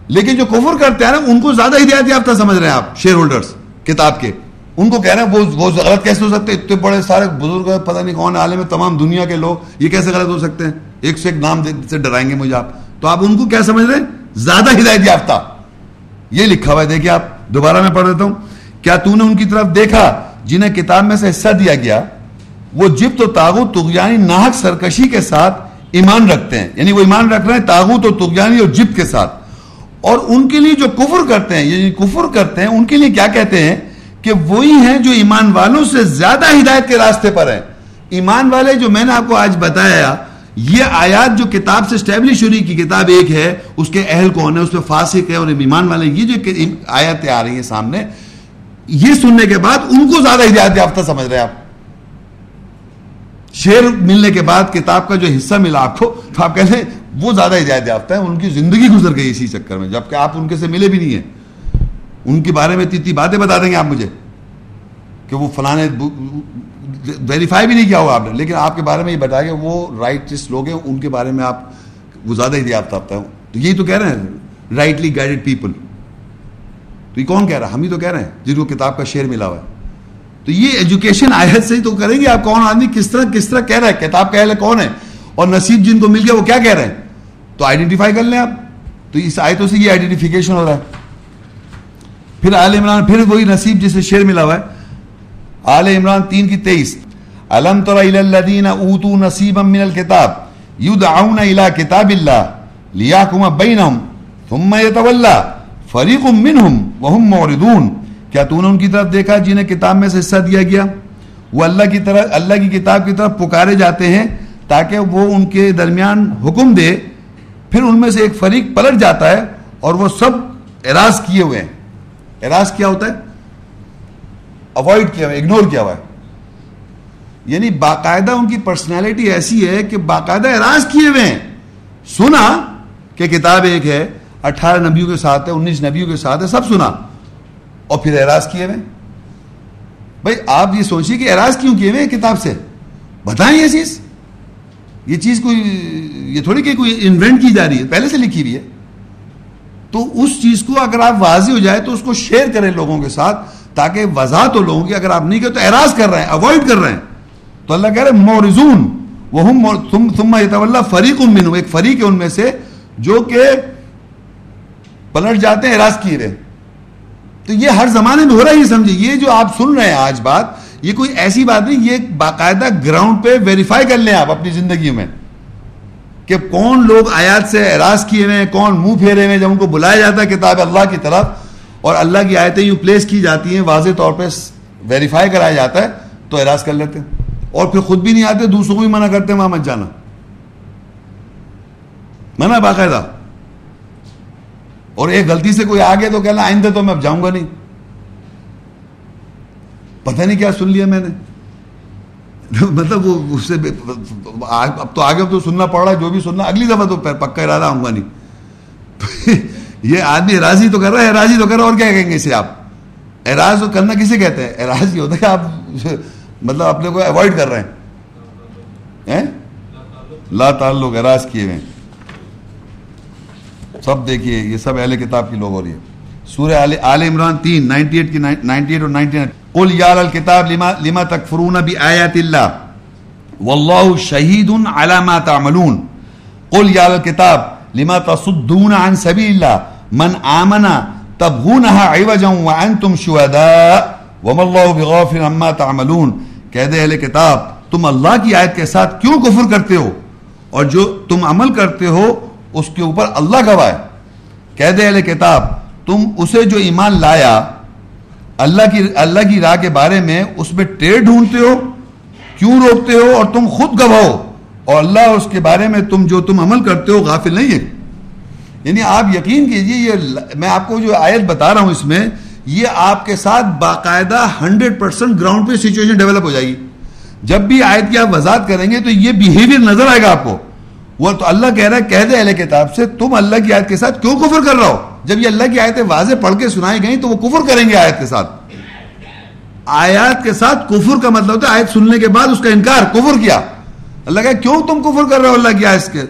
لیکن جو کفر کرتے آ رہے ہیں، ان کو زیادہ ہدایت یافتہ سمجھ رہے ہیں آپ شیئر ہولڈرس کتاب کے۔ ان کو کہہ رہے ہیں، وہ وہ غلط کیسے ہو سکتے؟ ہیں اتنے بڑے سارے بزرگ پتہ نہیں کون عالم ہے، تمام دنیا کے لوگ یہ کیسے غلط ہو سکتے ہیں؟ ایک سے ایک نام سے ڈرائیں گے مجھے آپ۔ تو آپ ان کو کیا سمجھ رہے ہیں؟ زیادہ ہدایت یافتہ۔ یہ لکھا ہوا ہے دیکھیے آپ، دوبارہ میں پڑھ دیتا ہوں۔ کیا تو نے ان کی طرف دیکھا جنہیں کتاب میں سے حصہ دیا گیا؟ وہ جبت و تاغت تغیانی ناحق سرکشی کے ساتھ ایمان رکھتے ہیں۔ یعنی وہ ایمان رکھ رہے ہیں تاغت و تغیانی اور جبت کے ساتھ۔ اور ان کے لیے جو کفر کرتے ہیں یعنی کفر کرتے ہیں، ان کے لیے کیا کہتے ہیں؟ کہ وہی ہیں جو ایمان والوں سے زیادہ ہدایت کے راستے پر ہیں۔ ایمان والے جو میں نے آپ کو آج بتایا یہ آیات جو کتاب سے اسٹیبلش ہو رہی کی کتاب ایک ہے، اس کے اہل کون ہے اس پہ فاسق ہے اور ایمان والے یہ جو آیاتیں آ رہی ہیں سامنے، یہ سننے کے بعد ان کو زیادہ ہدایت یافتہ سمجھ رہے ہیں آپ۔ شیر ملنے کے بعد کتاب کا جو حصہ ملا آپ کو، تو آپ کہتے ہیں، وہ زیادہ ہدایت یافتہ ہے ان کی زندگی گزر گئی اسی چکر میں، جبکہ آپ ان کے سے ملے بھی نہیں ہیں۔ ان کے بارے میں اتنی باتیں بتا دیں گے آپ مجھے کہ وہ فلانے ویریفائی بھی نہیں کیا ہوا آپ نے، لیکن آپ کے بارے میں یہ بتایا کہ وہ رائٹس لوگ ہیں، ان کے بارے میں آپ وہ زیادہ ہی ہدایت یافتہ ہوں۔ تو یہی تو کہہ رہے ہیں رائٹلی گائیڈڈ پیپل تو یہ کون کہہ رہا ہے؟ ہم ہی تو کہہ رہے ہیں، جن کو کتاب کا شعر ملا ہوا ہے۔ تو یہ ایجوکیشن آیت سے ہی تو کریں گے آپ۔ کون آدمی کس طرح کس طرح کہہ رہا ہے؟ کتاب کا اہل کون ہے؟ اور نصیب جن کو مل گیا، وہ کیا کہہ رہے ہیں؟ تو آئیڈینٹیفائی کر لیں آپ۔ تو اس آیتوں سے یہ آئیڈینٹیفیکیشن ہو رہا ہے۔ پھر آل عمران، پھر وہی نصیب جسے شعر ملا ہوا ہے۔ آل عمران تین کی تیئیس. علم تر الذین اوتوا نصیبا من الكتاب یدعون الى کتاب اللہ لیاکم بینہم ثم یتولا فریق منہم وهم معرضون. کیا تو نے ان کی طرف دیکھا جنہیں کتاب میں سے حصہ دیا گیا؟ وہ اللہ کی طرف اللہ کی کتاب کی طرف پکارے جاتے ہیں تاکہ وہ ان کے درمیان حکم دے، پھر ان میں سے ایک فریق پلٹ جاتا ہے اور وہ سب اراض کیے ہوئے ہیں۔ اراض کیا ہوتا ہے؟ اوائڈ کیا ہوا اگنور کیا ہوا ہے. یعنی باقاعدہ ان کی پرسنالٹی ایسی ہے کہ باقاعدہ اراض کیے ہوئے ہیں. سنا کہ کتاب ایک ہے، اٹھارہ نبیوں کے ساتھ ہے، انیس نبیوں کے ساتھ ہے، سب سنا. اور پھر اعراض کیے ہوئے بھائی، آپ یہ سوچیے کہ اعراض کیوں کیے ہوئے کتاب سے؟ بتائیں یہ چیز. یہ چیز کوئی، یہ تھوڑی کہ کوئی انوینٹ کی جا رہی ہے، پہلے سے لکھی ہوئی ہے. تو اس چیز کو اگر آپ واضح ہو جائے تو اس کو شیئر کریں لوگوں کے ساتھ. تاکہ وضاحت ہو لوگوں کی، اگر آپ نہیں کریں تو اعراض کر رہے ہیں اوائڈ کر رہے ہیں۔ تو اللہ کہہ رہے ہیں، مورزون وہ تم فریق من ایک فریق ہے ان میں سے جو کہ پلٹ جاتے ہیں، اعراض کیے ہوئے۔ تو یہ ہر زمانے میں ہو رہا ہے، یہ سمجھے یہ جو آپ سن رہے ہیں آج بات، یہ کوئی ایسی بات نہیں، یہ باقاعدہ گراؤنڈ پہ ویریفائی کر لیں آپ اپنی زندگی میں کہ کون لوگ آیات سے اعراض کیے ہوئے ہیں، کون منہ پھیرے ہوئے جب ان کو بلایا جاتا ہے کتاب اللہ کی طرف۔ اور اللہ کی آیتیں یوں پلیس کی جاتی ہیں، واضح طور پہ ویریفائی کرایا جاتا ہے، تو اعراض کر لیتے ہیں۔ اور پھر خود بھی نہیں آتے، دوسروں کو بھی منع کرتے ہیں، وہاں مت جانا۔ منع باقاعدہ۔ اور ایک غلطی سے کوئی آگے تو کہنا، آئندہ تو میں اب جاؤں گا نہیں۔ پتہ نہیں کیا سن لیا میں نے۔ مطلب وہ اس سے اب تو آگے تو سننا پڑ رہا ہے، جو بھی سننا، اگلی دفعہ تو پکا ارادہ آؤں گا نہیں۔ یہ آدمی اراضی تو کر رہا ہے اراضی تو کر رہا اور کیا کہیں گے اسے آپ؟ اراض کرنا کسے کہتے ہیں؟ اراض یہ ہوتا ہے کہ آپ مطلب اپنے کو اوائڈ کر رہے ہیں۔ لا تعلق اراض کیے ہوئے سب دیکھیے یہ سب اہل کتاب کی لوگ ہو رہی ہے سورہ آل, آل عمران تین نائنٹی ایٹ کی نائنٹی ایٹ اور نائنٹی نائن قل یا الکتاب لما لما تکفرون بی آیات اللہ؟ واللہ شہید علی ما تعملون۔ قل یا الکتاب لما تصدون عن سبیل اللہ؟ من آمنا تبغونها عوجا وانتم شہداء وما اللہ بغافر عما تعملون۔ کہہ دے اہل کتاب، تم اللہ کی آیت کے ساتھ کیوں کفر کرتے ہو؟ اور جو تم عمل کرتے ہو، اس کے اوپر اللہ گواہ ہے۔ کہہ دے اہل کتاب، تم اسے جو ایمان لایا، اللہ کی اللہ کی راہ کے بارے میں اس میں ٹیر ڈھونڈتے ہو، کیوں روکتے ہو؟ اور تم خود گواہ اور اللہ اس کے بارے میں تم جو تم عمل کرتے ہو، غافل نہیں ہے یعنی آپ یقین کیجیے، یہ میں آپ کو جو آیت بتا رہا ہوں اس میں، یہ آپ کے ساتھ باقاعدہ ہنڈریڈ پرسینٹ گراؤنڈ پہ سچویشن ڈیولپ ہو جائے گی۔ جب بھی آیت کی آپ وضاحت کریں گے تو یہ بیہیویئر نظر آئے گا آپ کو۔ وہ تو اللہ کہہ رہا ہے، کہہ دے اہل کتاب سے، تم اللہ کی آیت کے ساتھ کیوں کفر کر رہا ہو؟ جب یہ اللہ کی آیتیں واضح پڑھ کے سنائی گئی تو وہ کفر کریں گے آیت کے ساتھ۔ آیات کے ساتھ کفر کا مطلب ہوتا ہے آیت سننے کے بعد اس کا انکار، کفر کیا۔ اللہ کہا، کیوں تم کفر کر رہے ہو اللہ کی آیت کے؟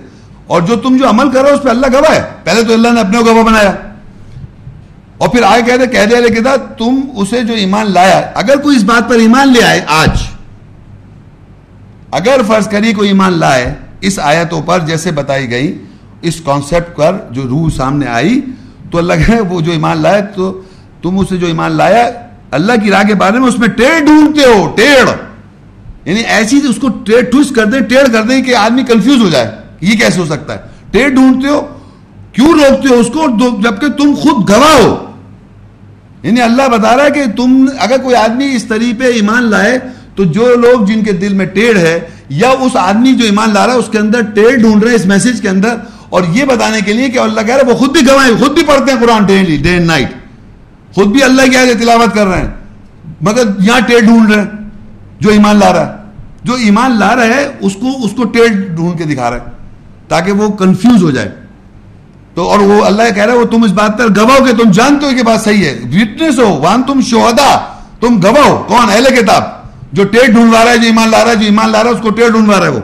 اور جو تم جو عمل کر رہے ہو اس پہ اللہ گواہ ہے۔ پہلے تو اللہ نے اپنے گواہ بنایا۔ اور پھر آئے کہتے کہہ دے کہتا تم اسے جو ایمان لایا، اگر کوئی اس بات پر ایمان لے آئے آج، اگر فرض کری کوئی ایمان لائے اس آیتوں پر جیسے بتائی گئی، اس کانسیپٹ پر جو روح سامنے آئی، تو اللہ کہ وہ جو ایمان لائے، تو تم اسے جو ایمان لایا، اللہ کی راہ کے بارے میں اس میں ٹیڑھ ڈھونڈتے ہو، ٹیڑھ۔ یعنی ایسی اس کو ٹوسٹ کر دیں، ٹیڑھ کر دیں کہ آدمی کنفیوز ہو جائے۔ یہ کیسے ہو سکتا ہے؟ ٹیڑھ ڈھونڈتے ہو، کیوں روکتے ہو اس کو؟ جبکہ تم خود گواہ ہو۔ یعنی اللہ بتا رہا ہے کہ تم اگر کوئی آدمی اس طریقے ایمان لائے، تو جو لوگ جن کے دل میں ٹیڑھ ہے، یا اس آدمی جو ایمان لا رہا ہے، اس کے اندر ٹیڑھ ڈھونڈ رہے ہیں اس میسج کے اندر۔ اور یہ بتانے کے لیے کہ اللہ کہہ رہا ہے، وہ خود بھی گواہیں خود بھی پڑھتے ہیں Quran daily day and night خود بھی اللہ کی آگے تلاوت کر رہے ہیں۔ مگر یہاں ٹیڑھ ڈھونڈ رہے ہیں، جو ایمان لا رہا ہے۔ جو ایمان لا رہا ہے، اس کو اس کو ٹیڑھ ڈھونڈ کے دکھا رہا ہے۔ تاکہ وہ کنفیوز ہو جائے۔ تو اور وہ اللہ کہہ رہا ہے، وہ تم اس بات پر گواہ کہ تم جانتے ہو کہ بات صحیح ہے۔ وٹنس ہو، وان تم شہدا تم گواہ کون؟ اہل کتاب۔ جو ٹیٹ ڈھونڈوا رہا ہے، جو ایمان لا رہا ہے، جو ایمان لا رہا ہے، اس کو ٹیٹ ڈھونڈوا رہا ہے وہ۔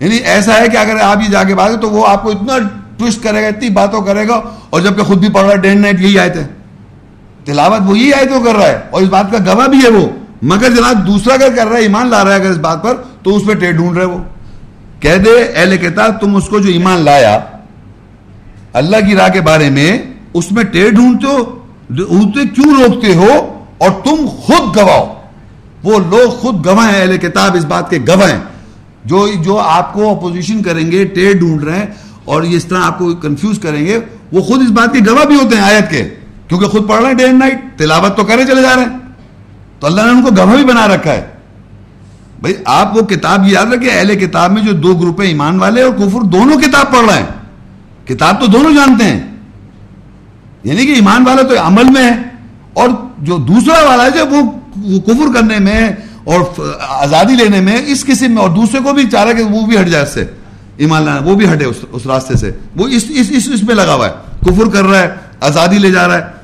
یعنی ایسا ہے کہ اگر آپ یہ جا کے بات تو وہ آپ کو اتنا ٹوسٹ کرے گا، اتنی باتوں کرے گا۔ اور جبکہ خود بھی پڑھ رہا ہے ڈے نائٹ یہی آئے تھے تلاوت وہ یہی آئے تو کر رہا ہے۔ اور اس بات کا گواہ بھی ہے وہ۔ مگر جناب، دوسرا اگر کر رہا ہے، ایمان لا رہا ہے اگر اس بات پر، تو اس پہ ٹیٹ ڈھونڈ رہے وہ۔ کہہ دے، اہل کتاب، تم اس کو جو ایمان لایا، اللہ کی راہ کے بارے میں اس میں ٹیڑھ ڈھونڈتے ہو، ڈھونڈتے کیوں روکتے ہو؟ اور تم خود گواہ وہ لوگ خود گواہ ہیں، اہل کتاب اس بات کے گواہ ہیں۔ جو جو آپ کو اپوزیشن کریں گے، ٹیڑھ ڈھونڈ رہے ہیں اور اس طرح آپ کو کنفیوز کریں گے، وہ خود اس بات کے گواہ بھی ہوتے ہیں آیت کے۔ کیونکہ خود پڑھ رہے ہیں ڈے اینڈ نائٹ، تلاوت تو کرے چلے جا رہے ہیں۔ تو اللہ نے ان کو گواہ بھی بنا رکھا ہے۔ بھائی آپ وہ کتاب یاد رکھے اہل کتاب میں جو دو گروپ ہیں ایمان والے اور کفر دونوں کتاب پڑھ رہے ہیں۔ کتاب تو دونوں جانتے ہیں۔ یعنی کہ ایمان والا تو عمل میں ہے اور جو دوسرا والا ہے جو وہ کفر کرنے میں اور آزادی لینے میں اس قسم میں اور دوسرے کو بھی چاہ رہا کہ وہ بھی ہٹ جائے اس سے۔ ایمان لانا وہ بھی ہٹے اس, اس راستے سے۔ وہ اس اس اس, اس میں لگا ہوا ہے۔ کفر کر رہا ہے آزادی لے جا رہا ہے۔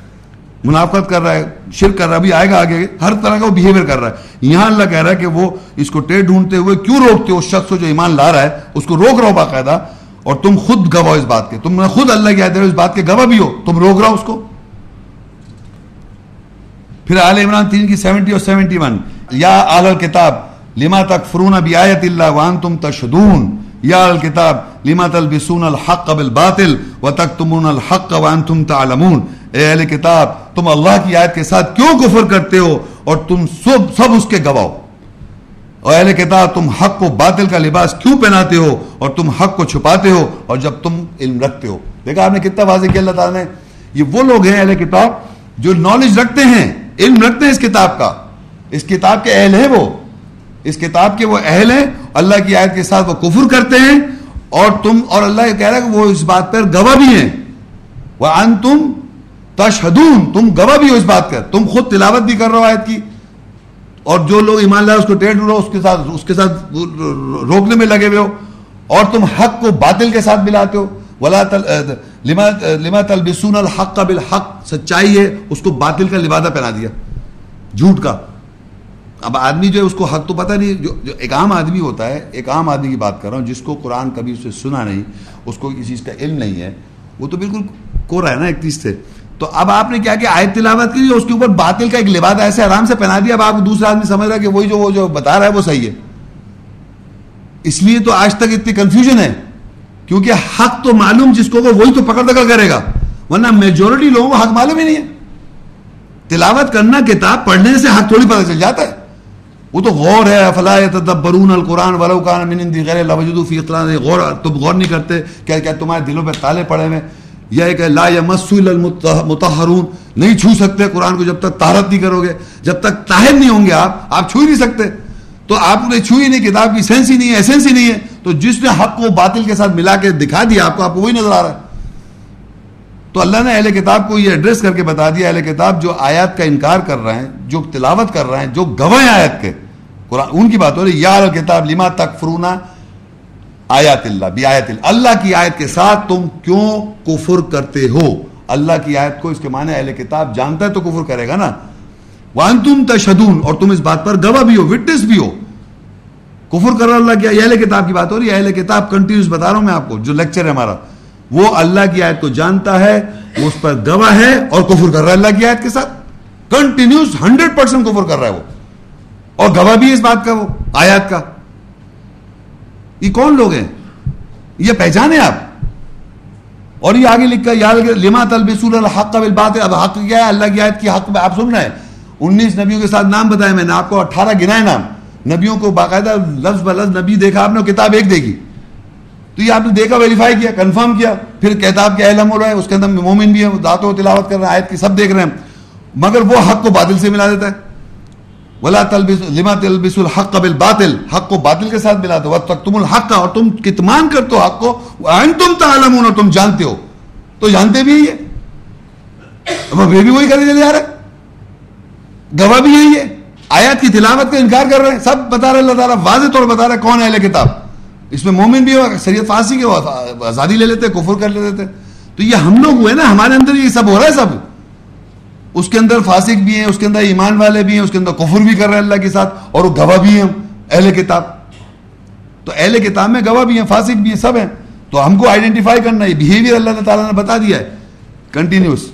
منافقت کر رہا ہے، شرک کر رہا ہے، ابھی آئے گا آگے، ہر طرح کا وہ بیہیویئر کر رہا ہے۔ یہاں اللہ کہہ رہا ہے کہ وہ اس کو ٹیٹ ڈھونڈتے ہوئے کیوں روکتے ہو؟ شخص کو جو ایمان لا رہا ہے، اس کو روک رہا ہو باقاعدہ۔ اور تم خود گواہ اس بات کے۔ تم نے خود اللہ کی کے اس بات کے گواہ بھی ہو۔ تم روک رہا ہو اس کو۔ پھر آل عمران تین کی سیونٹی اور سیونٹی ون یا آل الکتاب، لما تک فرون ابی آیت اللہ وان تم تشدون یا الکتاب لما تلبسون الحق بالباطل و تک تمون الحق وان تم تعلمون۔ اے اہل کتاب، تم اللہ کی آیت کے ساتھ کیوں کفر کرتے ہو اور تم سب سب اس کے گواہ اور اہل کتاب، تم حق کو باطل کا لباس کیوں پہناتے ہو اور تم حق کو چھپاتے ہو اور جب تم علم رکھتے ہو؟ دیکھا آپ نے کتنا واضح کیا اللہ تعالیٰ نے؟ یہ وہ لوگ ہیں اہل کتاب جو نالج رکھتے ہیں، علم رکھتے ہیں اس کتاب کا۔ اس کتاب کے اہل ہیں وہ۔ اس کتاب کے وہ اہل ہیں۔ اللہ کی آیت کے ساتھ وہ کفر کرتے ہیں۔ اور تم اور اللہ کہہ رہا ہے کہ وہ اس بات پر گواہ بھی ہیں۔ وہ ان تم تشہدون تم گواہ بھی ہو اس بات کا تم خود تلاوت بھی کر رہے ہو آیت کی۔ اور جو لوگ ایمان لائے، اس کو ٹیڑھ رہو، اس کے ساتھ اس کے ساتھ روکنے میں لگے ہوئے ہو۔ اور تم حق کو باطل کے ساتھ ملاتے ہو۔ ولا تل لما لما تلبسون الحق کا بالحق۔ سچائی ہے، اس کو باطل کا لبادہ پہنا دیا۔ جھوٹ کا۔ اب آدمی جو ہے اس کو حق تو پتہ نہیں جو, جو ایک عام آدمی ہوتا ہے ایک عام آدمی کی بات کر رہا ہوں جس کو قرآن کبھی اسے سنا نہیں اس کو کسی چیز کا علم نہیں ہے وہ تو بالکل کو رہا ہے نا ایک چیز سے۔ تو اب آپ نے کیا کہ آیت تلاوت کی اس کے اوپر باطل کا ایک لباس ایسے آرام سے پہنا دیا اب آپ دوسرا آدمی سمجھ رہا ہے کہ وہی جو وہ جو بتا رہا ہے وہ صحیح ہے۔ اس لیے تو آج تک اتنی کنفیوژن ہے کیونکہ حق تو معلوم جس کو وہی تو پکڑ پکڑ کرے گا۔ ورنہ میجورٹی لوگوں کو حق معلوم ہی نہیں ہے۔ تلاوت کرنا کتاب پڑھنے سے حق تھوڑی پتہ چل جاتا ہے۔ وہ تو غور ہے، فلا يتدبرون القرآن ولو كان من عند غير الله وجدوا في غور، تم غور نہیں کرتے کیا کیا تمہارے دلوں پہ تالے پڑے ہوئے یہ کہ لا يمس المطهرون نہیں چھو سکتے قرآن کو جب تک طہارت نہیں کرو گے، جب تک طاہر نہیں ہوں گے آپ آپ چھو ہی نہیں سکتے۔ تو آپ نے چھو ہی نہیں، کتاب کی سینس ہی نہیں ہے ایسنس ہی نہیں ہے۔ تو جس نے حق کو باطل کے ساتھ ملا کے دکھا دیا، آپ کو آپ کو وہی نظر آ رہا ہے۔ تو اللہ نے اہل کتاب کو یہ ایڈریس کر کے بتا دیا، اہل کتاب جو آیات کا انکار کر رہے ہیں، جو تلاوت کر رہے ہیں، جو گواہ آیت کے، قرآن، ان کی بات ہو رہی یار کتاب، لما تک فرونا آیات اللہ بھی آیت اللہ اللہ کی آیت کے ساتھ تم کیوں کفر کرتے ہو؟ اللہ کی آیت کو اس کے معنی اہل کتاب جانتا ہے تو کفر کرے گا نا۔ وان تم تشدون اور تم اس بات پر گواہ بھی ہو وٹنس بھی ہو۔ کفر کر رہا اللہ کیا اہل کتاب کی بات ہو رہی ہے۔ اہل کتاب کنٹینیوس بتا رہا ہوں میں آپ کو، جو لیکچر ہے ہمارا۔ وہ اللہ کی آیت کو جانتا ہے، وہ اس پر گواہ ہے اور کفر کر رہا ہے اللہ کی آیت کے ساتھ۔ کنٹینیوس ہنڈریڈ پرسینٹ کفر کر رہا ہے وہ۔ اور گواہ بھی اس بات کا وہ، آیات کا۔ یہ کون لوگ ہیں؟ یہ پہچانے آپ۔ اور یہ آگے لکھا، یا لما تلبسول الحق بالبات اب حق کیا ہے؟ اللہ کی آیت کی حق میں آپ سن رہے ہیں۔ انیس نبیوں کے ساتھ نام بتایا میں نے، آپ کو اٹھارہ گنائے نام۔ نبیوں کو باقاعدہ لفظ بلفظ نبی دیکھا، آپ نے کتاب ایک دیکھی۔ تو یہ آپ نے دیکھا ویریفائی کیا کنفرم کیا، پھر کتاب کے علم ہو رہا ہے اس کے اندر مومن بھی ہیں داتوں تلاوت کر رہے ہیں، آیت کی سب دیکھ رہے ہیں، مگر وہ حق کو بادل سے ملا دیتا ہے۔ ولا تلبس لما تلبس الحق بالباطل؟ حق کو باطل کے ساتھ ملا دو۔ وقت تم الحق، اور تم کتمان کرتے ہو حق کو۔ تم تعلمون، اور تم جانتے ہو۔ تو جانتے بھی یہی ہے۔ اب بھی وہی کرے چلے جا رہے گواہ بھی یہی ہے۔ آیات کی تلاوت کا انکار کر رہے ہیں۔ سب بتا رہے اللہ تعالیٰ واضح طور بتا رہے کون ہے اہل کتاب۔ اس میں مومن بھی ہو شریعت فارسی کے آزادی لے لیتے، کفر کر لیتے تو یہ ہم لوگ ہوئے نا، ہمارے اندر یہ سب ہو رہا ہے سب۔ اس کے اندر فاسق بھی ہیں، اس کے اندر ایمان والے بھی ہیں، اس کے اندر کفر بھی کر رہے ہیں اللہ کے ساتھ، اور وہ گواہ بھی ہیں اہل کتاب۔ تو اہل کتاب میں گواہ بھی ہیں، فاسق بھی ہیں، سب ہیں۔ تو ہم کو آئیڈینٹیفائی کرنا ہے بہیویئر اللہ تعالیٰ نے بتا دیا ہے۔ کنٹینیوس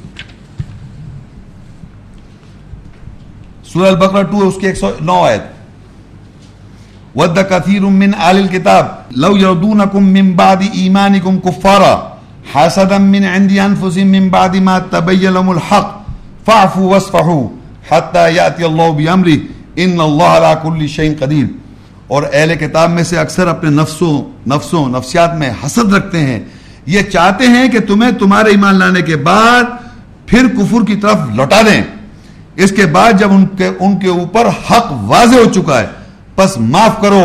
سورہ البقرہ ٹو، اس کے ایک سو نو آیت۔ ود کثیر من آل الكتاب. لو يردونكم من بعد ایمانكم كفارا حسدا من عند انفسهم من بعد ما تبين لهم الحق. فاعفوا واصفحوا حتى ياتي الله بامره ان الله على كل شيء قدير اور اہل کتاب میں سے اکثر اپنے نفسوں نفسوں، نفسیات میں حسد رکھتے ہیں. یہ چاہتے ہیں کہ تمہیں تمہارے ایمان لانے کے بعد پھر کفر کی طرف لوٹا دیں۔ اس کے بعد جب ان کے ان کے اوپر حق واضح ہو چکا ہے پس معاف کرو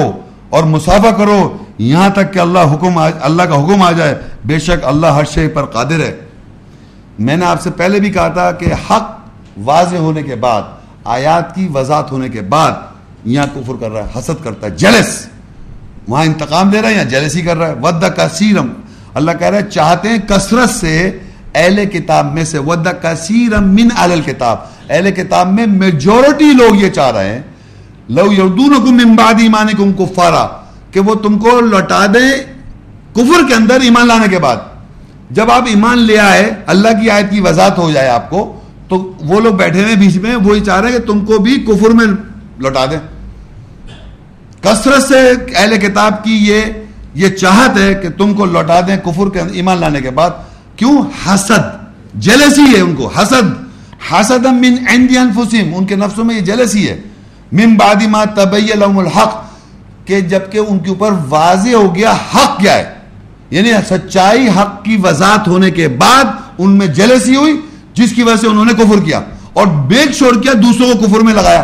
اور مسافہ کرو، یہاں تک کہ اللہ حکم اللہ کا حکم آ جائے، بے شک اللہ ہر شے پر قادر ہے۔ میں نے آپ سے پہلے بھی کہا تھا کہ حق واضح ہونے کے بعد، آیات کی وضاحت ہونے کے بعد یہاں کفر کر رہا ہے، حسد کرتا ہے، جلس۔ وہاں انتقام دے رہا ہے یا جلسی کر رہا ہے؟ ود کا سیرم اللہ کہہ رہا ہے، چاہتے ہیں کثرت سے اہل کتاب میں سے ود کا سیرم من اہل کتاب اہل کتاب میں میجورٹی لوگ یہ چاہ رہے ہیں لو یردونکم من بعد ایمانکم کفارا، کہ وہ تم کو لوٹا دیں کفر کے اندر ایمان لانے کے بعد۔ جب آپ ایمان لے آئے، اللہ کی آیت کی وضاحت ہو جائے آپ کو، تو وہ لوگ بیٹھے ہوئے بیچ میں، وہی چاہ رہے ہیں کہ تم کو بھی کفر میں لوٹا دیں۔ کثرت سے اہل کتاب کی یہ یہ چاہت ہے کہ تم کو لوٹا دیں کفر کے ایمان لانے کے بعد۔ کیوں؟ حسد جلسی ہے ان کو، حسد۔ حسد من عند انفسهم ان کے نفسوں میں یہ جلسی ہے۔ من بعد ما تبین لهم الحق، کہ جبکہ ان کے اوپر واضح ہو گیا حق کیا ہے۔ یعنی سچائی حق کی وضاحت ہونے کے بعد ان میں جلسی ہوئی، جس کی وجہ سے انہوں نے کفر کیا۔ اور بیک چھوڑ کیا، دوسروں کو کفر میں لگایا۔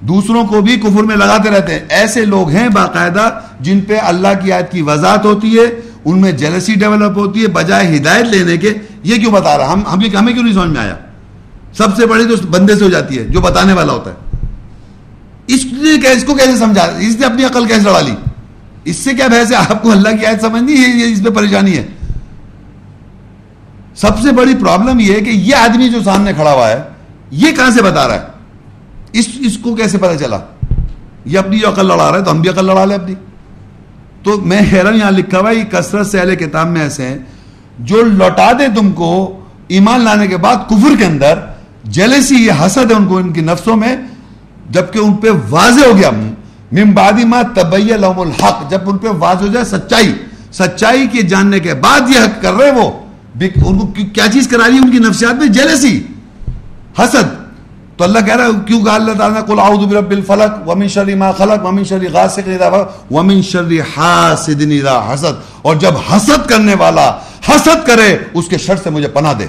دوسروں کو بھی کفر میں لگاتے رہتے ہیں۔ ایسے لوگ ہیں باقاعدہ جن پہ اللہ کی آیت کی وضاحت ہوتی ہے، ان میں جلسی ڈیولپ ہوتی ہے، بجائے ہدایت لینے کے۔ یہ کیوں بتا رہا ہم؟ ہمیں کیوں نہیں سمجھ میں آیا؟ سب سے بڑی تو بندے سے ہو جاتی ہے جو بتانے والا ہوتا ہے۔ اس نے اس کو کیسے سمجھا؟ اس نے اپنی عقل کیسے لڑا لی؟ اس سے کیا بحث ہے؟ آپ کو اللہ کی آیت سمجھنی ہے؟ اس پہ پریشانی ہے۔ سب سے بڑی پرابلم یہ ہے کہ یہ آدمی جو سامنے کھڑا ہوا ہے، یہ کہاں سے بتا رہا ہے؟ اس اس کو کیسے پتا چلا؟ یہ اپنی جو عقل لڑا رہا ہے تو ہم بھی عقل لڑا لیں اپنی۔ تو میں حیران یہاں لکھا ہوا یہ کثرت سے اہل کتاب میں ایسے ہیں، جو لوٹا دے تم کو ایمان لانے کے بعد کفر کے اندر جیلسی یہ حسد ہے ان کو ان کی نفسوں میں، جبکہ ان پہ واضح ہو گیا۔ ممبادی ما طبی الحق، جب ان پہ واضح ہو جائے سچائی۔ سچائی کے جاننے کے بعد یہ حق کر رہے وہ۔ ان کو کیا چیز کرا رہی ہے ان کی نفسیات میں؟ جیلسی حسد۔ تو اللہ کہہ رہا ہے، کیوں کہا اللہ تعالیٰ نے؟ قل اعوذ برب الفلق ومن شر ما خلق ومن شر غاسق اذا وقب ومن شر حاسد اذا حسد۔ اور جب حسد کرنے والا حسد کرے، اس کے شر سے مجھے پناہ دے۔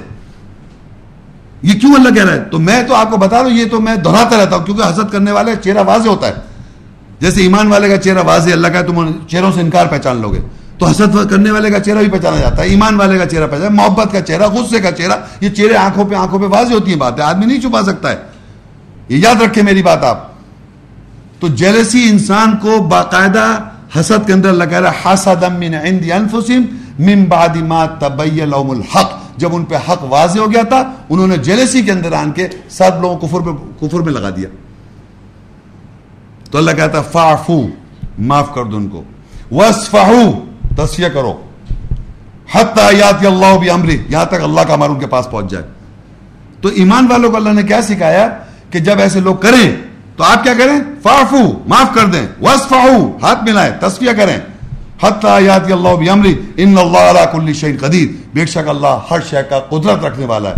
یہ کیوں اللہ کہہ رہا ہے؟ تو میں تو آپ کو بتا رہا ہوں، یہ تو میں دہراتا رہتا ہوں کیونکہ حسد کرنے والے چہرہ واضح ہوتا ہے۔ جیسے ایمان والے کا چہرہ واضح اللہ کا تم چہروں سے انکار پہچان لو گے۔ تو حسد کرنے والے کا چہرہ بھی پہچانا جاتا ہے، ایمان والے کا چہرہ پہچانا، محبت کا چہرہ، غصے کا چہرہ، یہ چہرے آنکھوں پہ آنکھوں پہ واضح ہوتی ہیں باتیں، آدمی نہیں چھپا سکتا ہے۔ یہ یاد رکھے میری بات آپ۔ تو جیلسی انسان کو باقاعدہ حسد کے اندر لگا رہا حسد من عند انفسهم من بعد ما تبين لهم الحق۔ جب ان پہ حق واضح ہو گیا تھا، انہوں نے جیلسی کے اندر آن کے سب لوگوں کفر پہ کفر میں لگا دیا۔ تو اللہ کہتا ہے، فاعفو، معاف کر دو ان کو۔ وصفحو تصفیہ کرو۔ حتی یاتی اللہ بھی امری یہاں تک اللہ کا امر ان کے پاس پہنچ جائے۔ تو ایمان والوں کو اللہ نے کیا سکھایا کہ جب ایسے لوگ کریں، تو آپ کیا کریں؟ فاعفو، معاف کر دیں۔ وصفحو ہاتھ ملائیں، تصفیہ کریں۔ حتی یاتی اللہ بھی ان اللہ علا کل شہین قدیر۔ بے شک اللہ ہر شے کا قدرت رکھنے والا ہے۔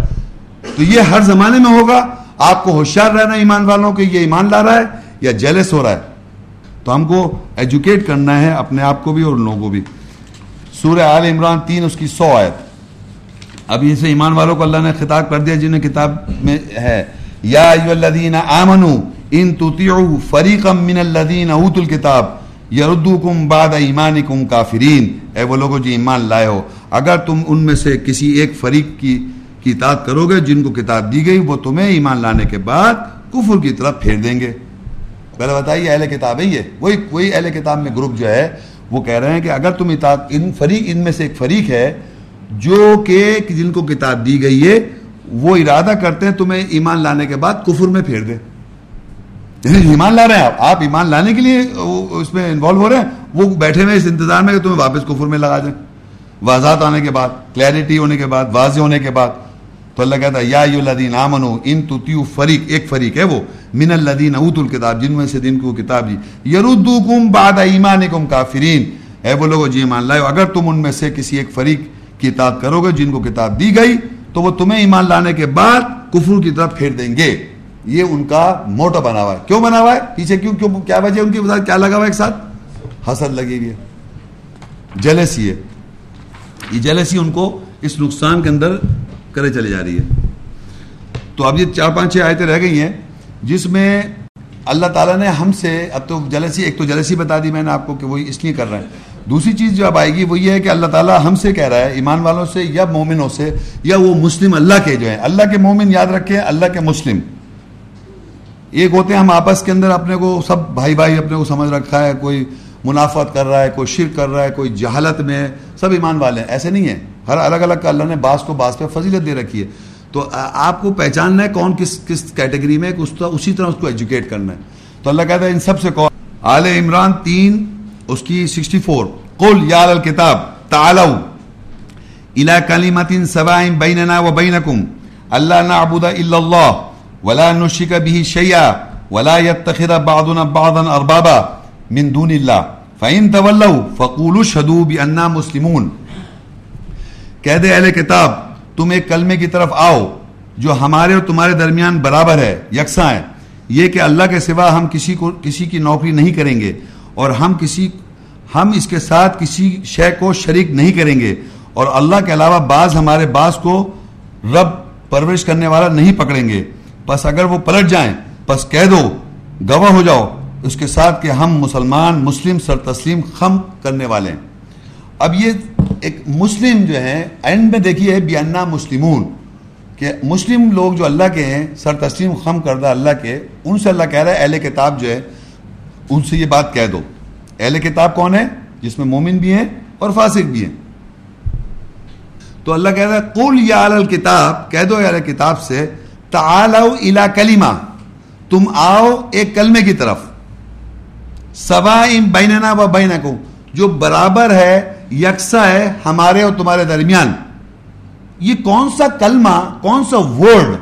تو یہ ہر زمانے میں ہوگا۔ آپ کو ہوشیار رہنا ایمان والوں کہ یہ ایمان لا رہا ہے یا جیلس ہو رہا ہے؟ تو ہم کو ایجوکیٹ کرنا ہے اپنے آپ کو بھی اور لوگوں کو بھی۔ سورہ آل عمران تین، اس کی سو آیت۔ اب اسے ایمان والوں کو اللہ نے خطاب کر دیا، جنہیں کتاب میں ہے۔ یا ایو الذین آمنو ان تطیعو فریقا من الذین اوتوا الکتاب۔ یردوکم بعد ایمانکم کافرین۔ اے وہ لوگوں جو ایمان لائے ہو۔ اگر تم ان میں سے کسی ایک فریق کی کی اطاعت کرو گے جن کو کتاب دی گئی، وہ تمہیں ایمان لانے کے بعد کفر کی طرف پھیر دیں گے۔ پہلے بتائیے، اہل کتاب ہے یہ۔ وہی وہی اہل کتاب میں گروپ جو ہے، وہ کہہ رہے ہیں کہ اگر تم اطاعت ان فریق، ان میں سے ایک فریق ہے جو کہ جن کو کتاب دی گئی ہے، وہ ارادہ کرتے ہیں تمہیں ایمان لانے کے بعد کفر میں پھیر دیں۔ یعنی ایمان لا رہے ہیں، آپ ایمان لانے کے لیے اس میں انوالو ہو رہے ہیں، وہ بیٹھے ہوئے اس انتظار میں کہ تمہیں واپس کفر میں لگا دیں۔ واضح آنے کے بعد کلیئرٹی ہونے کے بعد، واضح ہونے کے بعد۔ تو اللہ کہتا ہے، یا الذین آمنو، ان تطیعوا فریق، ایک فریق ہے وہ، من الذین اوتوا الکتاب، جن میں سے دن کو کتاب دی۔ یردوکم بعد ایمانکم کافرین۔ اے وہ لوگوں جی ایمان لائے اگر تم ان میں سے کسی ایک فریق کی اطاعت کرو گے، جن کو کتاب دی گئی، تو وہ تمہیں ایمان لانے کے بعد کفر کی طرف پھیر دیں گے۔ یہ ان کا موٹو بنا ہوا ہے۔ کیوں بنا ہوا ہے؟ پیچھے کیوں کیوں کیا وجہ ان کی وجہ کیا لگا ہوا ہے ایک ساتھ؟ حسد لگی ہوئی ہے۔ جیلسی ہے۔ یہ جیلسی ان کو اس نقصان کے اندر کرے چلے جا رہی ہے۔ تو اب یہ چار پانچ چھ آیتیں رہ گئی ہیں، جس میں اللہ تعالیٰ نے ہم سے، اب تو جلسی ایک تو جلسی بتا دی میں نے آپ کو کہ وہی اس لیے کر رہے ہیں۔ دوسری چیز جو اب آئے گی وہ یہ ہے کہ اللہ تعالیٰ ہم سے کہہ رہا ہے، ایمان والوں سے یا مومنوں سے، یا وہ مسلم اللہ کے جو ہیں۔ اللہ کے مومن یاد رکھیں، اللہ کے مسلم۔ ایک ہوتے ہیں ہم آپس کے اندر اپنے کو سب بھائی بھائی اپنے کو سمجھ رکھا ہے، کوئی منافعت کر رہا ہے، کوئی شرک کر رہا ہے، کوئی جہالت میں سب ایمان والے ہیں۔ ایسے نہیں ہیں ہر الگ الگ کا اللہ نے بعض کو بعض پہ فضیلت دے رکھی ہے۔ تو آپ کو پہچاننا ہے کون کس کس کیٹیگری میں اسی طرح اس کو ایجوکیٹ کرنا ہے۔ تو اللہ کہتا ہے ان سب سے کون؟ آل عمران تین، اس کی سکسٹی فور قل یا الکتاب، تعالو۔ الى کلمت سوائم بیننا و بینکم۔ اللہ نعبد الا اللہ۔ ولا نشک به شیئا ولا يتخذ بعضنا بعضا اربابا من دون اللہ فَإِن تَوَلَّوْا فَقُولُوا شَدُوا بِأَنَّا مُسْلِمُونَ. کہہ دے اہل کتاب، تم ایک کلمے کی طرف آؤ جو ہمارے اور تمہارے درمیان برابر ہے، یکساں ہے۔ یہ کہ اللہ کے سوا ہم کسی کو، کسی کی نوکری نہیں کریں گے اور ہم کسی، ہم اس کے ساتھ کسی شے کو شریک نہیں کریں گے اور اللہ کے علاوہ بعض ہمارے بعض کو رب پرورش کرنے والا نہیں پکڑیں گے۔ بس اگر وہ پلٹ جائیں، بس کہہ دو، گواہ ہو جاؤ۔ اس کے ساتھ کہ ہم مسلمان، مسلم سر تسلیم خم کرنے والے ہیں۔ اب یہ ایک مسلم جو ہے اینڈ میں دیکھیے بیانا مسلمون، کہ مسلم لوگ جو اللہ کے ہیں سر تسلیم خم کردہ اللہ کے، ان سے اللہ کہہ رہا ہے، اہل کتاب جو ہے، ان سے یہ بات کہہ دو۔ اہل کتاب کون ہے؟ جس میں مومن بھی ہیں اور فاسق بھی ہیں۔ تو اللہ کہہ رہا ہے، قل یا کتاب، کہہ دو اہل کتاب سے تعالو الى کلمہ۔ تم آؤ ایک کلمے کی طرف۔ سوا بیننا و بینکم۔ جو برابر ہے، یکساں ہے ہمارے اور تمہارے درمیان۔ یہ کون سا کلمہ، کون سا ورڈ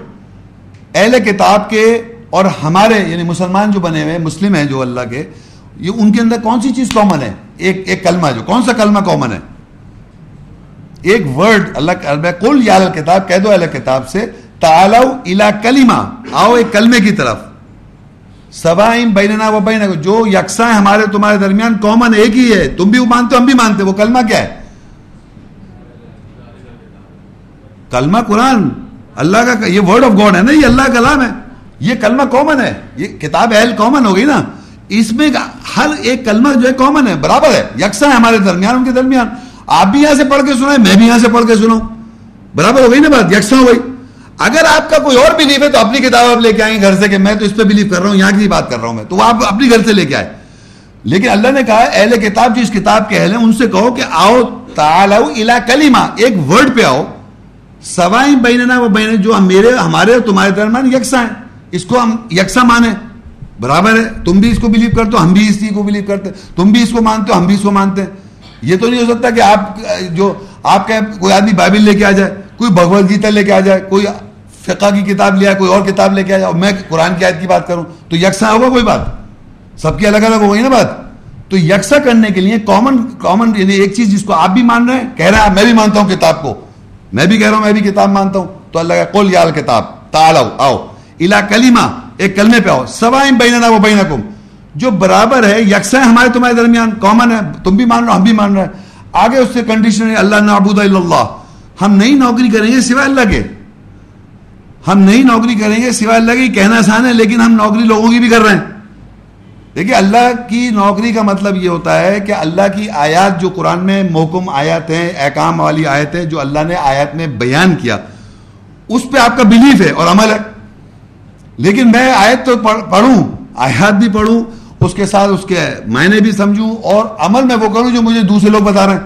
اہل کتاب کے اور ہمارے یعنی مسلمان جو بنے ہوئے، مسلم ہیں جو اللہ کے، یہ ان کے اندر کون سی چیز کامن ہے؟ ایک ایک کلمہ جو، کون سا کلمہ کامن ہے؟ ایک ورڈ اللہ کل یا کتاب، کہہ دو اہل کتاب سے۔ تالو الا کلیما آؤ ایک کلمے کی طرف۔ سبائم بیننا و بین جو یکساں ہمارے تمہارے درمیان کامن ایک ہی ہے۔ تم بھی وہ مانتے ہم بھی مانتے وہ کلمہ کیا ہے؟ کلمہ قرآن۔ اللہ کا یہ ورڈ آف گاڈ ہے نا، یہ اللہ کلام ہے۔ یہ کلمہ کامن ہے۔ یہ کتاب اہل کامن ہو گئی نا۔ اس میں ہر ایک کلمہ جو ہے کامن ہے، برابر ہے۔ یکساں ہے ہمارے درمیان، ان کے درمیان۔ آپ بھی یہاں سے پڑھ کے سنائیں، میں بھی یہاں سے پڑھ کے سناؤں۔ برابر ہو گئی نا بات؟ یکساں ہو گئی اگر آپ کا کوئی اور بلیف ہے تو اپنی کتاب آپ لے کے آئیں گھر سے کہ میں تو اس پہ بلیو کر رہا ہوں، یہاں کی بات کر رہا ہوں میں، تو آپ اپنی گھر سے لے کے آئے لیکن اللہ نے کہا اہل کتاب جو اس کتاب کے اہل ہیں، ان سے کہو کہ آؤ تالو الا کلیما ایک ورڈ پہ آؤ۔ سوائیں بیننا وہ بین، جو میرے، ہمارے اور تمہارے درمیان یکساں ہیں۔ اس کو ہم یکساں مانے برابر ہے، تم بھی اس کو بلیو کرتے ہو، ہم بھی اس کو بلیو کرتے تم بھی اس کو مانتے ہو، ہم بھی اس کو مانتے ہیں۔ یہ تو نہیں ہو سکتا کہ آپ، جو آپ کا کوئی آدمی بائبل لے کے آ جائے، کوئی بھگوت گیتا لے کے آ جائے، کوئی فقہ کی کتاب لے آئے کوئی اور کتاب لے کے آ جائے اور میں قرآن کی آیت کی بات کروں، تو یکساں ہوگا کوئی بات؟ سب کی الگ الگ ہوگی نا بات؟ تو یکساں کرنے کے لیے کامن کامن یعنی ایک چیز جس کو آپ بھی مان رہے ہیں، کہہ رہے ہیں میں بھی مانتا ہوں کتاب کو۔ میں بھی کہہ رہا ہوں، میں بھی کتاب مانتا ہوں۔ تو اللہ کا کول یال کتاب تال آؤ۔ الا کلیما ایک کلمے پہ آؤ۔ سوائیں بیننا وہ بینکم۔ جو برابر ہے، یکساں ہمارے تمہارے درمیان کامن ہے، تم بھی مان رہے ہم بھی مان رہے ہیں۔ آگے اس سے کنڈیشن ہے، اللہ نعبود اللہ۔ ہم نئی نوکری کریں گے سوائے اللہ کے۔ ہم نئی نوکری کریں گے سوائے اللہ کی، کہنا آسان ہے، لیکن ہم نوکری لوگوں کی بھی کر رہے ہیں۔ دیکھیے، اللہ کی نوکری کا مطلب یہ ہوتا ہے کہ اللہ کی آیات جو قرآن میں محکم آیات ہیں، احکام والی آیت ہے جو اللہ نے آیات میں بیان کیا، اس پہ آپ کا بلیف ہے اور عمل ہے۔ لیکن میں آیت تو پڑھوں، آیات بھی پڑھوں، اس کے ساتھ اس کے معنی بھی سمجھوں اور عمل میں وہ کروں جو مجھے دوسرے لوگ بتا رہے ہیں۔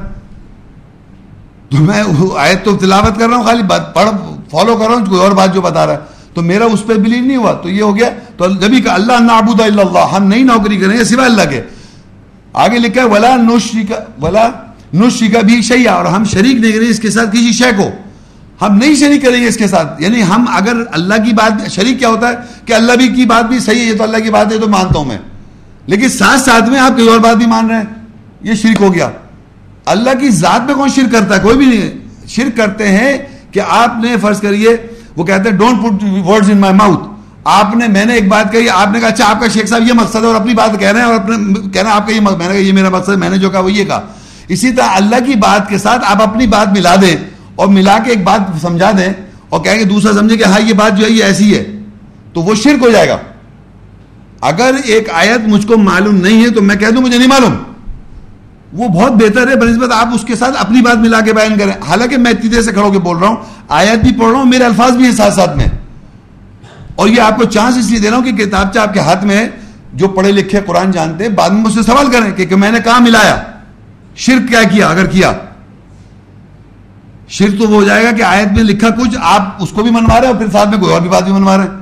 تو میں آیت تو تلاوت کر رہا ہوں، خالی پڑھ فالو کر رہا ہوں کوئی اور بات جو بتا رہا ہے۔ تو میرا اس پہ بلیو نہیں ہوا۔ تو یہ ہو گیا۔ تو جبھی کہ اللہ نعبود اللہ، ہم نئی نوکری کریں گے سوائے اللہ کے۔ آگے لکھا ہے، ولا نوشی ولا نوشی بھی شیا اور ہم شریک نہیں کریں اس کے ساتھ کسی شے کو۔ ہم نہیں شریک کریں گے اس کے ساتھ۔ یعنی ہم اگر اللہ کی بات، شریک کیا ہوتا ہے کہ اللہ بھی کی بات بھی صحیح ہے تو اللہ کی بات ہے تو مانتا ہوں میں۔ لیکن ساتھ ساتھ میں آپ کوئی اور بات بھی مان رہے ہیں۔ یہ شرک ہو گیا۔ اللہ کی ذات میں کون شرک کرتا ہے؟ کوئی بھی نہیں۔ شرک کرتے ہیں کہ آپ نے فرض کریے، وہ کہتے ہیں don't put words in my mouth آپ نے، میں نے ایک بات کہی، آپ نے کہا اچھا آپ کا شیخ صاحب یہ مقصد ہے اور اپنی بات کہہ رہے ہیں اور اپنے کہنا آپ کا یہ میں نے کہا، یہ میرا مقصد میں نے جو کہا وہ یہ کہا۔ اسی طرح اللہ کی بات کے ساتھ آپ اپنی بات ملا دیں اور ملا کے ایک بات سمجھا دیں اور کہیں کہ دوسرا سمجھے کہ ہاں یہ بات جو ہے، یہ ایسی ہے، تو وہ شرک ہو جائے گا۔ اگر ایک آیت مجھ کو معلوم نہیں ہے تو میں کہہ دوں، مجھے نہیں معلوم۔ وہ بہت بہتر ہے، بنسبت آپ اس کے ساتھ اپنی بات ملا کے بیان کریں۔ حالانکہ میں اتنی دیر سے کھڑوں کے بول رہا ہوں، آیت بھی پڑھ رہا ہوں، میرے الفاظ بھی ہیں ساتھ ساتھ میں۔ اور یہ آپ کو چانس اس لیے دے رہا ہوں کہ کتاب آپ کے ہاتھ میں ہے، جو پڑھے لکھے قرآن جانتے ہیں، بعد میں مجھ سے سوال کریں کہ میں نے کہاں ملایا؟ شرک کیا کیا، اگر کیا۔ شرک تو وہ ہو جائے گا کہ آیت میں لکھا کچھ، آپ اس کو بھی منوا رہے ہیں اور پھر ساتھ میں کوئی اور بھی بات بھی منوا رہے ہیں۔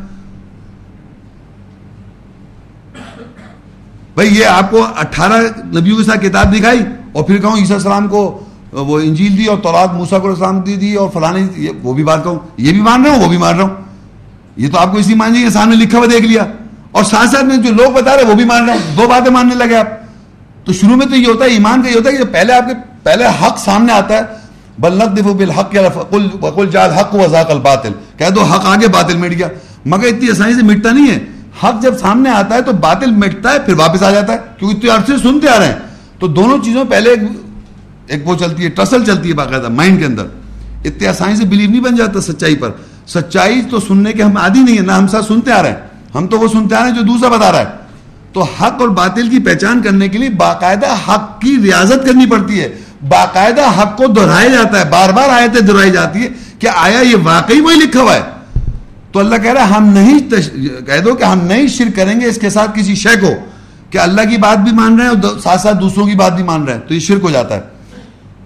بھائی یہ آپ کو اٹھارہ نبیوں کے ساتھ کتاب دکھائی اور پھر کہوں عیسیٰ السلام کو وہ انجیل دی اور تورات موسا کو اسلام دی دی اور فلانے وہ بھی بات کہوں، یہ بھی مان رہا ہوں، وہ بھی مان رہا ہوں۔ یہ تو آپ کو اسی مان جائیے سامنے لکھا ہوا دیکھ لیا۔ اور ساتھ ساتھ میں جو لوگ بتا رہے وہ بھی مان رہے ہیں دو باتیں ماننے لگے آپ۔ تو شروع میں تو یہ ہوتا ہے، ایمان کا یہ ہوتا ہے کہ پہلے آپ کے پہلے حق سامنے آتا ہے بلک دفو بالحق بکل جال حق و ذاق الباطل۔ کہہ دو حق آگے باطل مٹ گیا۔ مگر اتنی آسانی سے مٹتا نہیں ہے۔ حق جب سامنے آتا ہے تو باطل مٹتا ہے، پھر واپس آ جاتا ہے۔ کیونکہ اتنے عرصے سنتے آ رہے ہیں۔ تو دونوں چیزوں پہلے ایک وہ چلتی ہے ٹسل چلتی ہے باقاعدہ مائنڈ کے اندر۔ اتنے آسانی سے بلیو نہیں بن جاتا سچائی پر۔ سچائی تو سننے کے ہم عادی نہیں ہے نہ ہم ساتھ سنتے آ رہے ہیں۔ ہم تو وہ سنتے آ رہے ہیں جو دوسرا بتا رہا ہے۔ تو حق اور باطل کی پہچان کرنے کے لیے باقاعدہ حق کی ریاضت کرنی پڑتی ہے۔ باقاعدہ حق کو دہرایا جاتا ہے۔ بار بار آیتیں دہرائی جاتی ہے کہ آیا یہ واقعی وہی لکھا ہوا ہے۔ تو اللہ کہہ رہا ہے، ہم نہیں تش... کہہ دو کہ ہم نہیں شرک کریں گے اس کے ساتھ کسی شے کو کہ اللہ کی بات بھی مان رہے ہیں اور ساتھ ساتھ دوسروں کی بات بھی مان رہے ہیں، تو یہ شرک ہو جاتا ہے۔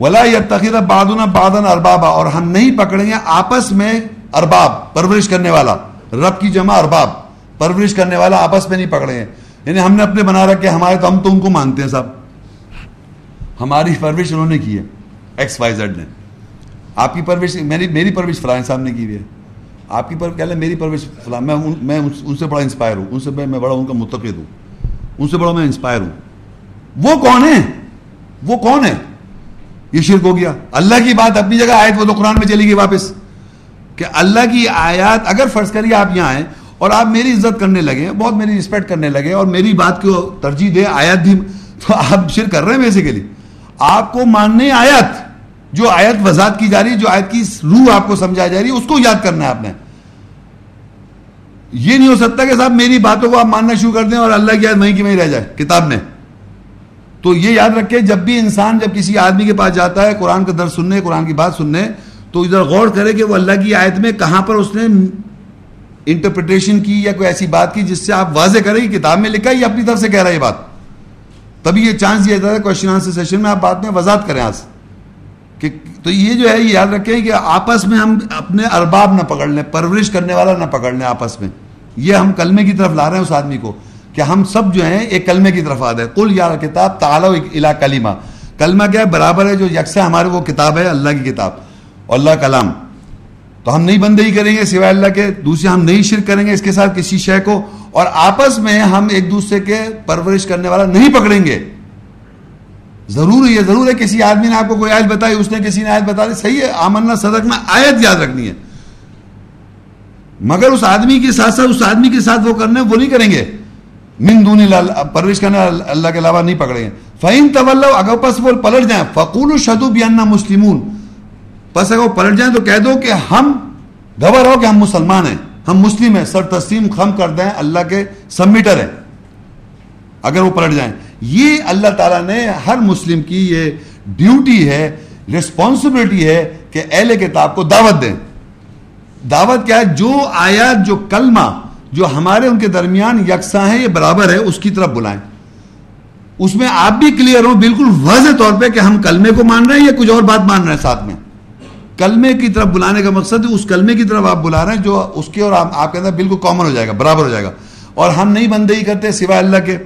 ولا یا تقید بادنا بادن اربابا اور ہم نہیں پکڑیں گے آپس میں ارباب پرورش کرنے والا، رب کی جمع ارباب پرورش کرنے والا آپس میں نہیں پکڑیں گے۔ یعنی ہم نے اپنے بنا رکھے، ہمارے تو ہم تو ان کو مانتے ہیں سب۔ ہماری پرورش انہوں نے کی ہے ایکس وائی زیڈ نے۔ آپ کی پرورش، میری میری پرورش فلاں صاحب نے کی ہوئی ہے۔ آپ کی پرورش کہہ لیں میری پرورش، فلاں، میں میں ان سے بڑا انسپائر ہوں، ان سے میں بڑا ان کا متقد ہوں۔ ان سے بڑا میں انسپائر ہوں۔ وہ کون ہے وہ کون ہے یہ شرک ہو گیا۔ اللہ کی بات اپنی جگہ آیت وہ تو قرآن میں چلی گئی واپس۔ کہ اللہ کی آیات اگر فرض کریے آپ یہاں آئیں اور آپ میری عزت کرنے لگے، بہت میری رسپیکٹ کرنے لگے اور میری بات کو ترجیح دے آیات بھی، تو آپ شرک کر رہے ہیں بیسیکلی آپ کو ماننے آیت جو آیت وضاحت کی جا رہی ہے جو آیت کی روح آپ کو سمجھائی جا رہی ہے اس کو یاد کرنا ہے آپ نے۔ یہ نہیں ہو سکتا کہ صاحب میری باتوں کو آپ ماننا شروع کر دیں اور اللہ کی یاد وہیں کی وہیں رہ جائے، کتاب میں۔ تو یہ یاد رکھے جب بھی انسان جب کسی آدمی کے پاس جاتا ہے، قرآن کا درد سننے، قرآن کی بات سننے، تو ادھر غور کرے کہ وہ اللہ کی آیت میں کہاں پر اس نے انٹرپریٹیشن کی یا کوئی ایسی بات کی جس سے آپ واضح کریں کہ کتاب میں لکھا یا اپنی طرف سے کہہ رہا ہے یہ بات۔ تبھی یہ چانس دیا جاتا ہے کوشچن آنسر سیشن میں آپ بات میں وضاحت کریں آج۔ کہ تو یہ جو ہے یہ یاد رکھیں کہ آپس میں ہم اپنے ارباب نہ پکڑ لیں، پرورش کرنے والا نہ پکڑ لیں آپس میں۔ یہ ہم کلمے کی طرف لا رہے ہیں اس آدمی کو کہ ہم سب جو ہیں ایک کلمے کی طرف آ رہے ہیں۔ کل یا کتاب تعالو الا کلیمہ کلمہ کیا ہے؟ برابر ہے جو یکساں ہمارے وہ کتاب ہے، اللہ کی کتاب۔ اور اللہ کلام۔ تو ہم نہیں بندگی کریں گے سوائے اللہ کے، دوسرے ہم نہیں شرک کریں گے اس کے ساتھ کسی شے کو۔ اور آپس میں ہم ایک دوسرے کے پرورش کرنے والا نہیں پکڑیں گے۔ ضرور یہ ضرور ہے، کسی آدمی نے آپ کو کوئی آیت بتائی، اس نے کسی نے آیت بتا دی، صحیح ہے آمنا صدق، میں آیت یاد رکھنی ہے۔ مگر اس آدمی کے ساتھ ساتھ، اس آدمی کے ساتھ وہ کرنے، وہ نہیں کریں گے۔ من دون پرورش کرنے اللہ کے علاوہ نہیں پکڑیں گے۔ فہم طول اگر پس وہ پلٹ جائیں فقول شدو بیانا مسلمون۔ پس اگر وہ پلٹ جائیں، تو کہہ دو کہ ہم گور ہو کہ ہم مسلمان ہیں، ہم مسلم ہیں سر تسلیم خم کر دیں، اللہ کے سبمیٹر ہیں۔ اگر وہ پلٹ جائیں۔ یہ اللہ تعالیٰ نے ہر مسلم کی یہ ڈیوٹی ہے ریسپانسبلٹی ہے کہ اہل کتاب کو دعوت دیں۔ دعوت کیا ہے؟ جو آیات، جو کلمہ، جو ہمارے ان کے درمیان یکساں ہے، یہ برابر ہے، اس کی طرف بلائیں۔ اس میں آپ بھی کلیئر ہوں، بالکل واضح طور پہ کہ ہم کلمے کو مان رہے ہیں یا کچھ اور بات مان رہے ہیں ساتھ میں۔ کلمے کی طرف بلانے کا مقصد ہے، اس کلمے کی طرف آپ بلا رہے ہیں، جو اس کے اور آپ کے اندر بالکل کامن ہو جائے گا، برابر ہو جائے گا۔ اور ہم نہیں بندگی کرتے سوائے اللہ کے۔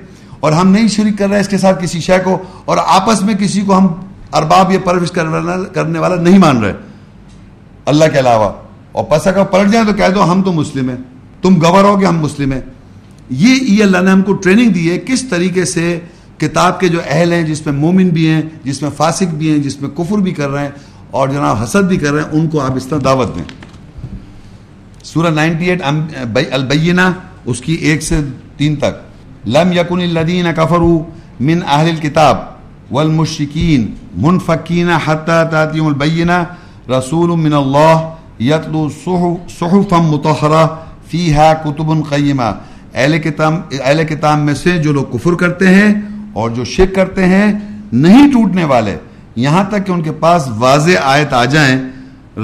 اور ہم نہیں شریک کر رہے اس کے ساتھ کسی شے کو اور آپس میں کسی کو ہم ارباب یا پرورش کرنے والا نہیں مان رہے۔ اللہ کے علاوہ۔ اور پسا کا پلٹ جائیں تو کہہ دو ہم تو مسلم ہیں۔ تم گور ہو کہ ہم مسلم ہیں۔ یہ یہ اللہ نے ہم کو ٹریننگ دی ہے کس طریقے سے کتاب کے جو اہل ہیں، جس میں مومن بھی ہیں، جس میں فاسق بھی ہیں، جس میں کفر بھی کر رہے ہیں اور جناب حسد بھی کر رہے ہیں، ان کو آپ اس طرح دعوت دیں۔ سورہ نائنٹی ایٹ البینہ اس کی ایک سے تین تک۔ لم یکن الذین کفروا من اہل الكتاب والمشرکین منفکین حتی تاتیم البینہ رسول من اللہ یتلو صحفا متحرہ فیہا کتب قیمہ اہل کتاب اہل کتاب میں سے جو لوگ کفر کرتے ہیں اور جو شک کرتے ہیں نہیں ٹوٹنے والے، یہاں تک کہ ان کے پاس واضح آیت آ جائیں،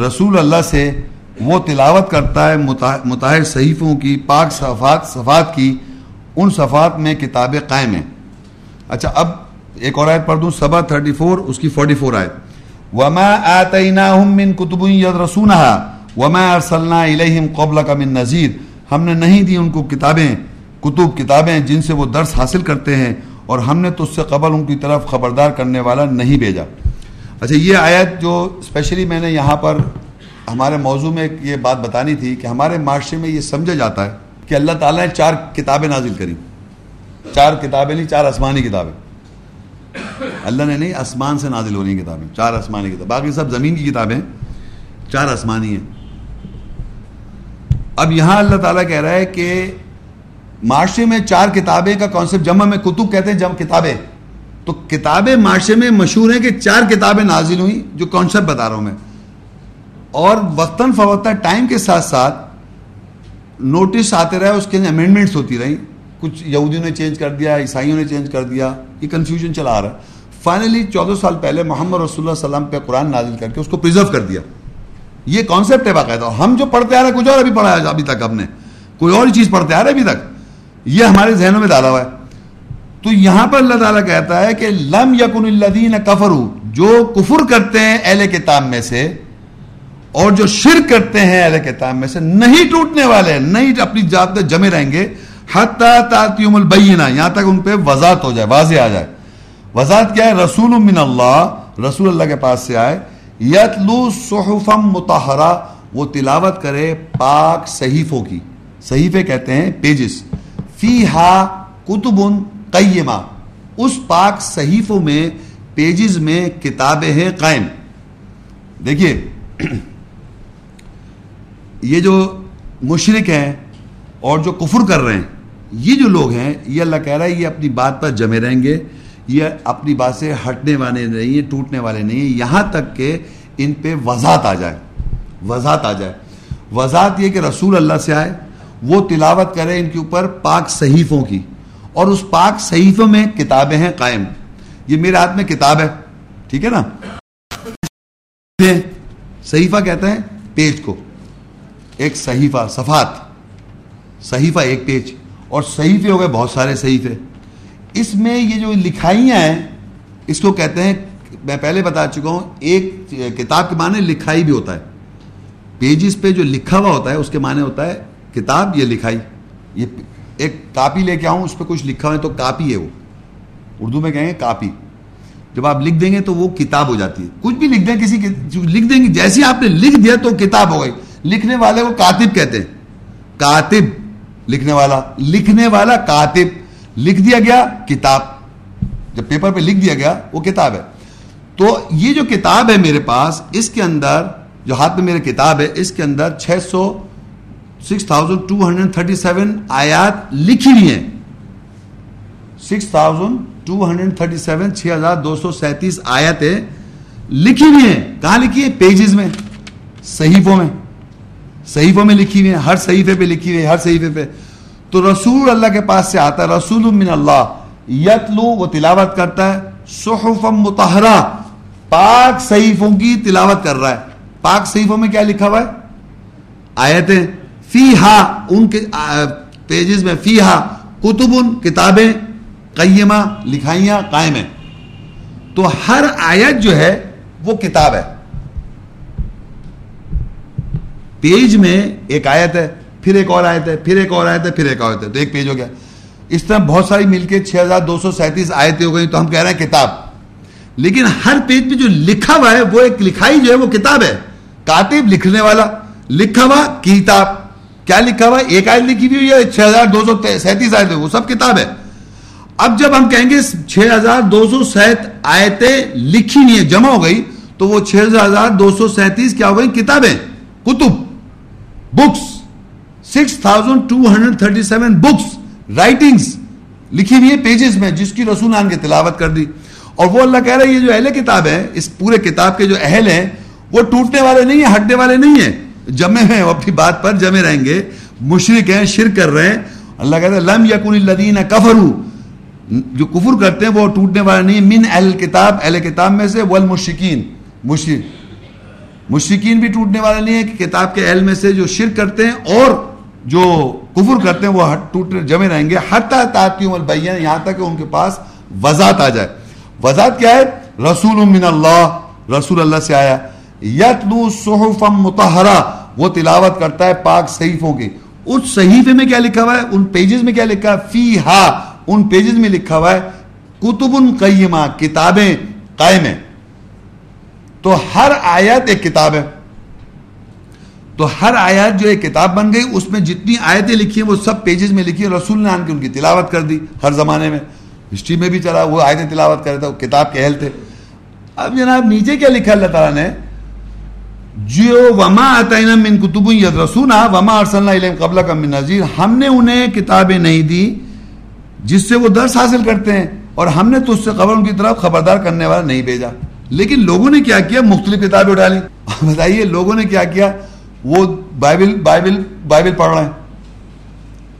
رسول اللہ سے وہ تلاوت کرتا ہے متحر صحیفوں کی، پاک صفات صفات کی ان صفات میں کتابیں قائم ہیں۔ اچھا اب ایک اور آیت پڑھ دوں سبا تھرٹی فور اس کی فورٹی فور آیت۔ وما آتیناہم من کتب یدرسونہا وما ارسلنا الیہم قبل کا من نذیر ہم نے نہیں دی ان کو کتابیں، کتب کتابیں جن سے وہ درس حاصل کرتے ہیں، اور ہم نے تو اس سے قبل ان کی طرف خبردار کرنے والا نہیں بھیجا۔ اچھا یہ آیت جو اسپیشلی میں نے یہاں پر ہمارے موضوع میں یہ بات بتانی تھی کہ ہمارے معاشرے میں یہ سمجھا جاتا ہے کہ اللہ تعالیٰ نے چار کتابیں نازل کری۔ چار کتابیں نہیں، چار آسمانی کتابیں۔ اللہ نے نہیں، آسمان سے نازل ہو رہی ہیں کتابیں۔ چار آسمانی کتاب باقی سب زمین کی کتابیں چار آسمانی ہیں۔ اب یہاں اللہ تعالیٰ کہہ رہا ہے کہ معاشرے میں چار کتابیں کا کانسیپٹ جمع، میں کتب کہتے ہیں جمع کتابیں۔ تو کتابیں معاشرے میں مشہور ہیں کہ چار کتابیں نازل ہوئی جو کانسیپٹ بتا رہا ہوں میں۔ اور وقتاً فوقتاً ٹائم کے ساتھ ساتھ نوٹس آتے رہے، اس کے امینڈمنٹس ہوتی رہیں۔ کچھ یہودیوں نے چینج کر دیا، عیسائیوں نے چینج کر دیا، یہ کنفیوژن چلا آ رہا ہے۔ فائنلی چودہ سال پہلے محمد رسول اللہ وسلم پہ قرآن نازل کر کے اس کو پرزرو کر دیا۔ یہ کانسیپٹ ہے باقاعدہ۔ ہم جو پڑھتے آ رہے ہیں، کچھ اور ابھی پڑھا ابھی تک ہم نے۔ کوئی اور چیز پڑھتے آ رہے ابھی تک؟ یہ ہمارے ذہنوں میں ڈالا ہوا ہے۔ تو یہاں پر اللہ تعالیٰ کہتا ہے کہ لم یقن الدین کفرو جو کفر کرتے ہیں اہل کتاب میں سے اور جو شرک کرتے ہیں اہل کتاب میں سے نہیں ٹوٹنے والے، نہیں اپنی جات میں جمے رہیں گے۔ حتیم البینہ، یہاں تک ان پہ وضاحت ہو جائے، واضح آ جائے۔ وضاحت کیا ہے؟ رسول من اللہ، رسول اللہ کے پاس سے آئے۔ یتلو صحفم متحرہ وہ تلاوت کرے پاک صحیفوں کی۔ صحیفے کہتے ہیں پیجز فی ہا کتب قیمہ، اس پاک صحیفوں میں پیجز میں کتابیں ہیں قائم۔ دیکھیے۔ یہ جو مشرق ہیں اور جو کفر کر رہے ہیں، یہ جو لوگ ہیں، یہ اللہ کہہ رہا ہے، یہ اپنی بات پر جمے رہیں گے، یہ اپنی بات سے ہٹنے والے نہیں ہیں، ٹوٹنے والے نہیں ہیں، یہاں تک کہ ان پہ وضاحت آ جائے، وضاحت آ جائے۔ وضاحت یہ کہ رسول اللہ سے آئے، وہ تلاوت کرے ان کے اوپر پاک صحیفوں کی۔ اور اس پاک صحیفوں میں کتابیں ہیں قائم۔ یہ میرے ہاتھ میں کتاب ہے، ٹھیک ہے نا؟ صحیفہ کہتے ہیں پیج کو۔ ایک صحیفہ صفات صحیفہ ایک پیج۔ اور صحیفے ہو گئے، بہت سارے صحیفے۔ اس میں یہ جو لکھائیاں ہیں، اس کو کہتے ہیں، میں پہلے بتا چکا ہوں، ایک کتاب کے معنی لکھائی بھی ہوتا ہے۔ پیجز پہ جو لکھا ہوا ہوتا ہے، اس کے معنی ہوتا ہے، کتاب یہ لکھائی۔ یہ ایک کاپی لے کے آؤں، اس پہ کچھ لکھا ہوا ہے تو کاپی ہے وہ۔ اردو میں کہیں گے کاپی۔ جب آپ لکھ دیں گے تو وہ کتاب ہو جاتی ہے۔ کچھ بھی لکھ دیں، کسی لکھ دیں گے جیسے آپ نے لکھ دیا تو کتاب ہو گئی۔ لکھنے والے کو کاتب کہتے ہیں۔ کاتب، لکھنے والا۔ لکھنے والا کاتب۔ لکھ دیا گیا کتاب۔ جب پیپر پہ لکھ دیا گیا، وہ کتاب ہے۔ تو یہ جو کتاب ہے میرے پاس، اس کے اندر، جو ہاتھ میں میرے کتاب ہے، اس کے اندر چھ سو، six thousand two hundred thirty seven آیات لکھی ہوئی ہیں۔ Six thousand two hundred thirty seven, چھ ہزار دو سو سینتیس آیتیں لکھی ہوئی ہیں۔ کہاں لکھی ہے پیجز میں، صحیفوں میں۔ صحیفوں میں لکھی ہوئی ہیں، ہر صحیفے پہ لکھی ہوئی ہے ہر صحیفے پہ۔ تو رسول اللہ کے پاس سے آتا ہے، رسول من اللہ، یتلو، وہ تلاوت کرتا ہے۔ صحف متحرہ پاک صحیفوں کی تلاوت کر رہا ہے۔ پاک صحیفوں میں کیا لکھا ہوا ہے؟ آیتیں۔ فی ہا ان کے پیجز میں فی ہا کتب کتابیں، قیمہ، لکھائیاں قائم ہیں۔ تو ہر آیت جو ہے، وہ کتاب ہے۔ پیج میں ایک آیت ہے، پھر ایک اور آیت ہے، پھر ایک اور آیت ہے، پھر ایک اور آیت ہے، تو ایک پیج ہو گیا۔ اس طرح بہت ساری مل کے چھ ہزار دو سو سینتیس آیتیں ہو گئی تو ہم کہہ رہے ہیں کتاب۔ لیکن ہر پیج پہ جو لکھا ہوا ہے، وہ ایک لکھائی جو ہے، وہ کتاب ہے۔ کاتب، لکھنے والا۔ لکھا ہوا، کتاب۔ کیا لکھا ہوا؟ ایک آیت لکھی ہوئی ہے چھ ہزار دو سو سینتیس آیتیں؟ وہ سب کتاب ہے۔ اب جب ہم کہیں گے چھ ہزار دو سو سینت آیتیں لکھی نہیں ہے جمع ہو گئی، تو وہ چھ ہزار دو سو سینتیس کیا ہو گئی کتابیں۔ کتب۔ Books six thousand two hundred thirty seven books writings لکھی ہوئی ہے پیجز میں جس کی رسول آن کے تلاوت کر دی۔ اور وہ اللہ کہہ رہا ہے، یہ جو اہل کتاب ہے اس پورے کتاب کے جو اہل ہیں، وہ ٹوٹنے والے نہیں ہیں، ہٹنے والے نہیں ہیں۔ جمے ہیں، وہ اپنی بات پر جمے رہیں گے۔ مشرق ہیں، شرک کر رہے ہیں۔ اللہ کہتا ہے، لم یکن الذین کفروا۔ جو کفر کرتے ہیں، وہ ٹوٹنے والے نہیں من اہل کتاب اہل کتاب میں سے والمشرکین مشرک۔ مشرقین بھی ٹوٹنے والے نہیں ہیں کہ کتاب کے اہل میں سے جو شرک کرتے ہیں اور جو کفر کرتے ہیں وہ ٹوٹنے جمے رہیں گے۔ حتی تاتیوں البین یہاں تک کہ ان کے پاس وضاحت آ جائے۔ وضاحت کیا ہے؟ رسول من اللہ، رسول اللہ سے آیا۔ یتلو صحفا متحرہ وہ تلاوت کرتا ہے پاک صحیفوں کی۔ اس صحیفے میں کیا لکھا ہوا ہے؟ ان پیجز میں کیا لکھا ہے؟ فی ہا ان پیجز میں لکھا ہوا ہے۔ کتب قیمہ، کتابیں قائم ہیں۔ تو ہر آیت ایک کتاب ہے۔ تو ہر آیت جو ایک کتاب بن گئی، اس میں جتنی آیتیں لکھی ہیں، وہ سب پیجز میں لکھی ہیں۔ رسول نے آن کے ان کی تلاوت کر دی ہر زمانے میں۔ ہسٹری میں بھی چلا، وہ آیتیں تلاوت کر رہے تھے کتاب کے اہل تھے۔ اب جناب، نیچے کیا لکھا اللہ تعالیٰ نے؟ جو وما آتینا من کتب یدرسونا وما ارسلنا الیہم قبل کا من نظیر ہم نے انہیں کتابیں نہیں دی جس سے وہ درس حاصل کرتے ہیں، اور ہم نے تو اس سے قبل ان کی طرف خبردار کرنے والا نہیں بھیجا۔ لیکن لوگوں نے کیا کیا؟ مختلف کتابیں اٹھا لی بتائیے، لوگوں نے کیا کیا؟ وہ بائبل بائبل بائبل پڑھ رہے ہیں۔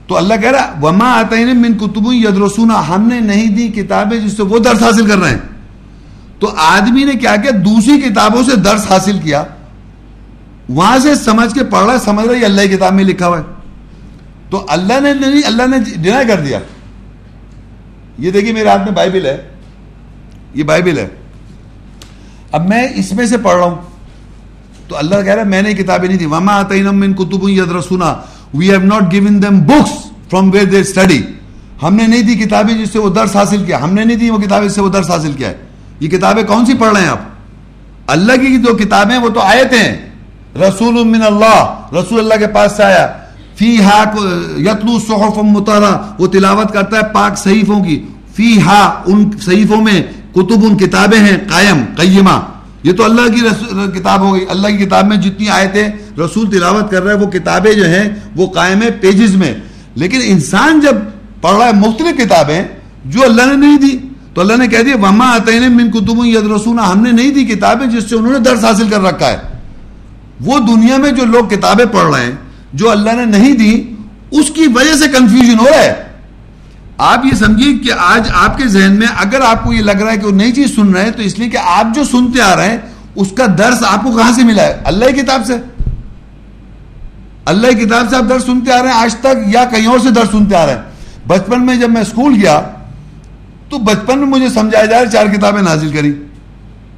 تو اللہ کہہ رہا وما آتے من کتب یدرسونا ہم نے نہیں دی کتابیں جس سے وہ درس حاصل کر رہے ہیں۔ تو آدمی نے کیا کیا؟ دوسری کتابوں سے درس حاصل کیا۔ وہاں سے سمجھ کے پڑھ رہا ہے، سمجھ رہا ہے یہ اللہ کی کتاب میں لکھا ہوا ہے۔ تو اللہ نے نہیں، اللہ نے ڈینائی کر دیا۔ یہ دیکھیے میرے ہاتھ میں بائبل ہے۔ یہ بائبل ہے۔ اب میں اس میں سے پڑھ رہا ہوں۔ تو اللہ کہہ رہا ہے، میں نے کتابیں نہیں دی۔ وما آتینم من کتب یدرسونا we have not given them books from where they study ہم نے نہیں دی کتابیں جس سے وہ درس حاصل کیا۔ ہم نے نہیں دی وہ کتابیں جس سے وہ درس حاصل کیا ہے۔ یہ کتابیں کون سی پڑھ رہے ہیں آپ؟ اللہ کی جو کتابیں وہ تو آیتیں ہیں۔ رسول من اللہ۔ رسول اللہ کے پاس سے آیا۔ فی ہا یتلو صحف مطالعہ۔ وہ تلاوت کرتا ہے پاک صحیفوں کی۔ فی ہا ان صحیفوں میں کتب ان کتابیں ہیں، قائم، قیمہ۔ یہ تو اللہ کی کتاب ہو گئی۔ اللہ کی کتاب میں جتنی آیتیں رسول تلاوت کر رہا ہے وہ کتابیں جو ہیں، وہ قائم ہے پیجز میں۔ لیکن انسان جب پڑھ رہا ہے، مختلف کتابیں جو اللہ نے نہیں دی، تو اللہ نے کہہ دیا، وما عطین من کتب ید رسونا ہم نے نہیں دی کتابیں جس سے انہوں نے درس حاصل کر رکھا ہے۔ وہ دنیا میں جو لوگ کتابیں پڑھ رہے ہیں، جو اللہ نے نہیں دی، اس کی وجہ سے کنفیوژن ہو رہا ہے۔ آپ یہ سمجھیے کہ آج آپ کے ذہن میں اگر آپ کو یہ لگ رہا ہے کہ وہ نئی چیز سن رہے ہیں، تو اس لیے کہ آپ جو سنتے آ رہے ہیں، اس کا درس آپ کو کہاں سے ملا ہے؟ اللہ کی کتاب سے۔ اللہ کی کتاب سے آپ درس سنتے آ رہے ہیں، آج تک یا کہیں اور سے درس سنتے آ رہے ہیں۔ بچپن میں جب میں اسکول گیا، تو بچپن میں مجھے سمجھایا جائے چار کتابیں نازل کری۔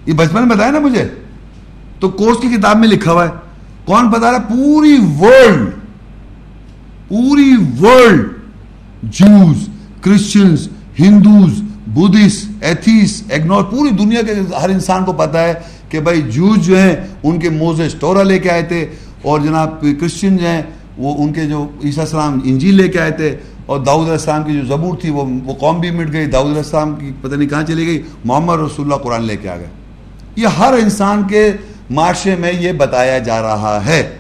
یہ بچپن میں بتایا نا مجھے؟ تو کورس کی کتاب میں لکھا ہوا ہے۔ کون بتا رہا پوری ورلڈ پوری world, Jews. Christians Hindus Buddhists atheists ignore پوری دنیا کے ہر انسان کو پتا ہے کہ بھائی جوز جو ہیں، ان کے موزے ٹورا لے کے آئے تھے اور جناب کرسچن جو ہیں، وہ ان کے جو عیسیٰ السلام انجیل لے کے آئے تھے اور داؤد علیہ السلام کی جو زبور تھی، وہ وہ قوم بھی مٹ گئی، داؤد علیہ السلام کی پتہ نہیں کہاں چلی گئی، محمد رسول اللہ قرآن لے کے آ گئے۔ یہ ہر انسان کے معاشرے میں یہ بتایا جا رہا ہے۔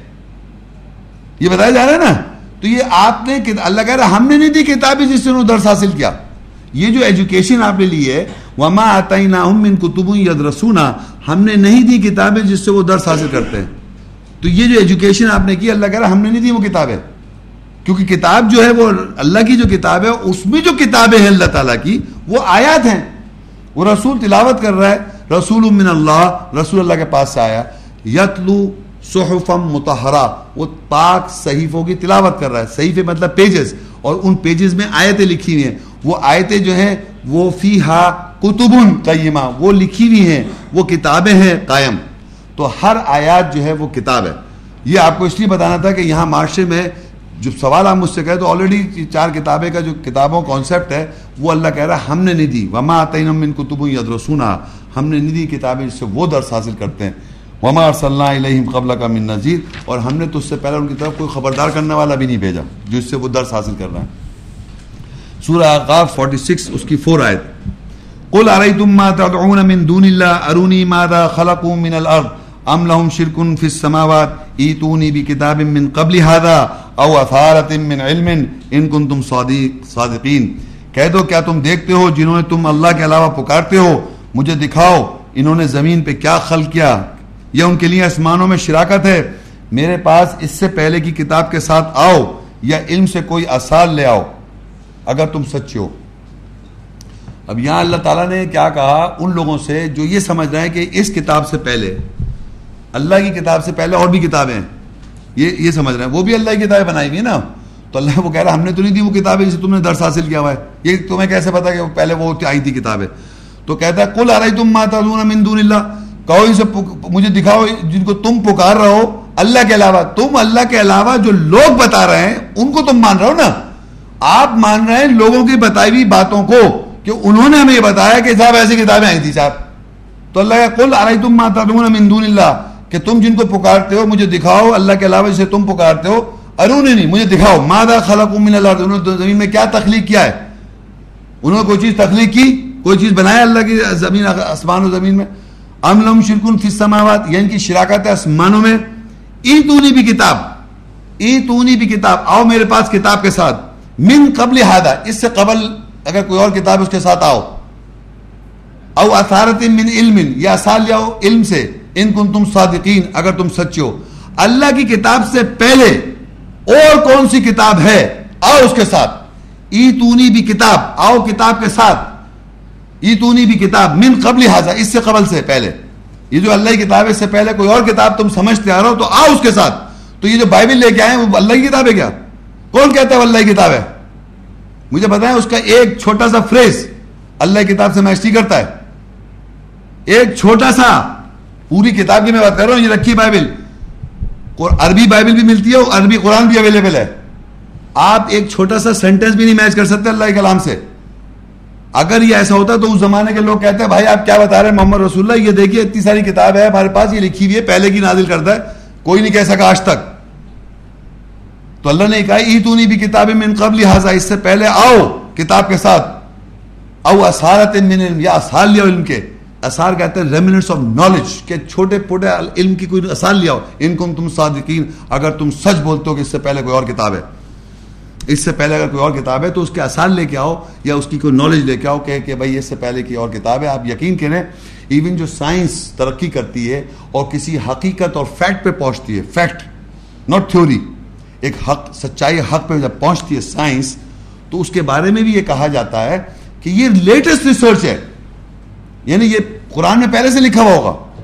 یہ بتایا جا رہا ہے نا؟ تو یہ آپ نے اللہ کہہ رہا ہم نے نہیں دی کتابیں جس سے انہوں درس حاصل کیا۔ یہ جو ایجوکیشن آپ نے لی ہے، وما آتا کتب ید رسونا ہم نے نہیں دی کتابیں جس سے وہ درس حاصل کرتے ہیں۔ تو یہ جو ایجوکیشن آپ نے کی، اللہ کہہ رہا ہم نے نہیں دی وہ کتابیں کیونکہ کتاب جو ہے وہ اللہ کی جو کتاب ہے، اس میں جو کتابیں ہیں اللہ تعالیٰ کی، وہ آیات ہیں۔ وہ رسول تلاوت کر رہا ہے، رسول من اللہ، رسول اللہ کے پاس سے آیا۔ یتلو صحفم متحرہ وہ پاک صحیفوں کی تلاوت کر رہا ہے۔ صحیفے مطلب پیجز اور ان پیجز میں آیتیں لکھی ہوئی ہیں۔ وہ آیتیں جو ہیں، وہ فی ہا کتبن قیمہ۔ وہ لکھی ہوئی ہیں۔ وہ کتابیں ہیں قائم۔ تو ہر آیات جو ہے، وہ کتاب ہے۔ یہ آپ کو اس لیے بتانا تھا کہ یہاں معاشرے میں جو سوال آپ مجھ سے کہے تو آلریڈی چار کتابیں کا جو کتابوں کانسیپٹ ہے، وہ اللہ کہہ رہا ہے، ہم نے نہیں دی۔ وما من کتب یدرسونا ہم نے نہیں دی کتابیں جس سے وہ درس حاصل کرتے ہیں۔ وما صلی اللہ علیہ قبل کا من نذیر اور ہم نے تو اس سے پہلے ان کی طرف کوئی خبردار کرنے والا بھی نہیں بھیجا جو اس سے وہ درس حاصل کر رہا ہے۔ سورہ آقاف 46 اس کی فور آیت۔ قل ارایتم ما تدعون من دون اللہ ارونی ماذا خلقوا من الارض ام لهم شرک فی السماوات؟ ایتونی بکتاب من قبل هذا او اثارت من علم؟ ان کنتم صادق صادقین کہہ دو کیا تم دیکھتے ہو جنہوں نے تم اللہ کے علاوہ پکارتے ہو؟ مجھے دکھاؤ انہوں نے زمین پہ کیا خلق کیا؟ یا ان کے لیے آسمانوں میں شراکت ہے۔ میرے پاس اس سے پہلے کی کتاب کے ساتھ آؤ یا علم سے کوئی اصال لے آؤ، اگر تم سچے ہو۔ اب یہاں اللہ تعالیٰ نے کیا کہا؟ ان لوگوں سے جو یہ سمجھ رہے ہیں کہ اس کتاب سے پہلے، اللہ کی کتاب سے پہلے اور بھی کتابیں ہیں۔ یہ یہ سمجھ رہے ہیں۔ وہ بھی اللہ کی کتابیں بنائی ہوئی نا۔ تو اللہ وہ کہہ رہا ہم نے تو نہیں دی وہ کتابیں جسے تم نے درس حاصل کیا ہوا ہے۔ یہ تمہیں کیسے پتا کہ پہلے وہ آئی تھی کتابیں؟ تو کہتا ہے کل آ رہی تم ماتا من دون اللہ کہو ان سے مجھے دکھاؤ جن کو تم پکار رہے ہو۔ اللہ کے علاوہ، تم اللہ کے علاوہ جو لوگ بتا رہے ہیں، ان کو تم مان رہے ہو نا؟ آپ مان رہے ہیں لوگوں کی بتائی ہوئی باتوں کو کہ انہوں نے ہمیں یہ بتایا کہ صاحب ایسی کتابیں آئی تھی صاحب۔ تو اللہ کا کل آ رہی تم ماتا من دون اللہ، کہ تم جن کو پکارتے ہو، مجھے دکھاؤ، اللہ کے علاوہ جسے تم پکارتے ہو۔ ارون نہیں، مجھے دکھاؤ مادہ خلق من اللہ انہوں نے زمین میں کیا تخلیق کیا ہے؟ انہوں نے کوئی چیز تخلیق کی؟ کوئی چیز بنایا اللہ کی زمین، آسمان و زمین میں؟ ام لم شرکن فی السماوات یعنی کہ شراکت ہے آسمانوں میں ایتونی بھی کتاب ایتونی بھی کتاب، آؤ میرے پاس کتاب کے ساتھ۔ من قبل ہادہ اس سے قبل اگر کوئی اور کتاب اس کے ساتھ آؤ۔ او اثارت من علم، یا اثال جاؤ علم سے۔ ان کن تم صادقین، اگر تم سچے ہو۔ اللہ کی کتاب سے پہلے اور کون سی کتاب ہے؟ آؤ اس کے ساتھ۔ ایتونی بھی کتاب، آؤ کتاب کے ساتھ۔ ای تونی بھی کتاب من قبل حاضر اس سے قبل سے پہلے۔ یہ جو اللہ کی کتاب ہے، اس سے پہلے کوئی اور کتاب تم سمجھتے آ رہا ہو، تو آؤ اس کے ساتھ۔ تو یہ جو بائبل لے کے آئے وہ اللہ کی کتاب ہے کیا؟ کون کہتا ہے وہ اللہ کی کتاب ہے؟ مجھے بتائیں، اس کا ایک چھوٹا سا فریز اللہ کی کتاب سے میچ نہیں کرتا ہے۔ ایک چھوٹا سا، پوری کتاب کی میں بات کر رہا ہوں، یہ رکھی بائبل۔ عربی بائبل بھی ملتی ہے، اور عربی قرآن بھی اویلیبل ہے۔ آپ ایک چھوٹا سا سینٹینس بھی نہیں میچ کر سکتے اللہ کے کلام سے۔ اگر یہ ایسا ہوتا تو اس زمانے کے لوگ کہتے ہیں، بھائی آپ کیا بتا رہے ہیں؟ محمد رسول اللہ، یہ دیکھیے، اتنی ساری کتاب ہے ہمارے پاس یہ لکھی ہوئی ہے، پہلے کی نازل کرتا ہے۔ کوئی نہیں کہہ سکا آج تک۔ تو اللہ نے کہا ای تو نہیں بھی کتاب من قبل حاضا اس سے پہلے آؤ کتاب کے ساتھ۔ او اثارت من یا اثار لیا علم کے۔ اثار کہتے ہیں ریمنٹس آف نالج کہ چھوٹے پوٹے علم کی کوئی اثار لیا ہو۔ ان کو تم صادقین، اگر تم سچ بولتے ہو کہ اس سے پہلے کوئی اور کتاب ہے۔ اس سے پہلے اگر کوئی اور کتاب ہے تو اس کے اثار لے کے آؤ یا اس کی کوئی نالج لے کے آؤ کہ کہ بھائی اس سے پہلے کی اور کتاب ہے، آپ یقین کریں ایون جو سائنس ترقی کرتی ہے اور کسی حقیقت اور فیکٹ پہ پہنچتی ہے فیکٹ ناٹ تھیوری ایک حق، سچائی حق پہ جب پہنچتی ہے سائنس تو اس کے بارے میں بھی یہ کہا جاتا ہے کہ یہ لیٹسٹ ریسرچ ہے۔ یعنی یہ قرآن میں پہلے سے لکھا ہوا ہوگا۔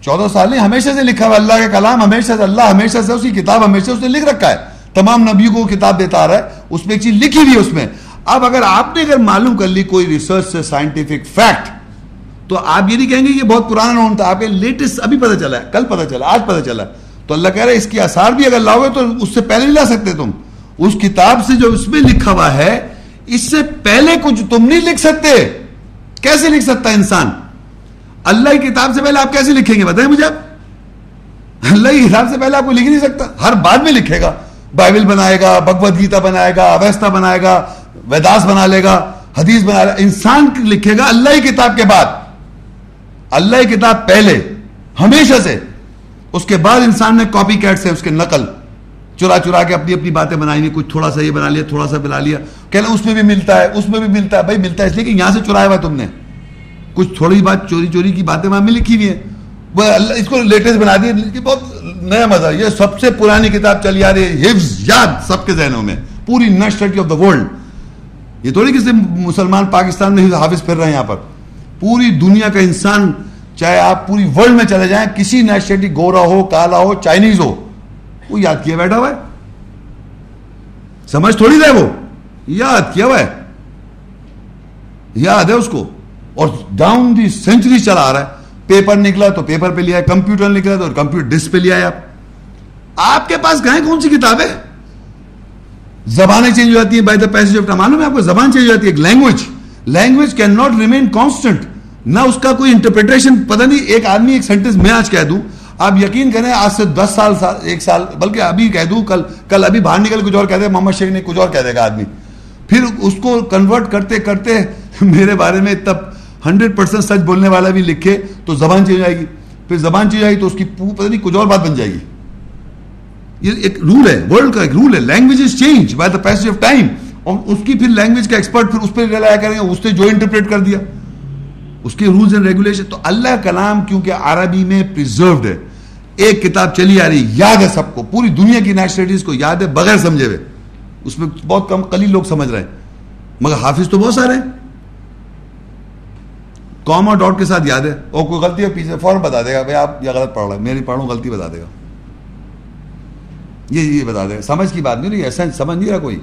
چودہ سال نہیں، ہمیشہ سے لکھا ہوا اللہ کا کلام ہمیشہ سے، اللہ ہمیشہ سے، اسی کتاب ہمیشہ اس نے لکھ رکھا ہے۔ تمام نبیوں کو کتاب دیتا آ رہا ہے، اس میں ایک چیز لکھی ہوئی ہے اس میں۔ اب اگر آپ نے اگر معلوم کر لی کوئی ریسرچ سے سائنٹیفک فیکٹ تو آپ یہ نہیں کہیں گے یہ بہت پرانا نون تھا، آپ کے لیٹسٹ ابھی پتہ چلا ہے، کل پتہ چلا، آج پتہ چلا۔ تو اللہ کہہ رہا ہے، اس کی آثار بھی اگر لاؤ گے تو اس سے پہلے نہیں لا سکتے تم۔ اس کتاب سے جو اس میں لکھا ہوا ہے، اس سے پہلے کچھ تم نہیں لکھ سکتے۔ کیسے لکھ سکتا ہے انسان؟ اللہ کی کتاب سے پہلے آپ کیسے لکھیں گے؟ بتائیں مجھے آپ۔ اللہ کی کتاب سے پہلے آپ کو لکھ نہیں سکتا، ہر بعد میں لکھے گا۔ بائبل بنائے گا، بھگوت گیتا بنائے گا، اویستا بنائے گا، ویداس بنا لے گا، حدیث بنا لے گا، انسان لکھے گا اللہ کی کتاب کے بعد۔ اللہ کی کتاب پہلے، ہمیشہ سے۔ اس کے بعد انسان نے کاپی کیٹ سے اس کے نقل، چرا چرا کے اپنی اپنی باتیں بنائی ہوئی کچھ تھوڑا سا یہ بنا لیا، تھوڑا سا بنا لیا۔ کہنا اس میں بھی ملتا ہے، اس میں بھی ملتا ہے، بھائی ملتا ہے، اس لیے کہ یہاں سے چرایا ہوا تم نے۔ کچھ تھوڑی بات، چوری چوری کی باتیں وہاں میں لکھی ہوئی ہیں۔ وہ اللہ اس کو لیٹسٹ بنا دی، بہت نیا مزہ یہ سب سے پرانی کتاب چلی آ رہی ہے، حفظ، یاد سب کے ذہنوں میں، پوری نیشنلٹی آف دا ورلڈ یہ تھوڑی کسی مسلمان پاکستان میں حافظ پھر رہے ہیں یہاں پر۔ پوری دنیا کا انسان، چاہے آپ پوری ورلڈ میں چلے جائیں، کسی نیشنلٹی گورا ہو، کالا ہو چائنیز ہو، وہ یاد کیا بیٹھا ہوا ہے؟ سمجھ تھوڑی رہے وہ؟ یاد کیا ہوا ہے؟ یاد ہے اس کو۔ اور ڈاؤن دی سینچری چلا آ رہا ہے۔ پیپر نکلا تو پیپر پہ لیا، کمپیوٹر نکلا تو کمپیوٹر ڈسک پہ لیا۔ آپ آپ کے پاس گئے کون سی کتاب ہے؟ زبانیں چینج ہو جاتی ہیں by the passage of time معلوم ہے آپ کو زبان چینج ہو جاتی ہے، ایک language language can not remain constant نہ اس کا کوئی انٹرپریٹیشن پتہ نہیں، ایک آدمی، ایک سینٹینس میں آج کہہ دوں۔ آپ یقین کریں، آج سے دس سال ایک سال، بلکہ ابھی کہہ دوں، کل کل ابھی باہر نکل کچھ اور کہہ دے، محمد شیخ نے کچھ اور کہہ دے گا آدمی۔ پھر اس کو کنورٹ کرتے کرتے میرے بارے میں تب ہنڈریڈ پرسینٹ سچ بولنے والا بھی لکھے تو زبان چینج جائے گی۔ پھر زبان چینج آئی تو اس کی پتہ نہیں کچھ اور بات بن جائے گی۔ یہ ایک رول ہے ورلڈ کا ایک رول ہے۔ Language is change by the pace of time اور اس کی پھر لینگویج کا ایکسپرٹ پھر اس پہ لایا کریں گے، اس نے جو انٹرپریٹ کر دیا۔ اس کے رولز اینڈ ریگولیشن تو اللہ کلام کیونکہ عربی میں پرزروڈ ہے۔ ایک کتاب چلی آ رہی، یاد ہے سب کو۔ پوری دنیا کی نیشنلٹیز کو یاد ہے، بغیر سمجھے ہوئے۔ اس میں بہت کم قلیل لوگ سمجھ رہے ہیں۔ مگر حافظ تو بہت سارے ہیں۔ کاما ڈاٹ کے ساتھ یاد ہے۔ اور کوئی غلطی ہے، پیچھے فوراً بتا دے گا، بھائی آپ یہ غلط پڑھ رہے ہیں میری پڑھوں، غلطی بتا دے گا۔ یہ یہ بتا دے گا۔ سمجھ کی بات نہیں رہی، ایسا سمجھ نہیں رہا کوئی۔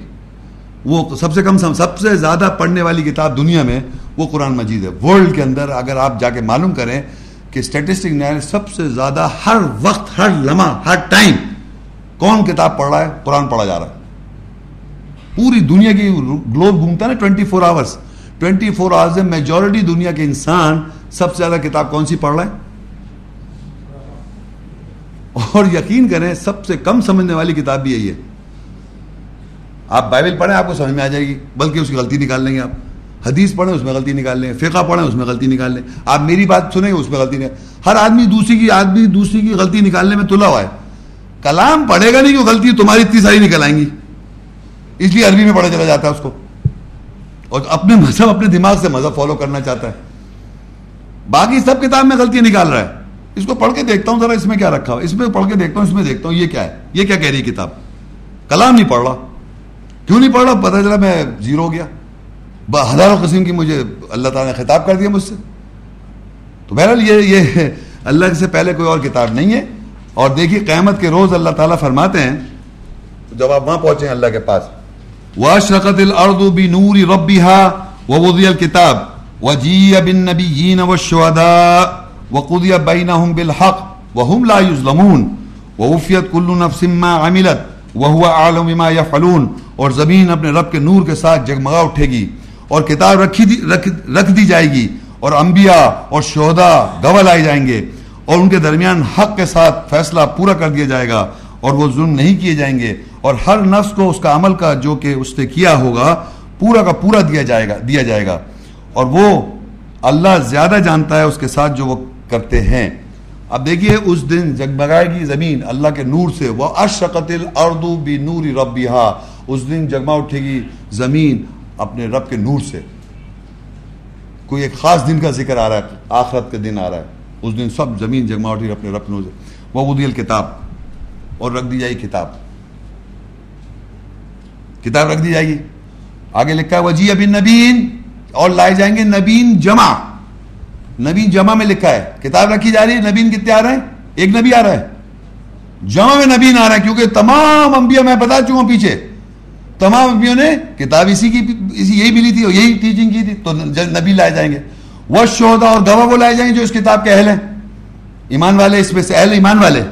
وہ سب سے کم سب سے زیادہ پڑھنے والی کتاب دنیا میں وہ قرآن مجید ہے۔ ورلڈ کے اندر اگر آپ جا کے معلوم کریں کہ اسٹیٹسٹک نیا سب سے زیادہ ہر وقت، ہر لمحہ، ہر ٹائم کون کتاب پڑھ رہا ہے؟ قرآن پڑھا جا رہا ہے۔ پوری دنیا کی گلوب گھومتا ہے نا twenty four hours twenty four hours میں میجورٹی دنیا کے انسان سب سے زیادہ کتاب کون سی پڑھ رہے ہیں اور یقین کریں سب سے کم سمجھنے والی کتاب بھی یہی ہے۔ آپ بائبل پڑھیں، آپ کو سمجھ میں آ جائے گی، بلکہ اس کی غلطی نکال لیں گے آپ۔ حدیث پڑھیں، اس میں غلطی نکال لیں۔ فقہ پڑھیں، اس میں غلطی نکال لیں۔ آپ میری بات سنیں گے اس میں غلطی نہیں ہر آدمی دوسری کی، آدمی دوسری کی غلطی نکالنے میں تلا ہوا ہے۔ کلام پڑھے گا نہیں کہ غلطی تمہاری اتنی ساری نکل آئیں گی۔ اس لیے عربی میں پڑھا چلا جاتا ہے اس کو۔ اور اپنے مذہب اپنے دماغ سے مذہب فالو کرنا چاہتا ہے۔ باقی سب کتاب میں غلطیاں نکال رہا ہے۔ اس کو پڑھ کے دیکھتا ہوں، ذرا اس میں کیا رکھا ہوا اس میں پڑھ کے دیکھتا ہوں، اس میں دیکھتا ہوں، یہ کیا ہے؟ یہ کیا کہہ رہی ہے کتاب؟ کلام نہیں پڑھ رہا۔ کیوں نہیں پڑھ رہا؟ پتہ چلا میں زیرو ہو گیا۔ ہزاروں قسم کی مجھے اللہ تعالیٰ نے خطاب کر دیا مجھ سے۔ تو بہرحال یہ یہ اللہ سے پہلے کوئی اور کتاب نہیں ہے۔ اور دیکھیے قیامت کے روز اللہ تعالیٰ فرماتے ہیں، جب آپ وہاں پہنچے ہیں اللہ کے پاس۔ واشرقت الارض بنور ربها ووضع الكتاب وجيء بالنبيين والشهداء وقضي بينهم بالحق وهم لا يظلمون ووفيت كل نفس ما عملت وهو اعلم بما يفعلون اور زمین اپنے رب کے نور کے ساتھ جگمگا اٹھے گی اور کتاب رکھی دی رکھ, رکھ دی جائے گی اور انبیاء اور شہداء گواہ لائے جائیں گے اور ان کے درمیان حق کے ساتھ فیصلہ پورا کر دیا جائے گا۔ اور وہ ظلم نہیں کیے جائیں گے اور ہر نفس کو اس کا عمل کا جو کہ اس نے کیا ہوگا، پورا کا پورا دیا جائے گا، دیا جائے گا۔ اور وہ اللہ زیادہ جانتا ہے اس کے ساتھ جو وہ کرتے ہیں۔ اب دیکھیے اس دن جگمگائے گی زمین اللہ کے نور سے۔ وہ اشقت اردو بھی نوری اس دن جگما اٹھے گی زمین اپنے رب کے نور سے۔ کوئی ایک خاص دن کا ذکر آ رہا ہے، آخرت کے دن آ رہا ہے۔ اس دن سب زمین جگما اٹھے گی اپنے رب کے نور سے۔ وہ ادی الکتاب۔ اور رکھ دی جائے گی کتاب۔ کتاب رکھ دی جائے گی۔ آگے لکھا ہے وجی ابن نبین اور لائے جائیں گے نبین جمع۔ نبین جمع میں لکھا ہے، کتاب رکھی جا رہی ہے نبین کتنے آ رہے ہیں؟ ایک نبی آ رہا ہے۔ جمع میں نبین آ رہا ہے، کیونکہ تمام انبیاء میں بتا چکا ہوں پیچھے۔ تمام انبیوں نے کتاب اسی کی، اسی یہی ملی تھی اور یہی ٹیچنگ کی تھی، تو نبی لائے جائیں گے۔ وہ شہدا اور گواہ وہ لائے جائیں گے جو اس کتاب کے اہل ہیں۔ ایمان والے، اس میں سے اہل ایمان والے۔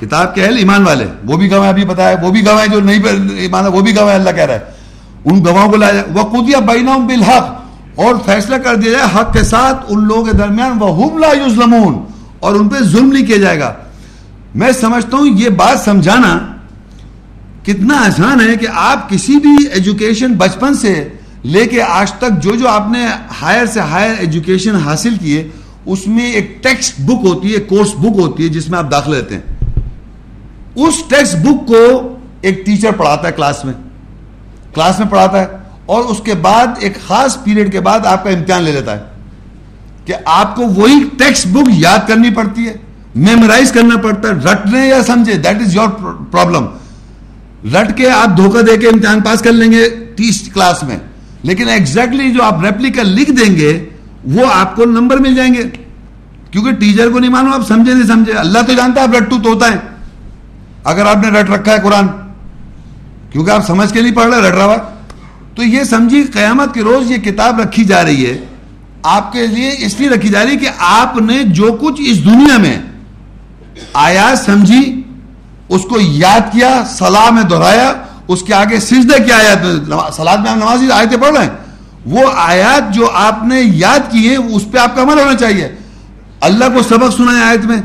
کتاب کے اہل ایمان والے، وہ بھی گواہ ابھی بتایا، وہ بھی گواہ جو نہیں ایمان وہ بھی گواہ اللہ کہہ رہا ہے۔ ان گواہوں کو لایا۔ جائے وہ بینا بالحق۔ اور فیصلہ کر دیا جائے حق کے ساتھ ان لوگوں کے درمیان۔ وہ لا یظلمون اور ان پہ ظلم نہیں کیا جائے گا۔ میں سمجھتا ہوں یہ بات سمجھانا کتنا آسان ہے کہ آپ کسی بھی ایجوکیشن بچپن سے لے کے آج تک جو جو آپ نے ہائر سے ہائر ایجوکیشن حاصل کیے، اس میں ایک ٹیکسٹ بک ہوتی ہے کورس بک ہوتی ہے، جس میں آپ داخل لیتے ہیں۔ اس ٹیکسٹ بک کو ایک ٹیچر پڑھاتا ہے کلاس میں کلاس میں پڑھاتا ہے، اور اس کے بعد ایک خاص پیریڈ کے بعد آپ کا امتحان لے لیتا ہے کہ آپ کو وہی ٹیکسٹ بک یاد کرنی پڑتی ہے میمورائز کرنا پڑتا ہے، رٹنے یا سمجھے دیٹ از یور پرابلم رٹ کے آپ دھوکہ دے کے امتحان پاس کر لیں گے تیس کلاس میں، لیکن ایگزیکٹلی جو آپ ریپلیکا لکھ دیں گے، وہ آپ کو نمبر مل جائیں گے۔ کیونکہ ٹیچر کو نہیں مانو آپ سمجھے نہیں سمجھے۔ اللہ تو جانتا ہے، آپ رٹو تو ہوتا ہے۔ اگر آپ نے رٹ رکھا ہے قرآن، کیونکہ آپ سمجھ کے نہیں پڑھ رہے، رٹ رہا تو یہ سمجھی قیامت کے روز یہ کتاب رکھی جا رہی ہے، آپ کے لیے اس لیے رکھی جا رہی ہے کہ آپ نے جو کچھ اس دنیا میں آیا سمجھی، اس کو یاد کیا سلاح میں دہرایا، اس کے آگے سجدہ کیا آیات سلاد میں آپ نمازی آیتیں پڑھ رہے ہیں، وہ آیات جو آپ نے یاد کی ہیں، اس پہ آپ کا عمل ہونا چاہیے۔ اللہ کو سبق سنا ہے آیت میں،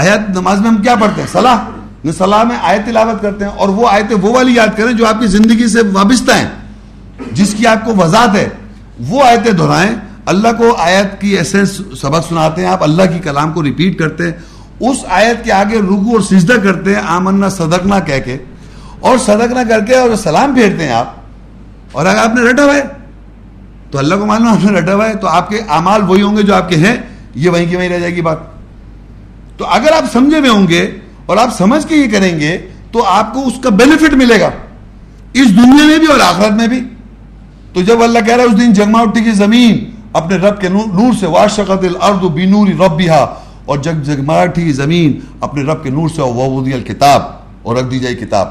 آیات نماز میں ہم کیا پڑھتے ہیں؟ صلاح۔ صلاح میں آیت تلاوت کرتے ہیں اور وہ آیتیں وہ والی یاد کریں جو آپ کی زندگی سے وابستہ ہیں، جس کی آپ کو وضاحت ہے، وہ آیتیں دہرائیں۔ اللہ کو آیت کی ایسنس سبق سناتے ہیں، آپ اللہ کی کلام کو ریپیٹ کرتے ہیں۔ اس آیت کے آگے رکو اور سجدہ کرتے ہیں، آمنا، صدقنا کہہ کے۔ اور صدقنا کر کے اور سلام پھیرتے ہیں آپ۔ اور اگر آپ نے رٹا ہوا ہے، تو اللہ کو مانو آپ نے رٹا ہوا ہے، تو آپ کے اعمال وہی ہوں گے جو آپ کے ہیں۔ یہ وہیں کی وہیں رہ جائے گی بات۔ تو اگر آپ سمجھے ہوئے ہوں گے اور آپ سمجھ کے یہ کریں گے تو آپ کو اس کا بینیفٹ ملے گا۔ اس دنیا میں بھی اور آخرت میں بھی۔ تو جب اللہ کہہ رہا ہے اس دن جگما اٹھی کی زمین اپنے رب کے نور سے واشقت الارض بنور ربها اور جگ جگما اٹھی زمین اپنے رب کے نور سے وودی الکتاب، اور رکھ دی جائے کتاب۔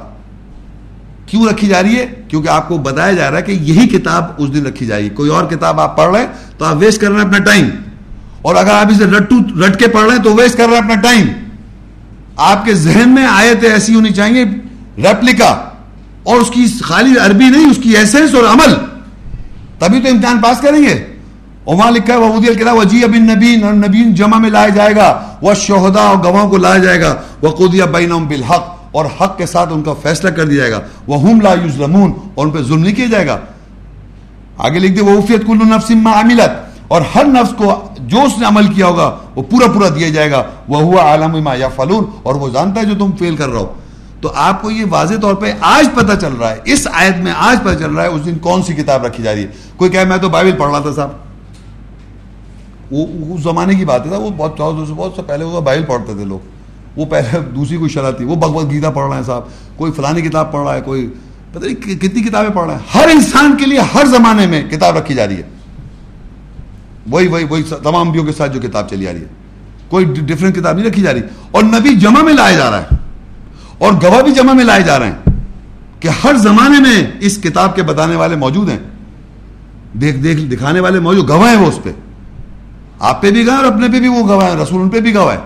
کیوں رکھی جا رہی ہے؟ کیونکہ آپ کو بتایا جا رہا ہے کہ یہی کتاب اس دن رکھی جائے گی کوئی اور کتاب آپ پڑھ رہے ہیں تو آپ ویسٹ کر رہے ہیں اپنا ٹائم اور اگر آپ اسے رٹو رٹ کے پڑھ رہے ہیں تو ویسٹ کر رہے ہیں اپنا ٹائم آپ کے ذہن میں آیتیں ایسی ہونی چاہیے ریپلیکا اور اس کی خالی عربی نہیں، اس کی ایسنس اور عمل۔ تبھی تو امتحان پاس کریں گے۔ اور وہاں لکھا ہے وہودی الکلا وجی ابن نبین اور نبین جمع میں لایا جائے گا وہ شہدا اور گواہوں کو لایا جائے گا وہ قودیا بین بالحق، اور حق کے ساتھ ان کا فیصلہ کر دیا جائے گا۔ وہ ہم لا یوزلمون اور ان پہ ظلم نہیں کیا جائے گا۔ آگے لکھ دے وہ وفیت کل نفس ما عملت۔ اور ہر نفس کو جو اس نے عمل کیا ہوگا وہ پورا پورا دیا جائے گا۔ وہ ہوا عالم ما یا فلون اور وہ جانتا ہے جو تم فیل کر رہا ہو۔ تو آپ کو یہ واضح طور پہ آج پتہ چل رہا ہے، اس آیت میں آج پتہ چل رہا ہے اس دن کون سی کتاب رکھی جا رہی ہے۔ کوئی کہ میں تو بائبل پڑھ رہا تھا صاحب۔ وہ اس زمانے کی بات ہے وہ بہت چودہ سے بہت سے پہلے وہ بائبل پڑھتے تھے لوگ۔ وہ پہلے دوسری کوئی شرح تھی۔ وہ بھگوت گیتا پڑھ رہے ہیں صاحب۔ کوئی فلانی کتاب پڑھ رہا ہے، کوئی پتہ نہیں کتنی کتابیں پڑھ رہے ہیں۔ ہر انسان کے لیے ہر زمانے میں کتاب رکھی جا رہی ہے۔ وہی وہی وہی تمام انبیوں کے ساتھ جو کتاب چلی آ رہی ہے۔ کوئی ڈفرینٹ کتاب نہیں رکھی جا رہی۔ اور نبی جمع میں لایا جا رہا ہے۔ اور گواہ بھی جمع میں لائے جا رہے ہیں کہ ہر زمانے میں اس کتاب کے بتانے والے موجود ہیں۔ دیکھ دیکھ دکھانے والے موجود گواہ ہیں وہ اس پہ۔ آپ پہ بھی گواہ اور اپنے پہ بھی وہ گواہ ہے رسول ان پہ بھی گواہ ہے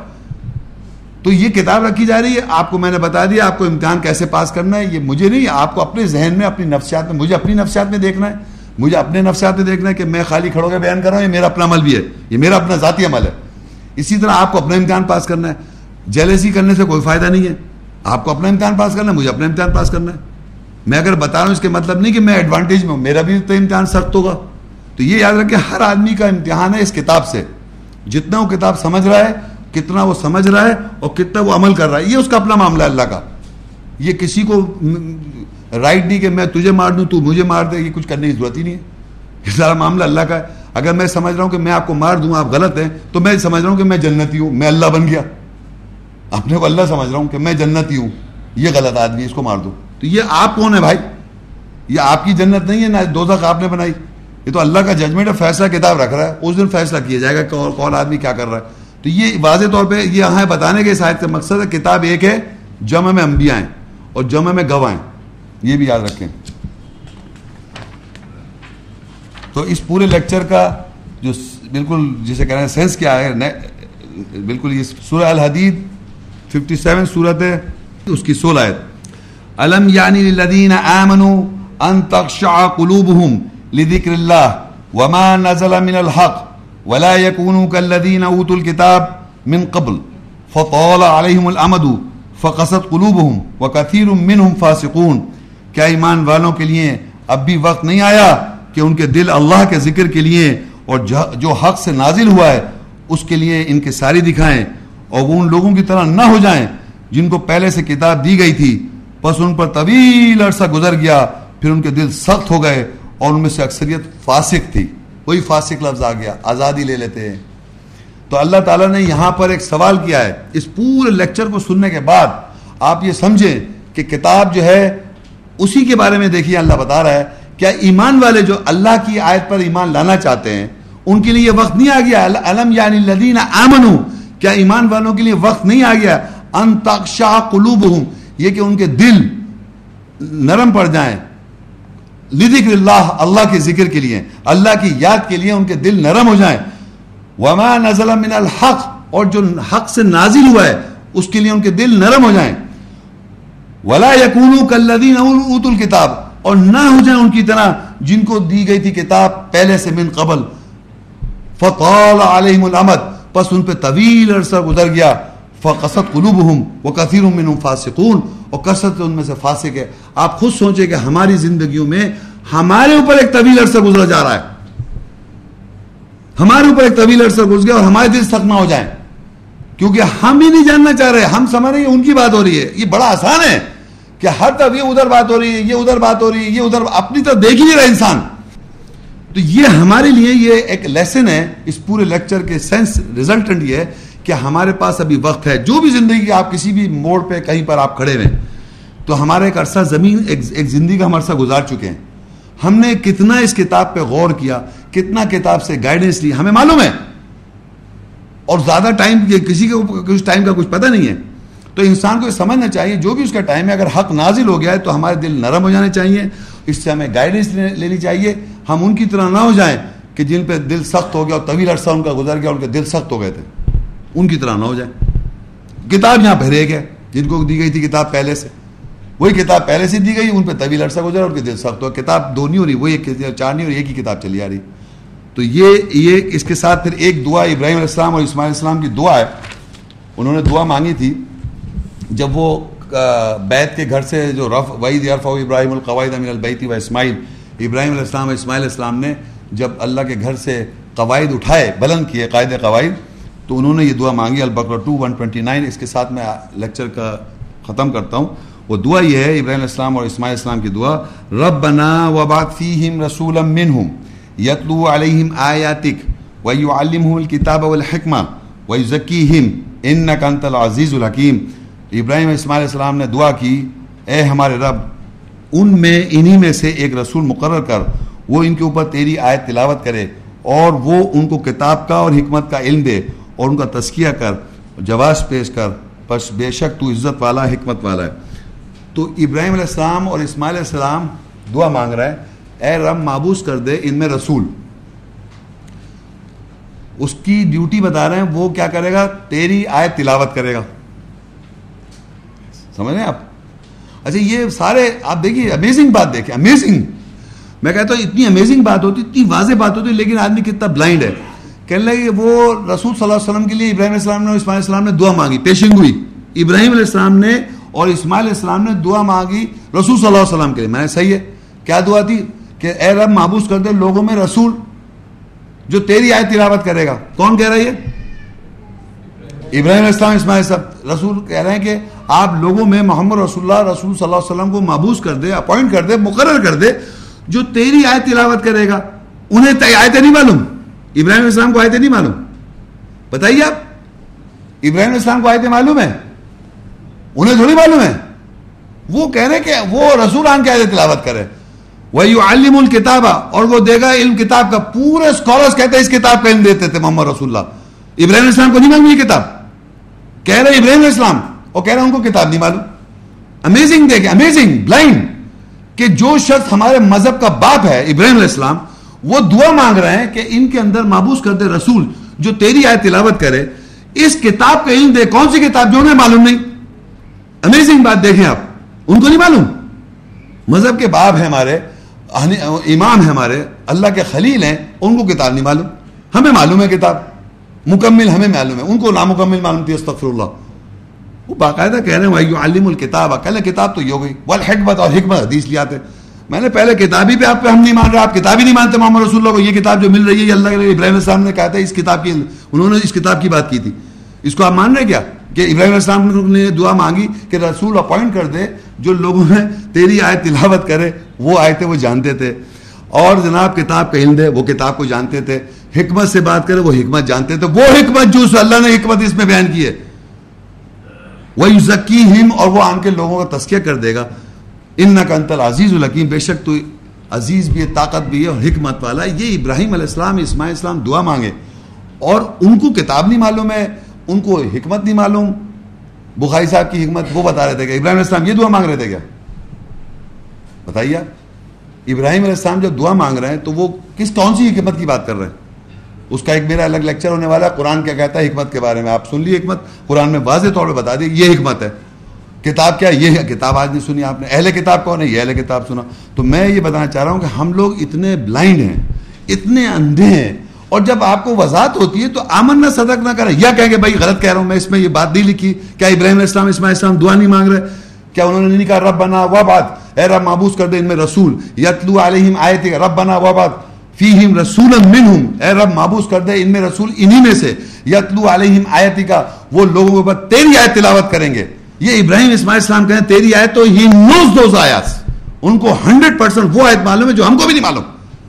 تو یہ کتاب رکھی جا رہی ہے۔ آپ کو میں نے بتا دیا، آپ کو امتحان کیسے پاس کرنا ہے، یہ مجھے نہیں، آپ کو اپنے ذہن میں، اپنی نفسیات میں، مجھے اپنی نفسیات میں دیکھنا ہے۔ مجھے اپنے نفسیات میں دیکھنا ہے کہ میں خالی کھڑو کے بیان کر رہا ہوں، یہ میرا اپنا عمل بھی ہے، یہ میرا اپنا ذاتی عمل ہے۔ اسی طرح آپ کو اپنا امتحان پاس کرنا ہے۔ جیلسی کرنے سے کوئی فائدہ نہیں ہے۔ آپ کو اپنا امتحان پاس کرنا ہے، مجھے اپنا امتحان پاس کرنا ہے۔ میں اگر بتا رہا ہوں، اس کے مطلب نہیں کہ میں ایڈوانٹیج میں ہوں، میرا بھی تو امتحان سخت ہوگا۔ تو یہ یاد رکھیں، ہر آدمی کا امتحان ہے اس کتاب سے۔ جتنا وہ کتاب سمجھ رہا ہے، کتنا وہ سمجھ رہا ہے اور کتنا وہ عمل کر رہا ہے، یہ اس کا اپنا معاملہ ہے اللہ کا۔ یہ کسی کو رائٹ نہیں کہ میں تجھے مار دوں، تو مجھے مار دے، یہ کچھ کرنے کی ضرورت ہی نہیں ہے۔ یہ سارا معاملہ اللہ کا ہے۔ اگر میں سمجھ رہا ہوں کہ میں آپ کو مار دوں، آپ غلط ہیں، تو میں سمجھ رہا ہوں کہ میں جنتی ہوں، میں اللہ بن گیا۔ اپنے کو اللہ سمجھ رہا ہوں کہ میں جنتی ہوں، یہ غلط آدمی اس کو مار دوں تو یہ آپ کون ہے بھائی؟ یہ آپ کی جنت نہیں ہے، نہ دو آپ نے بنائی۔ یہ تو اللہ کا ججمنٹ فیصلہ کتاب رکھ رہا ہے۔ اس دن فیصلہ کیا جائے گا کون آدمی کیا کر رہا ہے۔ تو یہ واضح طور پہ یہ یہاں بتانے کے شاید کا مقصد ہے، کتاب ایک ہے، جمع میں انبیاء ہیں اور جمع میں گواہ ہیں۔ یہ بھی یاد رکھیں۔ تو اس پورے لیکچر کا جو بالکل جسے کہہ رہے ہیں، سینس کیا ہے بالکل یہ سورہ الحدید ففٹی سیون سورت ہے اس کی سولہ ہے الم یعنی للذین آمنوا ان تخشع قلوبهم لذکر اللہ وما نزل من الحق ولا يكونوا كالذين اوتوا الكتاب من قبل فطال عليهم الامد فقست قلوبهم وكثير منهم فاسقون۔ کیا ایمان والوں کے لیے اب بھی وقت نہیں آیا کہ ان کے دل اللہ کے ذکر کے لیے اور جو حق سے نازل ہوا ہے، اس کے لیے ان کے ساری دکھائیں اور وہ ان لوگوں کی طرح نہ ہو جائیں جن کو پہلے سے کتاب دی گئی تھی۔ بس ان پر طویل عرصہ گزر گیا، پھر ان کے دل سخت ہو گئے اور ان میں سے اکثریت فاسق تھی۔ وہی فاسق لفظ آ گیا، آزادی لے لیتے ہیں۔ تو اللہ تعالیٰ نے یہاں پر ایک سوال کیا ہے۔ اس پورے لیکچر کو سننے کے بعد آپ یہ سمجھیں کہ کتاب جو ہے اسی کے بارے میں دیکھیے، اللہ بتا رہا ہے کیا ایمان والے جو اللہ کی آیت پر ایمان لانا چاہتے ہیں، ان کے لیے یہ وقت نہیں آ گیا۔ علم یعنی لدین آمن کیا ایمان والوں کے لیے وقت نہیں آ گیا؟ ان تقشا قلوب یہ کہ ان کے دل نرم پڑ جائیں۔ لذکر اللہ اللہ کے ذکر کے لیے، اللہ کی یاد کے لیے ان کے دل نرم ہو جائیں۔ وما نزل من الحق، اور جو حق سے نازل ہوا ہے، اس کے لیے ان کے دل نرم ہو جائیں۔ ولا یکونوا کالذین اوتوا الکتاب اور نہ ہو جائیں ان کی طرح جن کو دی گئی تھی کتاب پہلے سے من قبل۔ فطال علیہم الامد پس ان پہ طویل عرصہ گزر گیا۔ فقصت قلوبہم وکثیر منہم فاسقون۔ اور کثرت ان میں سے فاسق ہے۔ آپ خود سوچیں کہ ہماری زندگیوں میں ہمارے اوپر ایک طویل عرصہ گزرا جا رہا ہے۔ ہمارے اوپر ایک طویل عرصہ گزر گیا اور ہمارے دل سخت نہ ہو جائیں۔ کیونکہ ہم ہی نہیں جاننا چاہ رہے، ہم سمجھ رہے ہیں ان کی بات ہو رہی ہے۔ یہ بڑا آسان ہے کہ ہر طرف یہ ادھر بات ہو رہی ہے، یہ ادھر بات ہو رہی ہے، یہ ادھر اپنی طرف دیکھ ہی نہیں رہا انسان۔ تو یہ ہمارے لیے یہ ایک لیسن ہے، اس پورے لیکچر کے سینس ریزلٹنٹ یہ ہے کہ ہمارے پاس ابھی وقت ہے۔ جو بھی زندگی کے آپ کسی بھی موڑ پہ کہیں پر آپ کھڑے ہوئے تو ہمارا ایک عرصہ زمین، ایک ایک زندگی کا ہم عرصہ گزار چکے ہیں۔ ہم نے کتنا اس کتاب پہ غور کیا، کتنا کتاب سے گائیڈنس لی، ہمیں معلوم ہے۔ اور زیادہ ٹائم کسی کے کچھ ٹائم کا کچھ پتہ نہیں ہے۔ تو انسان کو یہ سمجھنا چاہیے، جو بھی اس کا ٹائم ہے، اگر حق نازل ہو گیا ہے تو ہمارے دل نرم ہو جانے چاہیے۔ اس سے ہمیں گائیڈنس لینی چاہیے۔ ہم ان کی طرح نہ ہو جائیں کہ جن پہ دل سخت ہو گیا اور طویل عرصہ ان کا گزر گیا ان کے دل سخت ہو گئے تھے۔ ان کی طرح نہ ہو جائیں۔ کتاب یہاں بھرے گئے جن کو دی گئی تھی کتاب پہلے سے۔ وہی کتاب پہلے سے دی گئی، ان پہ طویل عرصہ گزرا ان کے دل سخت ہو کتاب دو نہیں ہو رہی وہی ایک چار نہیں ہو رہی، ایک ہی کتاب چلی آ رہی۔ تو یہ یہ اس کے ساتھ پھر ایک دعا ابراہیم علیہ السلام اور اسماعیل السلام کی دعا ہے۔ انہوں نے دعا مانگی تھی۔ جب وہ بیت کے گھر سے جو رف، وعید یرف ابراہیم القواعد امین البیتی و اسماعیل، ابراہیم علیہ السلام اسماعیل السلام نے جب اللہ کے گھر سے قواعد اٹھائے، بلند کیے قائد قواعد، تو انہوں نے یہ دعا مانگی۔ Al-Baqarah two one twenty nine اس کے ساتھ میں لیکچر کا ختم کرتا ہوں۔ وہ دعا یہ ہے، ابراہیم السلام اور اسماعیل السلام کی دعا رب بنا وبات فیم رسول منہم۔ یتلو علیہم آیاتک ویعلمہم الکتاب والحکمہ ویزکیہم انک انت العزیز الحکیم۔ ابراہیم اسماعیل السلام نے دعا کی، اے ہمارے رب، ان میں، انہی میں سے ایک رسول مقرر کر، وہ ان کے اوپر تیری آیت تلاوت کرے اور وہ ان کو کتاب کا اور حکمت کا علم دے اور ان کا تذکیہ کر، جواز پیش کر۔ پس بے شک تو عزت والا، حکمت والا ہے۔ تو ابراہیم علیہ السلام اور اسماعیل علیہ السلام دعا مانگ رہا ہے اے رب معبوس کر دے ان میں رسول۔ اس کی ڈیوٹی بتا رہے ہیں، وہ کیا کرے گا؟ تیری آیت تلاوت کرے گا۔ سمجھ رہے ہیں آپ؟ اچھا یہ سارے، آپ دیکھیے امیزنگ بات دیکھیں امیزنگ میں کہتا ہوں، اتنی امیزنگ بات ہوتی، اتنی واضح بات ہوتی، لیکن آدمی کتنا بلائنڈ ہے۔ کہنے لگے وہ رسول صلی اللہ علیہ وسلم کے لیے ابراہیم علیہ السلام نے اور اسماعیل السلام نے دعا مانگی پیشنگ ہوئی ابراہیم علیہ السلام نے اور اسماعیل علیہ السلام نے دعا مانگی رسول صلی اللہ علیہ وسلم کے لیے۔ میں نے صحیح ہے۔ کیا دعا تھی؟ کہ اے رب محبوس کر دے لوگوں میں رسول جو تیری آئے تلاوت کرے گا۔ کون کہہ رہا ہے؟ ابراہیم علیہ السلام، اسماعیل صاحب رسول کہہ رہے ہیں کہ آپ لوگوں میں محمد رسول اللہ، رسول صلی اللہ علیہ وسلم کو محبوس کر دے، اپوائنٹ کر دے، مقرر کر دے، جو تیری آیت تلاوت کرے گا، انہیں آیتیں نہیں معلوم۔ ابراہیم علیہ السلام کو آیتیں نہیں معلوم۔ بتائیے آپ، ابراہیم علیہ السلام کو آیتیں معلوم ہے انہیں تھوڑی معلوم ہے۔ وہ کہہ رہے کہ وہ رسول آن کے آیتیں تلاوت کرے۔ وہی عالم الکتاب اور وہ دے گا علم کتاب کا۔ پورے اسکالرس کہتے ہیں اس کتاب کا علم دیتے تھے محمد رسول اللہ۔ ابراہیم علیہ السلام کو نہیں معلوم یہ کتاب۔ کہہ رہے ابراہیم علیہ السلام، اور کہہ رہے ان کو کتاب نہیں معلوم۔ امیزنگ دیکھیں امیزنگ بلائنڈ کہ جو شخص ہمارے مذہب کا باپ ہے، ابراہیم علیہ السلام، وہ دعا مانگ رہے ہیں کہ ان کے اندر محبوس کر دے رسول جو تیری آئے تلاوت کرے۔ اس کتاب کا علم دے، کون سی کتاب جو انہیں معلوم نہیں؟ امیزنگ بات دیکھیں آپ، ان کو نہیں معلوم۔ مذہب کے باپ ہیں ہمارے۔ امام ہیں ہمارے، اللہ کے خلیل ہیں، ان کو کتاب نہیں معلوم۔ ہمیں معلوم ہے کتاب۔ مکمل ہمیں معلوم ہے۔ ان کو نامکمل معلوم تھی، استغفر اللہ۔ وہ باقاعدہ کہہ رہے ہیں علم الکتاب کہہ کتاب تو یہ ہو گئی۔ والحکمت اور حکمت حدیث لے آتے میں نے پہلے کتابی پہ آپ پہ ہم نہیں مان رہے، آپ کتابی نہیں مانتے محمد رسول اللہ کو۔ یہ کتاب جو مل رہی ہے اللہ کے ابراہیم السلام نے کہا تھا، اس کتاب کی انہوں نے اس کتاب کی بات کی تھی۔ اس کو آپ مان رہے کیا؟ کہ ابراہیم السلام نے دعا مانگی کہ رسول اپوائنٹ کر دے، جو لوگوں نے تیری آیت تلاوت کرے، وہ آئے تھے وہ جانتے تھے۔ اور جناب کتاب کا علم دے، وہ کتاب کو جانتے تھے۔ حکمت سے بات کرے، وہ حکمت جانتے تھے۔ وہ حکمت جو اللہ نے حکمت اس میں بیان کی ہے۔ وہ ذکی ہم اور وہ آن کے لوگوں کا تذکیہ کر دے گا۔ ان نہ کنتل عزیز الحکیم، بے شک تو عزیز بھی ہے، طاقت بھی ہے اور حکمت والا یہ ابراہیم علیہ السلام، اسماعیل السلام دعا مانگے۔ اور ان کو کتاب نہیں معلوم ہے۔ ان کو حکمت نہیں معلوم۔ بخاری صاحب کی حکمت وہ بتا رہے تھے کہ ابراہیم علیہ السلام یہ دعا مانگ رہے تھے کیا؟ بتائیے ابراہیم علیہ السلام جب دعا مانگ رہے ہیں تو وہ کس کون سی حکمت کی بات کر رہے ہیں؟ اس کا ایک میرا الگ لیکچر ہونے والا ہے۔ قرآن کیا کہتا ہے حکمت کے بارے میں؟ آپ سن لی حکمت۔ قرآن میں واضح طور پہ بتا دی یہ حکمت ہے۔ کتاب کیا یہ کتاب آج نہیں سنی آپ نے۔ اہل کتاب کون ہے؟ یہ اہل کتاب سنا۔ تو میں یہ بتانا چاہ رہا ہوں کہ ہم لوگ اتنے بلائنڈ ہیں، اتنے اندھے ہیں اور جب آپ کو وضاحت ہوتی ہے تو آمن نہ صدق نہ کریں یا کہیں کہ بھائی غلط کہہ رہا ہوں، میں اس میں یہ بات نہیں لکھی۔ کیا ابراہیم اسلام اسماعیل اسلام دعا نہیں مانگ رہے؟ کیا انہوں نے نہیں کہا رب بنا وہ بات اے رب محبوس کر دے ان میں رسول۔ یتلو علیہم آئے تھے رب بنا وہ بات فیہم رسول منہم۔ اے رب محبوس کر دے ان میں رسول انہی میں سے۔ یتلو علیہم آیتی کا وہ لوگوں کے بعد تیری آیت تلاوت کریں گے۔ یہ ابراہیم، اسماعیل اسلام کہیں تیری آیت تو ہی نوز دوز آیات۔ ان کو ہنڈریڈ پرسنٹ وہ آیت معلوم ہے جو ہم کو بھی نہیں معلوم۔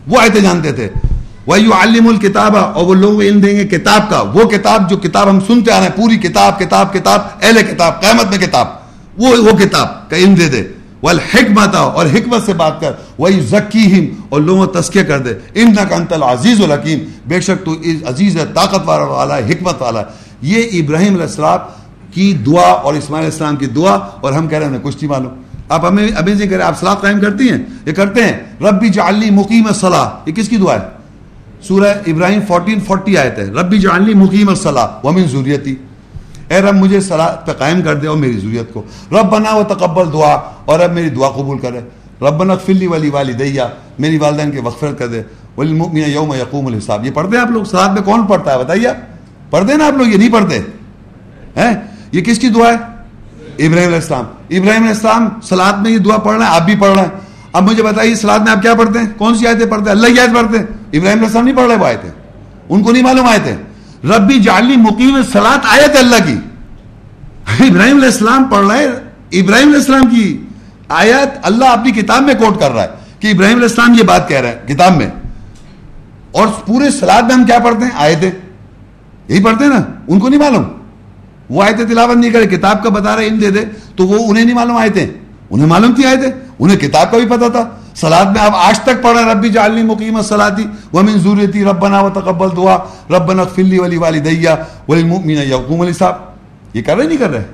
وہ آیتیں جانتے تھے۔ وہی علم الکتاب اور وہ لوگ علم دیں گے کتاب کا۔ وہ کتاب جو کتاب ہم سنتے آ رہے ہیں، پوری کتاب کتاب کتاب، اہل کتاب، قیامت میں کتاب، وہ وہ کتاب کا علم دے دے۔ وہ حکمت اور حکمت سے بات کر۔ وہی ذکی اور لوگوں تسکیہ کر دے۔ ان نہ کنتل عزیز الحکیم بے شک تو عزیز ہے طاقت والا ہے، حکمت والا ہے۔ یہ ابراہیم علیہ السلام کی دعا اور اسماعیل السلام کی دعا، اور ہم کہہ رہے ہیں کچھ نہیں معلوم۔ آپ ہمیں ابھی سے کریں آپ سلاد قائم کرتی ہیں، یہ کرتے ہیں۔ ربی جعلی مقیم صلاح یہ کس کی دعا ہے؟ سورہ ابراہیم فورٹین فورٹی آئے تھے ربی جعلی مقیم صلاح ومن ضروریتی اے رب، مجھے صلاح پہ قائم کر دے اور میری ضروریت کو۔ رب بنا و تقبل دعا۔ اور رب، میری دعا قبول کرے۔ رب بنا فلی ولی والی دیا میری والدین کے وقفرت کر دے۔ ولی یوم یقوم الحساب۔ یہ پڑھتے ہیں آپ لوگ؟ سلاد میں کون پڑھتا ہے؟ بتائیے۔ پڑھتے ہیں نا آپ لوگ؟ یہ نہیں پڑھتے۔ ہیں؟ یہ کس کی دعا ہے؟ ابراہیم علیہ السلام۔ ابراہیم علیہ السلام سلاد میں یہ دعا پڑھ رہے ہیں، آپ بھی پڑھ رہے ہیں۔ اب مجھے بتائیے سلاد میں آپ کیا پڑھتے ہیں؟ کون سی آیتیں پڑھتے ہیں؟ اللہ کی آیت پڑھتے ہیں۔ ابراہیم علیہ السلام نہیں پڑھ رہے وہ آئے تھے ان کو نہیں معلوم آئے تھے ربی جعلی مقیم سلاد آیت اللہ کی۔ ابراہیم علیہ السلام پڑھ رہے ابراہیم علیہ السلام کی آیت اللہ اپنی کتاب میں کوٹ کر رہا ہے کہ ابراہیم علیہ السلام یہ بات کہہ رہے ہیں کتاب میں۔ اور پورے سلاد میں ہم کیا پڑھتے ہیں؟ آئے تھے یہی پڑھتے ہیں نا؟ ان کو نہیں معلوم۔ وہ آئے تھے تلاوت نہیں کرے، کتاب کا بتا رہے ان دے دے، تو وہ انہیں نہیں معلوم آئے تھے انہیں معلوم تھی آئے تھے انہیں کتاب کا بھی پتا تھا۔ سلاد میں آپ آج تک پڑھ رہے ہیں ربی جالنی مقیم سلادی وہ من ضروری ربنا و تقبل دعا۔ ربنا فلی ولی والی دیا ولی مؤمن یقوم علی صاحب یہ کر رہے نہیں کر رہے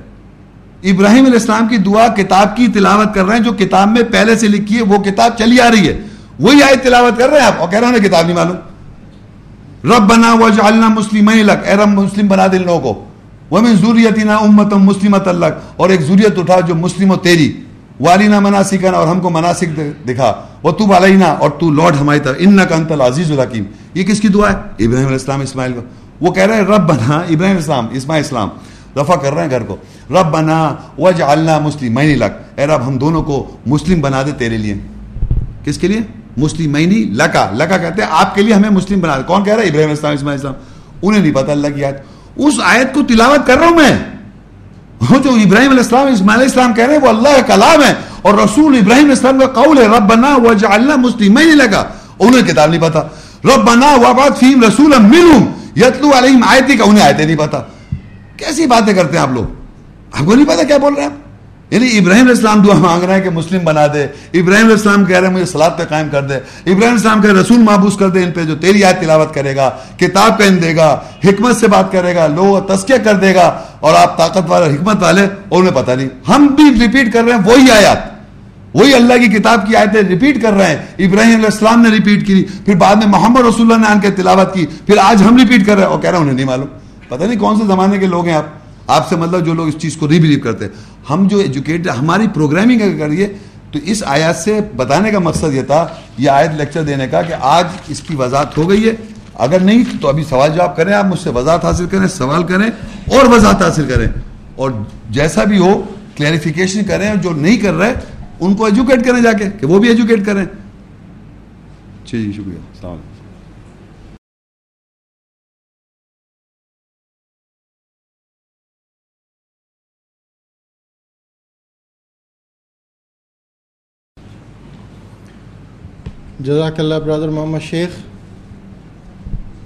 ابراہیم علیہ السلام کی دعا کتاب کی تلاوت کر رہے ہیں، جو کتاب میں پہلے سے لکھی ہے، وہ کتاب چلی آ رہی ہے۔ وہی آئے تلاوت کر رہے ہیں آپ؟ اور کہہ رہے ہیں کتاب نہیں معلوم۔ رب بنا وجعلنا مسلمین لک۔ اے رب، مسلم بنا دے لوگوں کو۔ وہ میں ضروریتی نا امت مسلمت اللہ اور ایک ضروریت اٹھا جو مسلم و تیری۔ والینا مناسکن اور ہم کو مناسک دکھا۔ وہ تو بالینا اور تو لارڈ ہماری طرف۔ ان کا انتل عزیز الحکیم یہ کس کی دعا ہے؟ ابراہیم علیہ السلام اسماعیل کو۔ وہ کہہ رہے ہیں رب بنا ابراہیم اسلام اسماعیل اسلام رفع کر رہے ہیں گھر کو۔ رب بنا وج اللہ مسلم میں لگ اے رب، ہم دونوں کو مسلم بنا دے تیرے لیے۔ کس کے لیے؟ مسلم میں لکا لکا کہتے ہیں، آپ کے لیے ہمیں مسلم بنا دے۔ کون کہہ رہا ہے؟ ابراہیم اسلام اسماعیل اسلام انہیں نہیں پتا اللہ کی آیت اس آیت کو تلاوت کر رہا ہوں میں۔ وہ جو ابراہیم علیہ السلام، اسماعیل علیہ السلام کہہ رہے ہیں، وہ اللہ کا کلام ہے اور رسول ابراہیم علیہ السلام کا قول ہے، ربنا وجعلنا مسلمین لگا انہیں کتاب نہیں پتا۔ رب بنا فیہم فیم رسول منہم۔ یتلو علیہم آیتی کا انہیں آیتیں نہیں پتا۔ کیسی باتیں کرتے ہیں آپ لوگ؟ آپ کو نہیں پتا کیا بول رہے ہیں آپ؟ یعنی ابراہیم علیہ السلام دعا مانگ رہے ہیں کہ مسلم بنا دے، ابراہیم علیہ السلام کہہ رہے ہیں مجھے سلاد پہ قائم کر دے، ابراہیم علیہ السلام کہہ رہے رسول محبوس کر دے، ان پہ جو تیری آیت تلاوت کرے گا، کتاب پہن دے گا، حکمت سے بات کرے گا لوگ تسکیہ کر دے گا، اور آپ طاقت والے حکمت والے اور انہیں پتہ نہیں۔ ہم بھی ریپیٹ کر رہے ہیں وہی آیات، وہی اللہ کی کتاب کی آیتیں ریپیٹ کر رہے ہیں۔ ابراہیم علیہ السلام نے ریپیٹ کی، پھر بعد میں محمد رسول اللہ نے آن کے تلاوت کی، پھر آج ہم ریپیٹ کر رہے ہیں۔ اور کہہ رہے ہیں انہیں نہیں معلوم۔ پتہ نہیں کون سے زمانے کے لوگ ہیں آپ۔ آپ سے مطلب جو لوگ اس چیز کو ری بلیو کرتے ہیں۔ ہم جو ایجوکیٹ ہماری پروگرامنگ اگر کریے تو اس آیات سے بتانے کا مقصد یہ تھا، یہ آیت لیکچر دینے کا کہ آج اس کی وضاحت ہو گئی ہے۔ اگر نہیں، تو ابھی سوال جواب کریں آپ، مجھ سے وضاحت حاصل کریں، سوال کریں اور وضاحت حاصل کریں۔ اور جیسا بھی ہو کلیریفیکیشن کریں، جو نہیں کر رہے، ان کو ایجوکیٹ کریں جا کے، کہ وہ بھی ایجوکیٹ کریں۔ جی شکریہ۔ السلام علیکم۔ جزاک اللہ برادر محمد شیخ،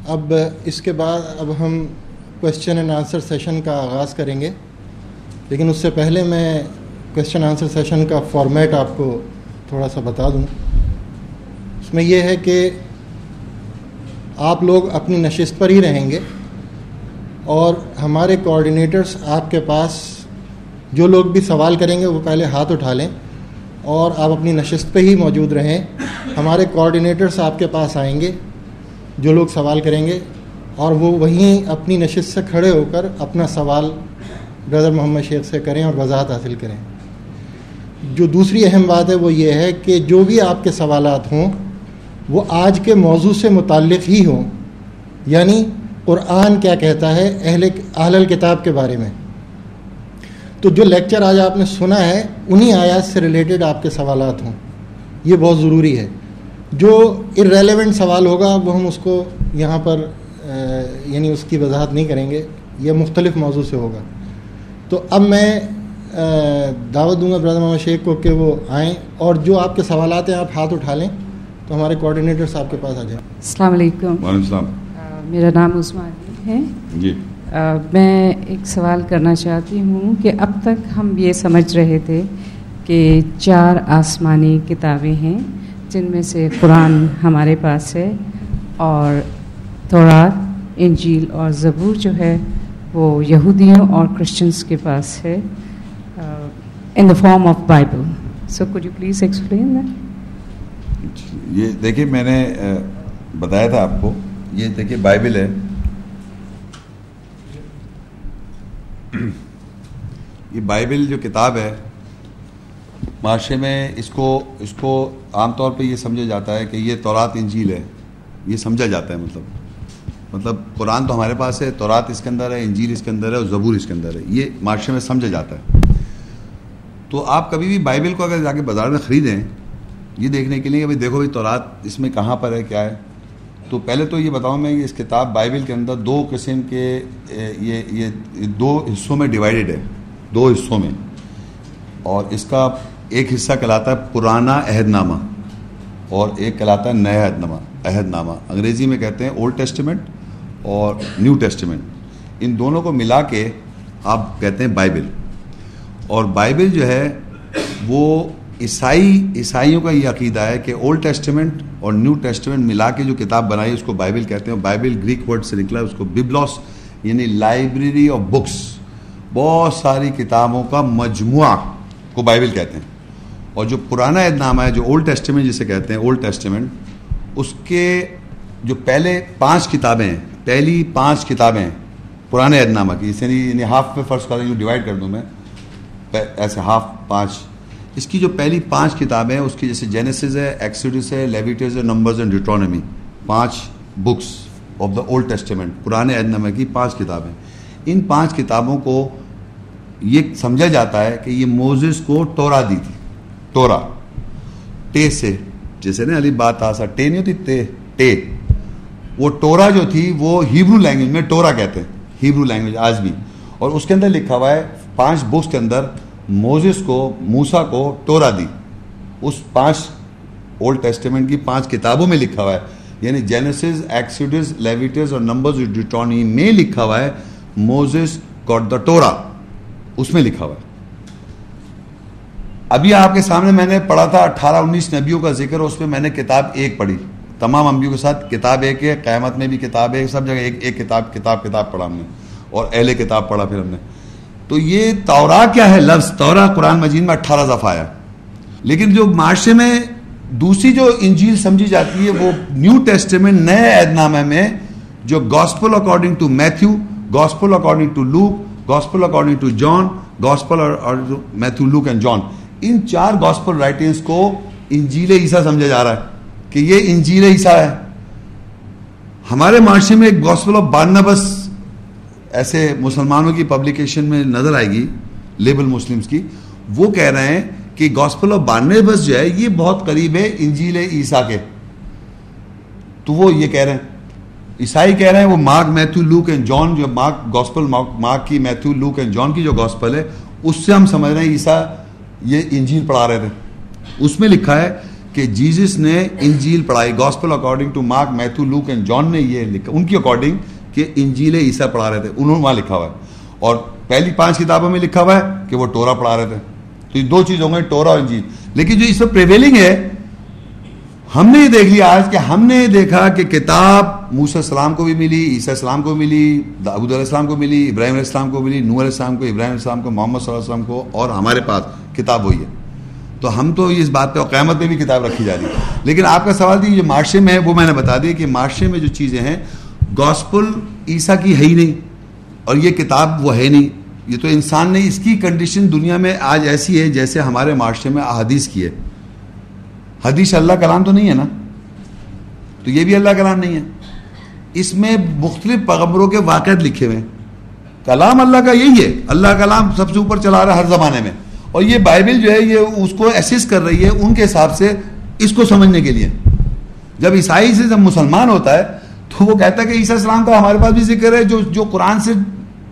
اب اس کے بعد اب ہم کوشچن اینڈ آنسر سیشن کا آغاز کریں گے۔ لیکن اس سے پہلے میں کوشچن آنسر سیشن کا فارمیٹ آپ کو تھوڑا سا بتا دوں۔ اس میں یہ ہے کہ آپ لوگ اپنی نشست پر ہی رہیں گے اور ہمارے کوآڈینیٹرس آپ کے پاس جو لوگ بھی سوال کریں گے وہ پہلے ہاتھ اٹھا لیں۔ اور آپ اپنی نشست پہ ہی موجود رہیں۔ ہمارے کوآڈینیٹرس آپ کے پاس آئیں گے، جو لوگ سوال کریں گے، اور وہ وہیں اپنی نشست سے کھڑے ہو کر اپنا سوال بردر محمد شیخ سے کریں اور وضاحت حاصل کریں۔ جو دوسری اہم بات ہے وہ یہ ہے کہ جو بھی آپ کے سوالات ہوں، وہ آج کے موضوع سے متعلق ہی ہوں۔ یعنی قرآن کیا کہتا ہے، اہل اہل الکتاب کے بارے میں۔ تو جو لیکچر آج آپ نے سنا ہے انہی آیات سے ریلیٹڈ آپ کے سوالات ہوں۔ یہ بہت ضروری ہے۔ جو ارریلیونٹ سوال ہوگا وہ ہم اس کو یہاں پر یعنی اس کی وضاحت نہیں کریں گے۔ یہ مختلف موضوع سے ہوگا۔ تو اب میں دعوت دوں گا برادر محمد شیخ کو کہ وہ آئیں۔ اور جو آپ کے سوالات ہیں آپ ہاتھ اٹھا لیں۔ تو ہمارے کوآڈینیٹرس آپ کے پاس آ جائیں۔ السلام علیکم۔ وعلیکم السلام۔ میرا نام عثمان ہے۔ جی۔ میں ایک سوال کرنا چاہتی ہوں کہ اب تک ہم یہ سمجھ رہے تھے کہ چار آسمانی کتابیں ہیں، جن میں سے قرآن ہمارے پاس ہے اور تورات، انجیل اور زبور جو ہے وہ یہودیوں اور کرسچنس کے پاس ہے in the form of Bible so could you please explain یہ دیکھیے، میں نے بتایا تھا آپ کو، یہ دیکھیے بائبل ہے۔ یہ بائبل جو کتاب ہے، معاشرے میں اس کو اس کو عام طور پہ یہ سمجھا جاتا ہے کہ یہ تورات، انجیل ہے۔ یہ سمجھا جاتا ہے مطلب۔ مطلب قرآن تو ہمارے پاس ہے، تورات اس کے اندر ہے، انجیل اس کے اندر ہے اور زبور اس کے اندر ہے۔ یہ معاشرے میں سمجھا جاتا ہے۔ تو آپ کبھی بھی بائبل کو اگر جا کے بازار میں خریدیں، یہ دیکھنے کے لیے کہ بھائی دیکھو بھائی تورات اس میں کہاں پر ہے، کیا ہے؟ تو پہلے تو یہ بتاؤں میں کہ اس کتاب بائبل کے اندر دو قسم کے یہ یہ دو حصوں میں ڈیوائڈیڈ ہے، دو حصوں میں۔ اور اس کا ایک حصہ کہلاتا ہے پرانا عہد نامہ اور ایک کہلاتا ہے نیا عہد نامہ عہد نامہ انگریزی میں کہتے ہیں اولڈ ٹیسٹیمنٹ اور نیو ٹیسٹیمنٹ ان دونوں کو ملا کے آپ کہتے ہیں بائبل۔ اور بائبل جو ہے وہ عیسائی عیسائیوں کا یہ عقیدہ ہے کہ اولڈ ٹیسٹیمنٹ اور نیو ٹیسٹیمنٹ ملا کے جو کتاب بنائی اس کو بائبل کہتے ہیں۔ بائبل گریک ورڈ سے نکلا اس کو ببلوس یعنی لائبریری آف بکس بہت ساری کتابوں کا مجموعہ کو بائبل کہتے ہیں۔ اور جو پرانا عہد نامہ ہے، جو اولڈ ٹیسٹیمنٹ جسے کہتے ہیں اولڈ ٹیسٹیمنٹ اس کے جو پہلے پانچ کتابیں ہیں، پہلی پانچ کتابیں پرانے عہد نامہ کی۔ یعنی یعنی ہاف پہ فرض کر ڈیوائڈ کر دوں میں۔ ایسے ہاف پانچ اس کی جو پہلی پانچ کتابیں ہیں، اس کی جیسے جینیسز ہے ایکسیڈس ہے لیویٹز ہے نمبرز اینڈ ڈیٹرونمی پانچ books of the Old Testament پرانے عہد نامہ کی پانچ کتابیں۔ ان پانچ کتابوں کو یہ سمجھا جاتا ہے کہ یہ موزس کو ٹورا دی تھی۔ ٹورا ٹے سے، جیسے نا علی بات آسا ٹے نہیں ہوتی، تے ٹے وہ ٹورا جو تھی، وہ ہیبرو لینگویج میں ٹورا کہتے ہیں ہیبرو لینگویج آج بھی۔ اور اس کے اندر لکھا ہوا ہے، پانچ بکس کے اندر موزس کو، موسا کو ٹورا دی۔ اس پانچ اولڈ ٹیسٹیمنٹ کی پانچ کتابوں میں لکھا ہوا ہے۔ یعنی جینسز ایکسیڈز لیویٹز اور نمبرز ڈیٹونی میں لکھا ہوا ہے، موزس گاٹ دا ٹورا اس میں لکھا ہوا ہے۔ ابھی آپ کے سامنے میں نے پڑھا تھا اٹھارہ انیس نبیوں کا ذکر، اس میں میں نے کتاب ایک پڑھی۔ تمام انبیوں کے ساتھ کتاب ایک ہے، قیامت میں بھی کتاب ہے، سب جگہ ایک ایک کتاب کتاب کتاب پڑھا ہم نے۔ اور اہل کتاب پڑھا پھر ہم نے۔ تو یہ تورا کیا ہے؟ لفظ تورا قرآن مجید میں اٹھارہ دفعہ آیا۔ لیکن جو معاشرے میں دوسری جو انجیل سمجھی جاتی ہے، وہ نیو ٹیسٹمنٹ نئے عہد نامے میں جو gospel according to Matthew gospel according to Luke gospel according to John gospel Matthew Luke and John ان چار گاسپل رائٹنگس کو انجیل عیسیٰ سمجھا جا رہا ہے کہ یہ انجیل عیسیٰ ہے۔ ہمارے معاشرے میں ایک گاسپل آف بارنبس ایسے مسلمانوں کی پبلیکیشن میں نظر آئے گی لیبل مسلمس کی، وہ کہہ رہے ہیں کہ گاسپل آف بارنبس جو ہے، یہ بہت قریب ہے انجیل عیسیٰ کے۔ تو وہ یہ کہہ رہے ہیں۔ عیسائی کہہ رہے ہیں، وہ Mark Matthew Luke and John جو مارک گاسپل مارک کی میتھو لوک اینڈ جان کی جو گاسپل ہے، اس سے ہم سمجھ رہے ہیں عیسیٰ یہ انجیل پڑھا رہے تھے۔ اس میں لکھا ہے کہ جیزس نے انجیل پڑھائی gospel according to Mark Matthew Luke and John نے یہ لکھا، ان کی اکارڈنگ کہ انجیل عیسیٰ پڑھا رہے تھے، انہوں نے وہاں لکھا ہوا ہے۔ اور پہلی پانچ کتابوں میں لکھا ہوا ہے کہ وہ ٹورا پڑھا رہے تھے۔ تو یہ دو چیز ہوں گے ٹورا اور انجیل۔ لیکن جو اس میں پریویلنگ ہے، ہم نے یہ دیکھ لیا آج کہ ہم نے دیکھا کہ کتاب موسیٰ السلام کو بھی ملی، عیسیٰ السلام کو ملی ابود علیہ السلام کو ملی، ابراہیم علیہ السلام کو ملی نور علیہ السلام کو، ابراہیم علیہ السلام کو، محمد صلی اللہ علیہ وسلم کو، اور ہمارے پاس کتاب وہی ہے۔ تو ہم تو اس بات پہ قیامت میں بھی کتاب رکھی جا رہی ہے۔ لیکن آپ کا سوال تھی جو معاشرے میں ہے، وہ میں نے بتا دیا کہ معاشرے میں جو چیزیں ہیں گاسپل عیسیٰ کی ہے ہی نہیں اور یہ کتاب وہ ہے نہیں۔ یہ تو انسان نے اس کی کنڈیشن دنیا میں آج ایسی ہے جیسے ہمارے معاشرے میں احادیث کی ہے۔ حدیث اللہ کلام تو نہیں ہے نا؟ تو یہ بھی اللہ کلام نہیں ہے۔ اس میں مختلف پیغمبروں کے واقعات لکھے ہوئے ہیں۔ کلام اللہ کا یہی ہے۔ اللہ کلام سب سے اوپر چلا رہا ہے ہر زمانے میں۔ اور یہ بائبل جو ہے یہ اس کو ایسس کر رہی ہے ان کے حساب سے اس کو سمجھنے کے لیے۔ جب عیسائی سے جب مسلمان ہوتا ہے تو وہ کہتا ہے کہ عیسیٰ السلام کا ہمارے پاس بھی ذکر ہے، جو جو قرآن سے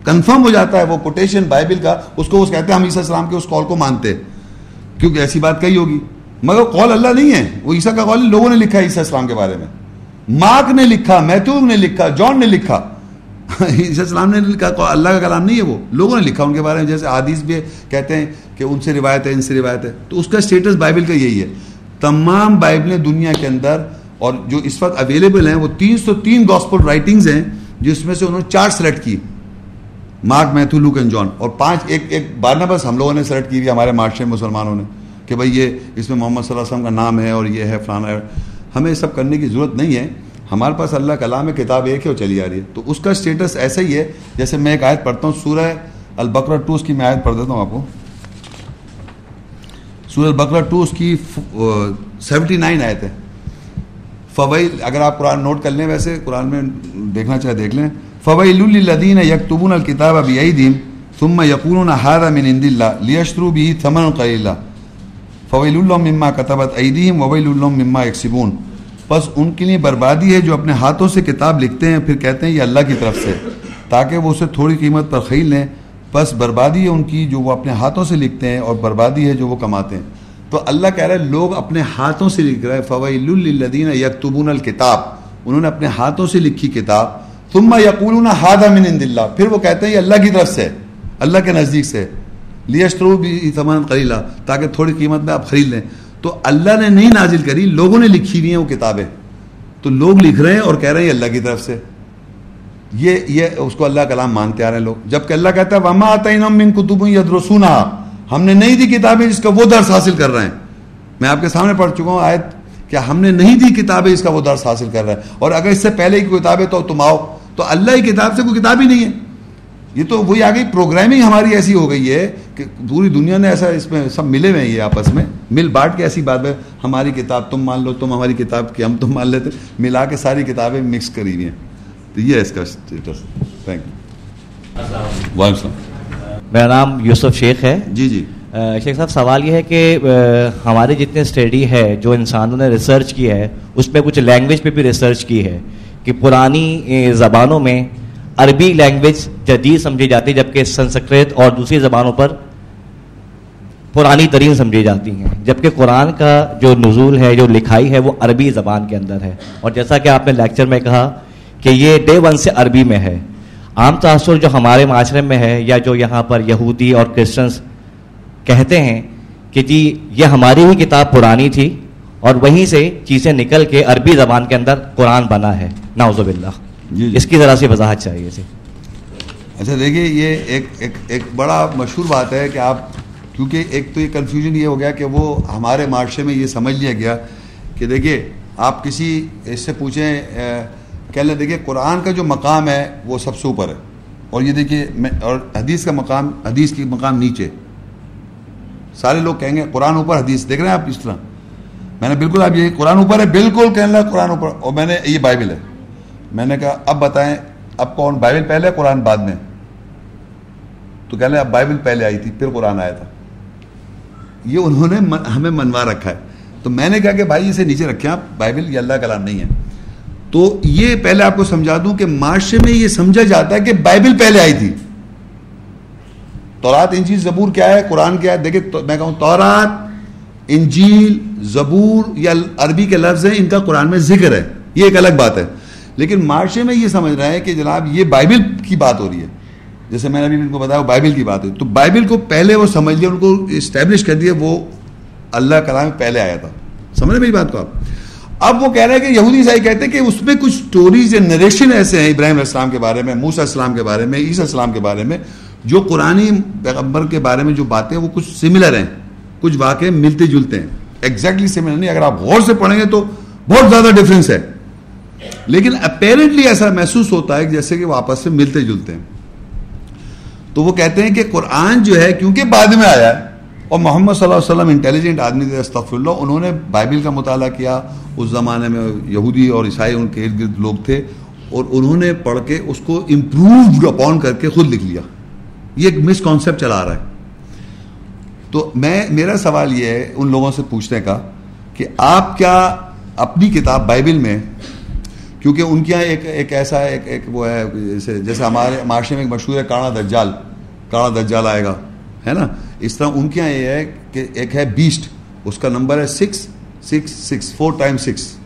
کنفرم ہو جاتا ہے، وہ کوٹیشن بائبل کا، اس کو وہ کہتے ہیں ہم عیسیٰ السلام کے اس کال کو مانتے کیونکہ ایسی بات کہی ہوگی۔ مگر قول اللہ نہیں ہے۔ وہ عیسیٰ کا قول لوگوں نے لکھا ہے عیسیٰ السلام کے بارے میں۔ مارک نے لکھا میتھو نے لکھا، جان نے لکھا۔ عیسیٰ السلام نے لکھا اللہ کا کلام نہیں ہے وہ۔ لوگوں نے لکھا ان کے بارے میں، جیسے حادیث بھی کہتے ہیں کہ ان سے روایت ہے، ان سے روایت ہے۔ تو اس کا اسٹیٹس بائبل کا یہی ہے۔ تمام بائبلیں دنیا کے اندر اور جو اس وقت اویلیبل ہیں، وہ تین سو تین گاسپل رائٹنگز ہیں، جس میں سے انہوں نے چار سلیکٹ کی۔ Mark Matthew Luke and John. اور پانچ، ایک ایک بارہ بس ہم لوگوں نے سلیکٹ کی ہوئی، ہمارے معاشرے مسلمانوں نے کہ بھائی یہ اس میں محمد صلی اللہ علیہ وسلم کا نام ہے اور یہ ہے فلانا۔ ہے ہمیں یہ سب کرنے کی ضرورت نہیں ہے۔ ہمارے پاس اللہ کلام کتاب ایک ہے وہ چلی آ رہی ہے۔ تو اس کا اسٹیٹس ایسا ہی ہے، جیسے میں ایک آیت پڑھتا ہوں، سورہ البکرا ٹو اس کی میں آیت پڑھ دیتا ہوں آپ کو۔ سورہ البکرا ٹو اس کی سیونٹی نائن آیت ہے فوئی اگر آپ قرآن نوٹ کر لیں، ویسے قرآن میں دیکھنا چاہے دیکھ لیں فوئی الدین یکتبون الکتاب اب یہی دین ثم یقون ہار من عند اللہ لیشترو بھی ثمن قلیلہ فویل اللہ مما کتبت ایدیم وویل اللہ مما یکسبون۔ بس ان کے لیے بربادی ہے جو اپنے ہاتھوں سے کتاب لکھتے ہیں، پھر کہتے ہیں یہ اللہ کی طرف سے، تاکہ وہ اسے تھوڑی قیمت پر خرید لیں۔ بس بربادی ہے ان کی جو وہ اپنے ہاتھوں سے لکھتے ہیں اور بربادی ہے جو وہ کماتے ہیں۔ تو اللہ کہہ رہے لوگ اپنے ہاتھوں سے لکھ رہے فویل الدین یکتبون الکتاب انہوں نے اپنے ہاتھوں سے لکھی کتاب، ثم یقولون هذا من عند اللہ پھر وہ کہتے ہیں یہ اللہ کی طرف سے، اللہ کے نزدیک سے لیشترو بھی تمام قلیلا تاکہ تھوڑی قیمت میں آپ خرید لیں۔ تو اللہ نے نہیں نازل کری، لوگوں نے لکھی ہوئی ہیں وہ کتابیں۔ تو لوگ لکھ رہے ہیں اور کہہ رہے ہیں اللہ کی طرف سے۔ یہ یہ، اس کو اللہ کلام مانتے آ رہے ہیں لوگ۔ جبکہ اللہ کہتا ہے، وما من کتب یدرسونہ ہم نے نہیں دی کتابیں جس کا وہ درس حاصل کر رہے ہیں۔ میں آپ کے سامنے پڑھ چکا ہوں آیت کہ ہم نے نہیں دی کتابیں اس کا وہ درس حاصل کر رہا ہے اور اگر اس سے پہلے کی کتابیں تو تم آؤ۔ تو اللہ کی کتاب سے کوئی کتاب ہی نہیں ہے۔ یہ تو وہی آ گئی پروگرامنگ ہماری ایسی ہو گئی ہے کہ پوری دنیا نے ایسا اس میں سب ملے ہوئے ہیں یہ آپس میں۔ مل بانٹ کے ایسی بات ہے ہماری کتاب تم مان لو تم ہماری کتاب کی ہم تم مان لیتے۔ ملا کے ساری کتابیں مکس کری ہوئی ہیں۔ تو یہ ہے اس کا اسٹیٹس تھینک یو وعلیکم السلام۔ میرا نام یوسف شیخ ہے۔ جی جی۔ شیخ صاحب سوال یہ ہے کہ ہمارے جتنے اسٹڈی ہے جو انسانوں نے ریسرچ کی ہے اس میں کچھ لینگویج پہ بھی ریسرچ کی ہے کہ پرانی زبانوں میں عربی لینگویج جدید سمجھی جاتی ہے جبکہ سنسکرت اور دوسری زبانوں پر پرانی ترین سمجھی جاتی ہیں۔ جبکہ قرآن کا جو نزول ہے جو لکھائی ہے وہ عربی زبان کے اندر ہے۔ اور جیسا کہ آپ نے لیکچر میں کہا کہ یہ ڈے ون سے عربی میں ہے۔ عام تاثر جو ہمارے معاشرے میں ہے یا جو یہاں پر یہودی اور کرسچنس کہتے ہیں کہ جی یہ ہماری ہی کتاب پرانی تھی اور وہیں سے چیزیں نکل کے عربی زبان کے اندر قرآن بنا ہے۔ ناوز باللہ۔ جی جی۔ اس کی ذرا سی وضاحت چاہیے جی اچھا دیکھیے یہ ایک ایک ایک بڑا مشہور بات ہے کہ آپ کیونکہ ایک تو یہ کنفیوژن یہ ہو گیا کہ وہ ہمارے معاشرے میں یہ سمجھ لیا گیا کہ دیکھیے آپ کسی اس سے پوچھیں کہہ لیں، دیکھیے، قرآن کا جو مقام ہے، وہ سب سے اوپر ہے۔ اور یہ دیکھیے، میں، اور حدیث کا مقام، حدیث کی مقام نیچے۔ سارے لوگ کہیں گے، قرآن اوپر، حدیث۔ دیکھ رہے ہیں آپ اس طرح؟ میں نے بالکل، آپ یہ قرآن اوپر ہے، بالکل کہنے لگا قرآن اوپر۔ اور میں نے یہ بائبل ہے۔ میں نے کہا، اب بتائیں، اب کون؟ بائبل پہلے، قرآن بعد میں؟ تو کہہ لیں اب بائبل پہلے آئی تھی، پھر قرآن آیا تھا۔ یہ انہوں نے ہمیں منوا رکھا ہے۔ تو میں نے کہا کہ بھائی، اسے نیچے رکھیں آپ، بائبل یہ اللہ کلام نہیں ہے۔ تو یہ پہلے آپ کو سمجھا دوں کہ معاشرے میں یہ سمجھا جاتا ہے کہ بائبل پہلے آئی تھی۔ تورات، انجیل، زبور کیا ہے؟ قرآن کیا ہے؟ دیکھیں میں کہوں، تورات، انجیل، زبور یا عربی کے لفظ ہیں، ان کا قرآن میں ذکر ہے۔ یہ ایک الگ بات ہے۔ لیکن معاشرے میں یہ سمجھ رہا ہے کہ جناب یہ بائبل کی بات ہو رہی ہے۔ جیسے میں نے ابھی ان کو بتایا وہ بائبل کی بات ہے۔ تو بائبل کو پہلے وہ سمجھ لیا، ان کو اسٹیبلش کر دیا، وہ اللہ کلام پہلے آیا تھا۔ سمجھ میری بات کو آپ؟ اب وہ کہہ رہے ہیں کہ یہودی صاحب کہتے ہیں کہ اس میں کچھ سٹوریز یا نریشن ایسے ہیں ابراہیم السلام کے بارے میں، موسیٰ السلام کے بارے میں، عیسیٰ السلام کے بارے میں، جو قرآن پیغمبر کے بارے میں جو باتیں وہ کچھ سملر ہیں، کچھ واقع ملتے جلتے ہیں۔ ایگزیکٹلی سملر نہیں، اگر آپ غور سے پڑھیں گے تو بہت زیادہ ڈفرینس ہے۔ لیکن اپیرنٹلی ایسا محسوس ہوتا ہے جیسے کہ وہ آپس سے ملتے جلتے ہیں۔ تو وہ کہتے ہیں کہ قرآن جو ہے، کیونکہ بعد میں آیا ہے اور محمد صلی اللہ علیہ وسلم انٹیلیجنٹ آدمی تھے استغفر اللہ انہوں نے بائبل کا مطالعہ کیا۔ اس زمانے میں یہودی اور عیسائی ان کے ارد گرد لوگ تھے اور انہوں نے پڑھ کے اس کو امپرووڈ اپون کر کے خود لکھ لیا۔ یہ ایک مس کانسیپٹ چلا رہا ہے۔ تو میں، میرا سوال یہ ہے، ان لوگوں سے پوچھنے کا کہ آپ کیا اپنی کتاب بائبل میں، کیونکہ ان کے یہاں ایک ایک ایسا، ایک ایک وہ ہے، جیسے جیسے ہمارے معاشرے میں ایک مشہور ہے، کاڑا دجال کاڑا دجال آئے گا۔ ہے نا؟ اس طرح ان کے یہاں یہ ہے کہ ایک ہے بیسٹ اس کا نمبر ہے six six six four time six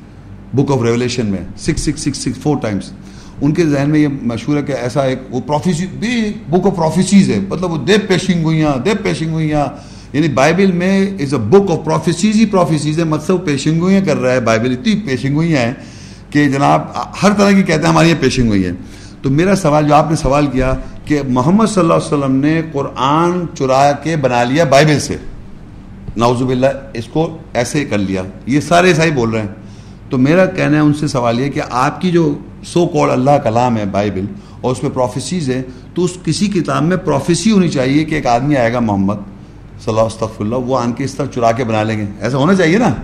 book of Revelation میں six six six six four times ان کے ذہن میں یہ مشہور ہے کہ ایسا ایک وہ پروفیسی بھی بک آف پروفیسیز ہے مطلب وہ دیو پیشنگ ہوئیاں دیو پیشنگ ہوئیاں یعنی بائبل میں is a book of prophecies he prophecies ہے مطلب پیشنگ ہوئیاں کر رہا ہے۔ بائبل اتنی پیشنگ ہوئیاں ہیں کہ جناب ہر طرح کی کہتے ہیں ہماری یہ پیشنگ ہوئی ہے۔ تو میرا سوال جو آپ نے سوال کیا کہ محمد صلی اللہ علیہ وسلم نے قرآن چرا کے بنا لیا بائبل سے۔ ناؤز اللہ اس کو ایسے کر لیا۔ یہ سارے ایسا ہی بول رہے ہیں۔ تو میرا کہنا ہے ان سے سوال یہ کہ آپ کی جو سو کوڑ اللہ کلام ہے بائبل اور اس میں پروفیسیز ہے تو اس کسی کتاب میں پروفیسی ہونی چاہیے کہ ایک آدمی آئے گا محمد صلی اللہ استغفر اللہ وہ آن کے اس طرح چرا کے بنا لیں گے۔ ایسا ہونا چاہیے نا؟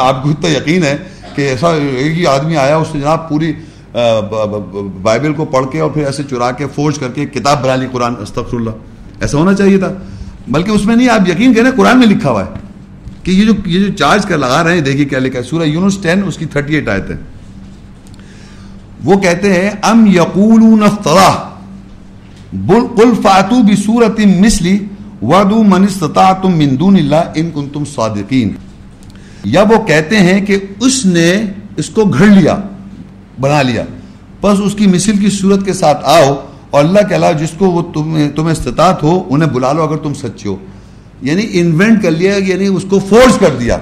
آپ کو اتنا یقین ہے کہ ایسا ایک ہی آدمی آیا، اس نے جناب پوری بائبل کو پڑھ کے اور پھر ایسے چرا کے، فوج کر کے کتاب بنا لی قرآن استغفر اللہ ایسا ہونا چاہیے تھا۔ بلکہ اس میں نہیں، آپ یقین کریں، قرآن میں لکھا ہوا ہے کہ یہ جو یہ جو چارج کر لگا رہے ہیں، دیکھیے کیا لکھا ہے۔ سورہ یونس ٹین، اس کی تھرٹی ایٹ آئے وہ کہتے ہیں، ام یقولون افترا۔ قل فاتو بسورت مثلی ودو من استطاعتم من دون اللہ ان کنتم صادقین۔ یا وہ کہتے ہیں کہ اس نے اس کو گھڑ لیا۔ بنا لیا۔ بس اس کی مثل کی صورت کے ساتھ آؤ اور اللہ کے علاوہ جس کو وہ تمہیں تمہیں استطاعت ہو، انہیں بلا لو اگر تم سچے ہو۔ یعنی انوینٹ کر لیا یعنی اس کو فورس کر دیا۔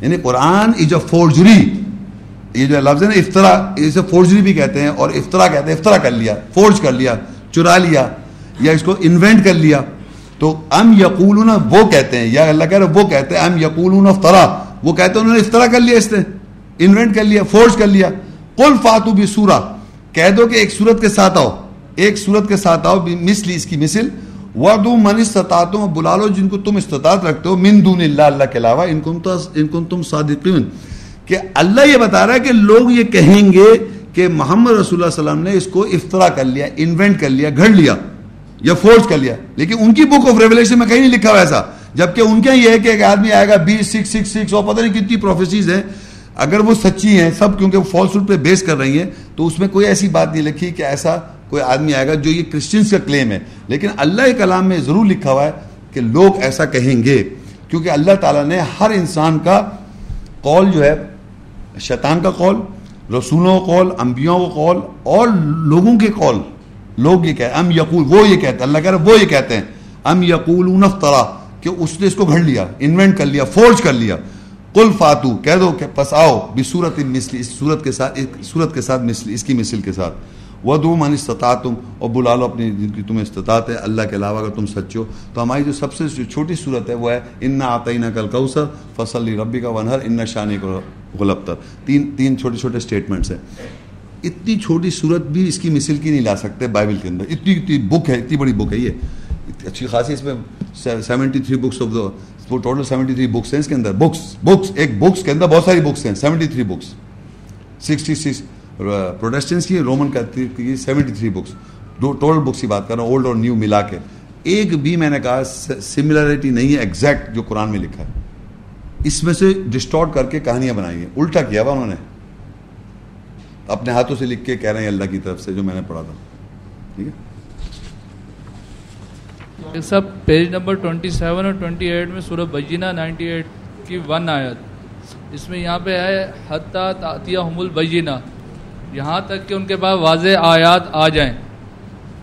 یعنی قرآن از اے فورجری یہ جو لفظ ہے نا، افطرا، اسے فورجری بھی کہتے ہیں اور افطرا کہتے ہیں، افطرا کر لیا فورج کر لیا، چرا لیا یا اس کو انوینٹ کر لیا۔ تو ام یقول وہ کہتے ہیں، یا اللہ کہہ رہے وہ کہتے ہیں ام یقول افطرا۔ وہ کہتے ہیں انہوں نے افطرا کر لیا اس نے۔ انوینٹ کر لیا فورس کر لیا۔ کل فاتو بھی سورا کہہ دو کہ ایک صورت کے ساتھ آؤ۔ ایک صورت کے ساتھ آؤ مثل اس کی مثل۔ وَدُو من استطاعتوں بلا لو جن کو تم استطاعت رکھتے ہو۔ من دون اللہ اللہ کے علاوہ ان کو ان کو تم صادقین۔ کہ اللہ یہ بتا رہا ہے کہ لوگ یہ کہیں گے کہ محمد رسول اللہ علیہ وسلم نے اس کو افطرا کر لیا انوینٹ کر لیا، گھڑ لیا یا فورس کر لیا۔ لیکن ان کی بک آف ریولیشن میں کہیں نہیں لکھا ہوا ایسا۔ جبکہ ان کے یہ ہے کہ ایک آدمی آئے گا، بیس سکس سکس سکس اور پتہ نہیں کتنی پروفیسیز ہیں۔ اگر وہ سچی ہیں، سب کیونکہ وہ فالس پہ بیس کر رہی ہیں، تو اس میں کوئی ایسی بات نہیں لکھی کہ ایسا کوئی آدمی آئے گا جو یہ کرسچنس کا کلیم ہے۔ لیکن اللہ کے کلام میں ضرور لکھا ہوا ہے کہ لوگ ایسا کہیں گے۔ کیونکہ اللہ تعالیٰ نے ہر انسان کا قول جو ہے، شیطان کا قول، رسولوں کا قول انبیاء کا قول اور لوگوں کے قول۔ لوگ یہ کہتے ام یقول، وہ یہ کہتے ہیں۔ اللہ کہہ رہے وہ یہ کہتے ہیں۔ ام یقول طرح کہ اس نے اس کو گھڑ لیا انوینٹ کر لیا فورج کر لیا۔ کل فاتو، کہہ دو کہ پس آؤ بصورت مثل، اس صورت کے ساتھ صورت کے ساتھ مثل، اس کی مثل کے ساتھ۔ وہ دو من استطاعت تم اور بلا لو اپنی جن کی تمہیں استطاعت ہے، اللہ کے علاوہ اگر تم سچے ہو۔ تو ہماری جو سب سے جو چھوٹی صورت ہے، وہ ہے ان نہ آتا نہ کل کوثر فصل ربی کا ونہر ان نہ شانی کو غلبتر تین تین چھوٹے چھوٹے اسٹیٹمنٹس ہیں۔ اتنی چھوٹی صورت بھی اس کی مثل کی نہیں لا سکتے بائبل کے اندر۔ اتنی اتنی بک ہے، اتنی بڑی بک ہے یہ۔ اچھی خاصی اس میں seventy three books of the total seventy three books ہیں اس کے اندر. بکس بکس ایک بکس کے اندر بہت ساری بکس ہیں. Seventy three books sixty six Protestants کی رومن کی seventy three books total books کی بات کر رہا ہوں اولڈ اور نیو ملا کے. ایک بھی میں نے کہا سملرٹی نہیں ہے ایگزیکٹ جو قرآن میں لکھا ہے. اس میں سے ڈسٹارٹ کر کے کہانیاں بنائی ہیں. الٹا کیا ہوا انہوں نے؟ اپنے ہاتھوں سے لکھ کے کہہ رہے ہیں اللہ کی طرف سے جو میں نے پڑھا تھا. ٹھیک ہے؟ سب پیج نمبر 27 اور 28 میں سورہ بجینہ 98 کی ون آیت۔ اس میں یہاں پہ ہے، حتیٰ تعطیہ حم البینہ یہاں تک کہ ان کے پاس واضح آیات آ جائیں۔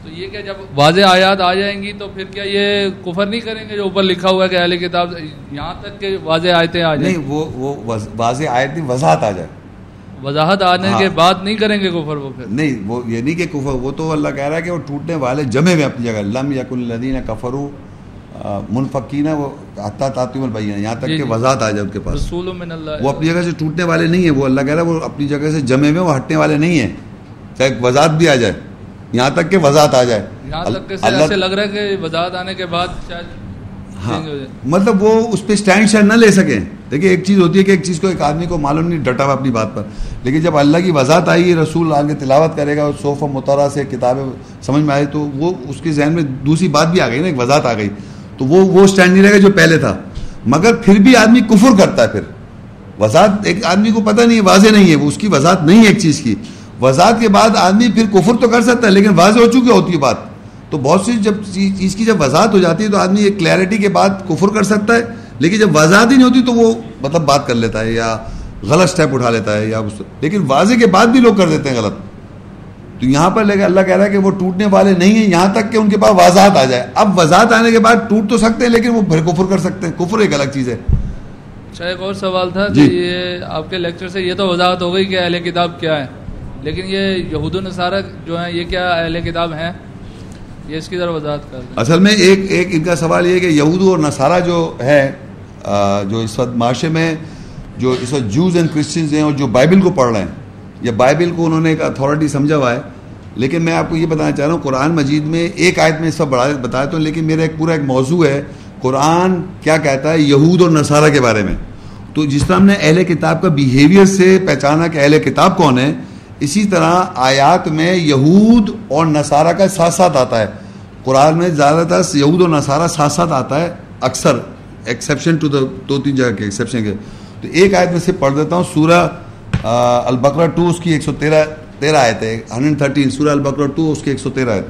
تو یہ کہ جب واضح آیات آ جائیں گی تو پھر کیا یہ کفر نہیں کریں گے جو اوپر لکھا ہوا ہے کہ اہل کتاب، یہاں تک کہ واضح آیتیں آ جائیں۔ نہیں، وہ وہ واضح آیت نہیں، وضاحت آ جائے۔ وضاحت آنے کے ہاں۔ بعد نہیں کریں گے کفر وہ پھر۔ نہیں وہ یہ نہیں کہ کفر وہ تو اللہ کہہ رہا ہے کہ وہ ٹوٹنے والے جمے ہوئے اپنی جگہ۔ لم یک الدین کفرو منفقین وہ حتیٰ تعطیم البین یہاں تک جی، کہ جی۔ وضاحت آ جائے ان کے پاس۔ رسول من اللہ۔ وہ اپنی جگہ سے ٹوٹنے والے نہیں ہیں وہ اللہ کہہ رہا ہے وہ اپنی جگہ سے جمے ہوئے وہ ہٹنے والے نہیں ہیں۔ چاہے وضاحت بھی آ جائے۔ یہاں تک کہ وضاحت آ جائے۔ یہاں تک ایسے لگ رہا ہے کہ وضاحت آنے کے بعد شاید ہاں۔ مطلب وہ اس پہ اسٹینڈ شینڈ نہ لے سکیں۔ دیکھیے ایک چیز ہوتی ہے کہ ایک چیز کو ایک آدمی کو معلوم نہیں، ڈٹا ہوا اپنی بات پر۔ لیکن جب اللہ کی وضاحت آئی رسول آگے تلاوت کرے گا صوف و مطالعہ سے کتابیں سمجھ میں آئی تو وہ اس کے ذہن میں دوسری بات بھی آ گئی نا، ایک وضاحت آ گئی۔ تو وہ وہ اسٹینڈ نہیں رہے گا جو پہلے تھا۔ مگر پھر بھی آدمی کفر کرتا ہے پھر۔ وضاحت، ایک آدمی کو پتہ نہیں ہے واضح نہیں ہے۔ وہ اس کی وضاحت نہیں ہے ایک چیز کی۔ وضاحت کے بعد آدمی پھر کفر تو کر سکتا ہے، لیکن واضح ہو چکی ہوتی ہے بات۔ تو بہت سی جب چیز کی جب وضاحت ہو جاتی ہے، تو آدمی ایک کلیئرٹی کے بعد کفر کر سکتا ہے۔ لیکن جب وضاحت ہی نہیں ہوتی تو وہ مطلب بات کر لیتا ہے یا غلط اسٹیپ اٹھا لیتا ہے یا لیکن واضح کے بعد بھی لوگ کر دیتے ہیں غلط۔ تو یہاں پر لے اللہ کہہ رہا ہے کہ وہ ٹوٹنے والے نہیں ہیں یہاں تک کہ ان کے پاس وضاحت آ جائے۔ اب وضاحت آنے کے بعد ٹوٹ تو سکتے ہیں لیکن وہ پھر کفر کر سکتے ہیں۔ کفر ایک الگ چیز ہے۔ اچھا ایک اور سوال تھا جی۔ کہ یہ آپ کے لیکچر سے یہ تو وضاحت ہو گئی کہ اہل کتاب کیا ہے لیکن یہ یہود و نصارہ جو ہیں یہ کیا اہل کتاب ہیں؟ یہ اس کی ذرا وضاحت کر دیں۔ اصل میں ایک ایک ان کا سوال یہ ہے کہ یہود اور نصارہ جو ہے جو اس وقت معاشرے میں جو اس وقت جوز اینڈ کرسچنز ہیں اور جو بائبل کو پڑھ رہے ہیں، یا بائبل کو انہوں نے ایک اتھارٹی سمجھا ہوا ہے، لیکن میں آپ کو یہ بتانا چاہ رہا ہوں، قرآن مجید میں ایک آیت میں اس وقت بڑھا بتایا ہوں، لیکن میرا ایک پورا ایک موضوع ہے، قرآن کیا کہتا ہے یہود اور نصارہ کے بارے میں۔ تو جس طرح ہم نے اہل کتاب کا بیہیویئر سے پہچانا کہ اہل کتاب کون ہے اسی طرح آیات میں یہود اور نصارہ کا ساتھ ساتھ آتا ہے۔ قرآن میں زیادہ تر یہود اور نصارہ ساتھ ساتھ آتا ہے، اکثر۔ ایکسیپشن ٹو دا دو تین جگہ کے ایکسیپشن کے۔ تو ایک آیت میں سے پڑھ دیتا ہوں، سورہ البقرہ ٹو اس کی ایک سو تیرہ تیرہ آیت ہے ہنڈریڈ تھرٹین سورہ البقرہ ٹو اس کی ایک سو تیرہ آیت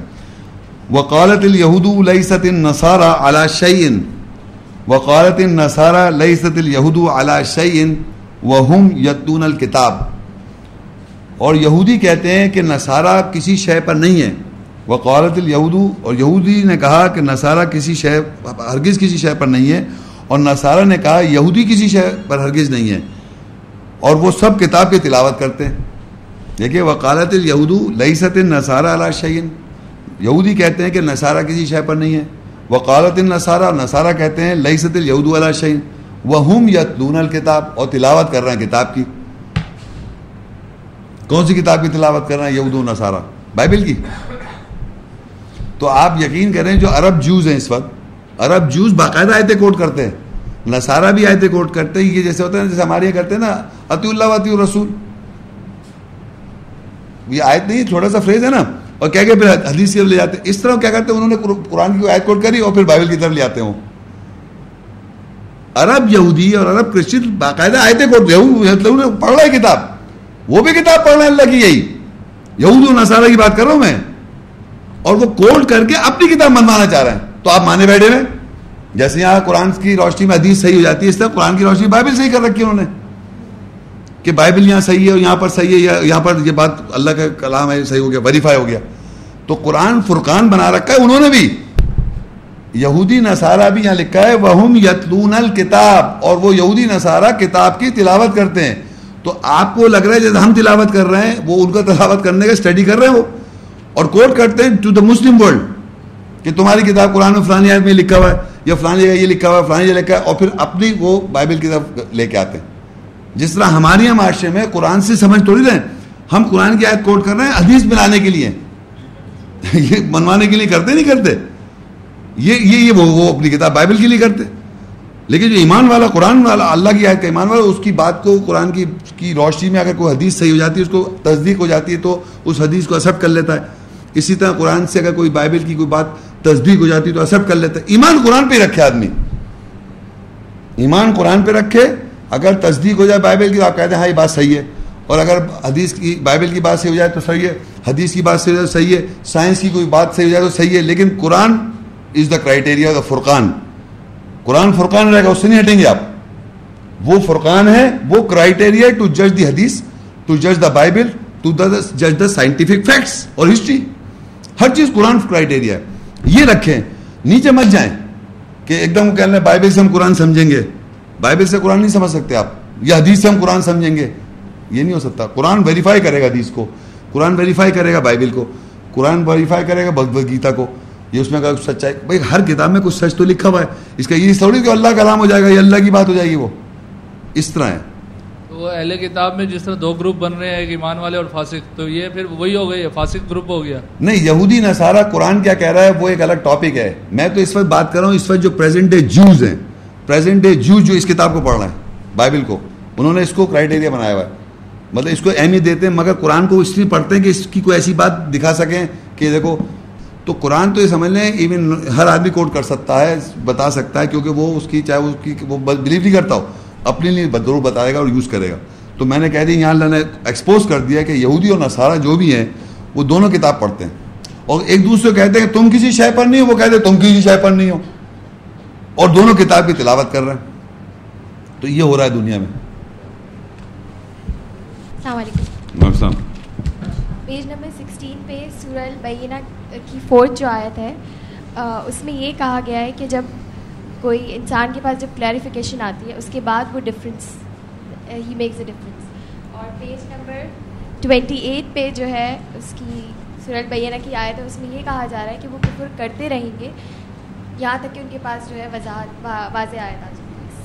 وقالت الہود لیست النصارى على شيء، وقالت النصارى لیست اليهود على شيء، وهم يتون الكتاب۔ اور یہودی کہتے ہیں کہ نصارہ کسی شے پر نہیں ہے وقالت الیہودو اور یہودی نے کہا کہ نصارہ کسی شے ہرگز کسی شے پر نہیں ہے، اور نصارہ نے کہا یہودی کسی شے پر ہرگز نہیں ہے، اور وہ سب کتاب کی تلاوت کرتے ہیں۔ دیکھیے، وقالت الیہودو لیست نصارہ علی شعین یہودی کہتے ہیں کہ نصارہ کسی شے پر نہیں ہے۔ وقالت النصارہ نصارہ کہتے ہیں لیست الیہود علی شعین وہم یتلون الکتاب اور تلاوت کر رہے ہیں کتاب کی۔ کون سی کتاب کی تلاوت کر رہے ہیں یہود و نصارہ؟ بائبل کی؟ تو آپ یقین کریں جو عرب جوز ہیں اس وقت، عرب جوز باقاعدہ آیتیں کوٹ کرتے ہیں۔ نصارہ بھی آیتیں کوٹ کرتے ہیں، یہ جیسے ہوتا ہے جیسے ہمارے یہاں کرتے ہیں نا عطی اللہ وطی الرسول۔ یہ آیت نہیں، تھوڑا سا فریز ہے نا۔ اور کیا کہ پھر حدیث کی طرف لے جاتے ہیں؟ اس طرح کیا کرتے ہیں؟ انہوں نے قرآن کی آیت کوٹ کری اور پھر بائبل کی طرف لے آتے ہوں۔ عرب یہودی اور عرب کرسچن باقاعدہ آیتیں کوٹ مطلب پڑھ رہا ہے کتاب۔ وہ بھی کتاب پڑھ رہے ہیں اللہ کی یہی۔ یہود و نصارہ کی بات کر رہا ہوں میں۔ اور وہ کوٹ کر کے اپنی کتاب منوانا چاہ رہے ہیں۔ تو آپ مانے بیٹھے ہوئے جیسے یہاں قرآن کی روشنی میں حدیث صحیح ہو جاتی ہے، اس طرح قرآن کی روشنی بائبل صحیح کر رکھی انہوں نے۔ کہ بائبل یہاں صحیح ہے اور یہاں پر صحیح ہے یہاں پر یہ بات اللہ کا کلام ہے صحیح ہو گیا ویریفائی ہو گیا۔ تو قرآن فرقان بنا رکھا ہے، انہوں نے بھی۔ یہودی نصارہ بھی یہاں لکھا ہے وہ یتلون الکتاب اور وہ یہودی نصارہ کتاب کی تلاوت کرتے ہیں۔ تو آپ کو لگ رہا ہے جیسے ہم تلاوت کر رہے ہیں، وہ ان کا تلاوت کرنے کا اسٹڈی کر رہے ہیں۔ وہ اور کوٹ کرتے ہیں ٹو دا مسلم ورلڈ کہ تمہاری کتاب قرآن میں فلانی آیت میں لکھا ہوا ہے یا فلانی جگہ یہ لکھا ہوا ہے، فلانی جگہ لکھا ہے، اور پھر اپنی وہ بائبل کی طرف لے کے آتے ہیں۔ جس طرح ہمارے یہاں معاشرے میں قرآن سے سمجھ توڑی رہے، ہم قرآن کی آیت کوٹ کر رہے ہیں حدیث بنانے کے لیے۔ یہ منوانے کے لیے کرتے نہیں کرتے۔ یہ یہ یہ وہ وہ اپنی کتاب بائبل کے لیے کرتے۔ لیکن جو ایمان والا، قرآن والا، اللہ کی آیت کا ایمان والا، اس کی بات کو قرآن کی کی روشنی میں اگر کوئی حدیث صحیح ہو جاتی ہے، اس کو تصدیق ہو جاتی ہے، تو اس حدیث کو ایکسیپٹ کر لیتا ہے۔ اسی طرح قرآن سے اگر کوئی بائبل کی کوئی بات تصدیق ہو جاتی تو ایکسیپٹ کر لیتا ایمان قرآن پہ ہی رکھے آدمی۔ ایمان قرآن پہ رکھے۔ اگر تصدیق ہو جائے بائبل کی تو آپ کہتے ہیں ہاں یہ بات صحیح ہے۔ اور اگر حدیث کی، بائبل کی بات صحیح ہو جائے تو صحیح ہے۔ حدیث کی بات صحیح ہو جائے تو صحیح ہے۔ سائنس کی کوئی بات صحیح ہو جائے تو صحیح ہے۔ لیکن قرآن از دا کرائٹیریا دا فرقان قرآن فرقان رہے گا، اس سے نہیں ہٹیں گے آپ۔ وہ فرقان ہے، وہ کرائٹیریا ٹو جج دی حدیث ٹو جج دا بائبل ٹو جج دا سائنٹیفک فیکٹس اور ہسٹری ہر چیز قرآن کرائٹیریا ہے۔ یہ رکھیں۔ نیچے مت جائیں کہ ایک دم کہہ لیں بائبل سے ہم قرآن سمجھیں گے۔ بائبل سے قرآن نہیں سمجھ سکتے آپ۔ یہ حدیث سے ہم قرآن سمجھیں گے۔ یہ نہیں ہو سکتا۔ قرآن ویریفائی کرے گا حدیث کو۔ قرآن ویریفائی کرے گا بائبل کو۔ قرآن ویریفائی کرے گا بھگوت گیتا کو۔ یہ اس میں اگر سچائی بھائی ہر کتاب میں کچھ سچ تو لکھا ہوا ہے۔ اس کا یہ تھوڑی کہ اللہ کلام ہو جائے گا، یہ اللہ کی بات ہو جائے گی وہ۔ اس طرح ہے۔ تو اہل کتاب میں جس طرح دو گروپ بن رہے ہیں، ایک ایمان والے اور فاسق، تو یہ پھر وہی ہو گئی فاسق گروپ ہو گیا۔ نہیں، یہودی نصارہ قرآن کیا کہہ رہا ہے؟ وہ ایک الگ ٹاپک ہے۔ میں تو اس وقت بات کر رہا ہوں، اس وقت جو پریزنٹ ڈے جوز ہیں پریزنٹ ڈے جوز جو اس کتاب کو پڑھ رہے ہیں بائبل کو، انہوں نے اس کو کرائٹیریا بنایا ہوا ہے۔ مطلب اس کو اہمیت دیتے ہیں، مگر قرآن کو اس لیے پڑھتے ہیں کہ اس کی کوئی ایسی بات دکھا سکیں کہ دیکھو، تو قرآن تو یہ سمجھ لیں ایون ہر آدمی کوٹ کر سکتا ہے، بتا سکتا ہے، کیونکہ وہ اس کی، چاہے اس کی، وہ بلیو نہیں کرتا ہو۔ اپنے لیے ضرور بتائے گا اور یوز کرے گا۔ تو میں نے کہہ دیا یہاں اللہ نے ایکسپوز کر دیا کہ یہودی اور نصارہ جو بھی ہیں وہ دونوں کتاب پڑھتے ہیں۔ اور ایک دوسرے کو کہتے ہیں کہ تم کسی شے پر نہیں ہو وہ کہتے ہیں تم کسی شے پر نہیں ہو۔ اور دونوں کتاب کی تلاوت کر رہے ہیں۔ تو یہ ہو رہا ہے دنیا میں۔ السلام علیکم۔ پیج نمبر سکسٹین پہ سورہ البینہ کی فورتھ جو آیت ہے اس میں یہ کہا گیا ہے کہ جب کوئی انسان کے پاس جب کلیریفیکیشن آتی ہے، اس کے بعد وہ difference he makes a difference اور پیج نمبر ٹوینٹی ایٹ پہ جو ہے، اس کی سورہ البینہ کی آیت ہے، اس میں یہ کہا جا رہا ہے کہ وہ کفر کرتے رہیں گے، یہاں تک کہ ان کے پاس جو ہے وضاحت واضح آیت آ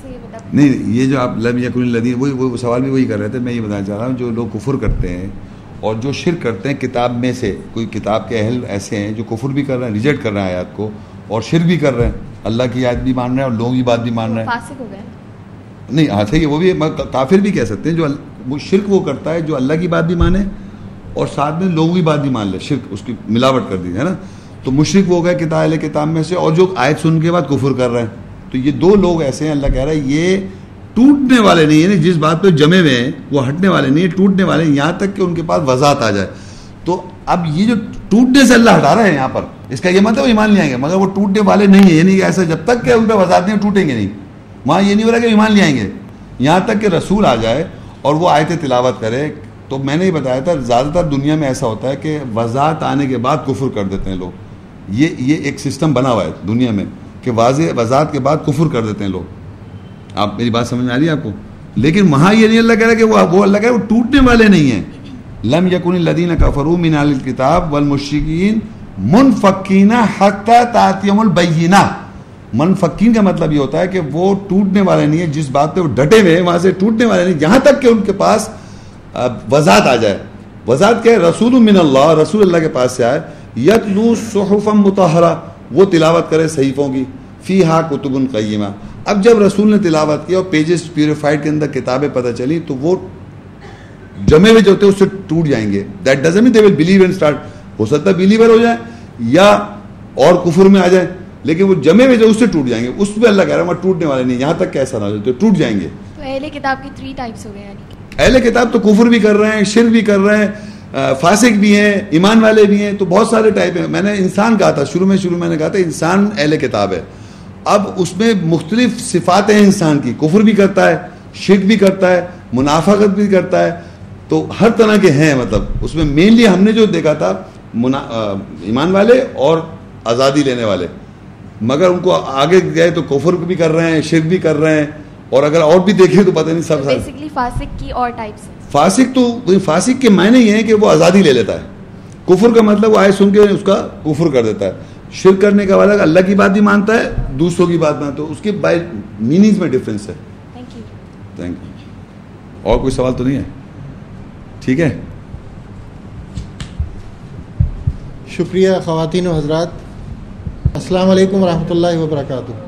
مطلب نہیں، یہ جو آپ لم یقن الدین وہی، وہ سوال بھی وہی کر رہے تھے، میں یہ بتانا چاہ رہا ہوں، جو لوگ کفر کرتے ہیں اور جو شرک کرتے ہیں کتاب میں سے، کوئی کتاب کے اہل ایسے ہیں جو کفر بھی کر رہے ہیں، ریجیکٹ کر رہے ہیں آیات کو اور شرک بھی کر رہے ہیں۔ اللہ کی آیت بھی مان رہے ہیں اور لوگوں کی بات بھی مان رہے ہیں۔ نہیں ہاں صحیح ہے وہ بھی کافر بھی کہہ سکتے ہیں جو وہ شرک وہ کرتا ہے جو اللہ کی بات بھی مانے اور ساتھ میں لوگوں کی بات بھی مان لے شرک اس کی ملاوٹ کر دی ہے نا؟ تو مشرق وہ گئے کتاب اہل کتاب میں سے اور جو آیت سن کے بعد کفر کر رہے ہیں۔ تو یہ دو لوگ ایسے ہیں اللہ کہہ رہا ہے یہ ٹوٹنے والے نہیں یعنی جس بات پہ جمے ہوئے ہیں وہ ہٹنے والے نہیں ٹوٹنے والے ہیں یہاں تک کہ ان کے پاس وضاحت آ جائے۔ تو اب یہ جو ٹوٹنے سے اللہ ہٹا رہے ہیں یہاں پر اس کا یہ مطلب ایمان نہیں آئیں گے، مگر وہ ٹوٹنے والے نہیں ہیں یعنی کہ ایسا جب تک کہ ان پہ وضاحت نہیں ٹوٹیں گے نہیں۔ وہاں یہ نہیں ہو رہا کہ ایمان لے آئیں گے۔ یہاں تک کہ رسول آ جائے اور وہ آیت تلاوت کرے، تو میں نے یہ بتایا تھا، زیادہ تر دنیا میں ایسا ہوتا ہے کہ وضاحت آنے کے بعد کفر کر دیتے ہیں لوگ۔ یہ یہ ایک سسٹم بنا ہوا ہے دنیا میں کہ واضح وضاحت کے بعد کفر کر دیتے ہیں لوگ۔ آپ میری بات سمجھ میں آ رہی ہے آپ کو؟ لیکن وہاں یہ نہیں اللہ کہہ رہا کہ وہ اللہ کہہ رہا وہ ٹوٹنے والے نہیں ہیں۔ لم یقن الدین کفرو من الکتاب والمشرکین منفقین حتی تاتیم البینہ. منفقین کا مطلب یہ ہوتا ہے کہ وہ ٹوٹنے والے نہیں ہیں، جس بات پہ وہ ڈٹے ہوئے ہیں، وہاں سے ٹوٹنے والے نہیں، یہاں تک کہ ان کے پاس وضاحت آ جائے۔ وضاحت کیا ہے؟ رسول من اللہ، رسول اللہ کے پاس سے آئے۔ یتلو صحفم متحرہ وہ تلاوت کرے صحیفوں کی۔ فی ہا کتب قیمہ۔ اب جب رسول نے تلاوت کیا اور پیجز پیوریفائڈ کے اندر کتابیں پتہ چلی تو وہ جمے ہوئے جو ہوتے ہیں، اس سے ٹوٹ جائیں گے۔ That doesn't they will believe and start ہو سکتا ہے بلیور ہو جائے یا اور کفر میں آ جائے لیکن وہ جمے ہوئے جو اس سے ٹوٹ جائیں گے۔ اس پہ اللہ کہہ رہا ہے وہ ٹوٹنے والے نہیں یہاں تک کیسا نہ ہو جائے ٹوٹ جائیں گے۔ تو اہل کتاب کی تھری ٹائپس ہو گئے اہل کتاب تو کفر بھی کر رہے ہیں شر بھی کر رہے ہیں فاسق بھی ہیں ایمان والے بھی ہیں تو بہت سارے ٹائپ ہیں۔ میں نے انسان کہا تھا شروع میں شروع میں نے کہا تھا انسان اہل کتاب ہے۔ اب اس میں مختلف صفات ہیں انسان کی۔ کفر بھی کرتا ہے شرک بھی کرتا ہے منافقت بھی کرتا ہے۔ تو ہر طرح کے ہیں مطلب اس میں مینلی ہم نے جو دیکھا تھا ایمان والے اور آزادی لینے والے۔ مگر ان کو آگے گئے تو کفر بھی کر رہے ہیں شرک بھی کر رہے ہیں اور اگر اور بھی دیکھیں تو پتہ نہیں سب بیسکلی فاسق کی اور ٹائپس فاسق تو فاسق کے معنی یہ ہیں کہ وہ آزادی لے لیتا ہے۔ کفر کا مطلب وہ آئے سن کے اس کا کفر کر دیتا ہے۔ شرک کرنے کا والا اللہ کی بات بھی مانتا ہے دوسروں کی بات مانتا ہے۔ اس کے بائی میننگز میں ڈفرینس ہے۔ تھینک یو اور کوئی سوال تو نہیں ہے؟ ٹھیک ہے؟ شکریہ خواتین و حضرات۔ السلام علیکم ورحمۃ اللہ وبرکاتہ۔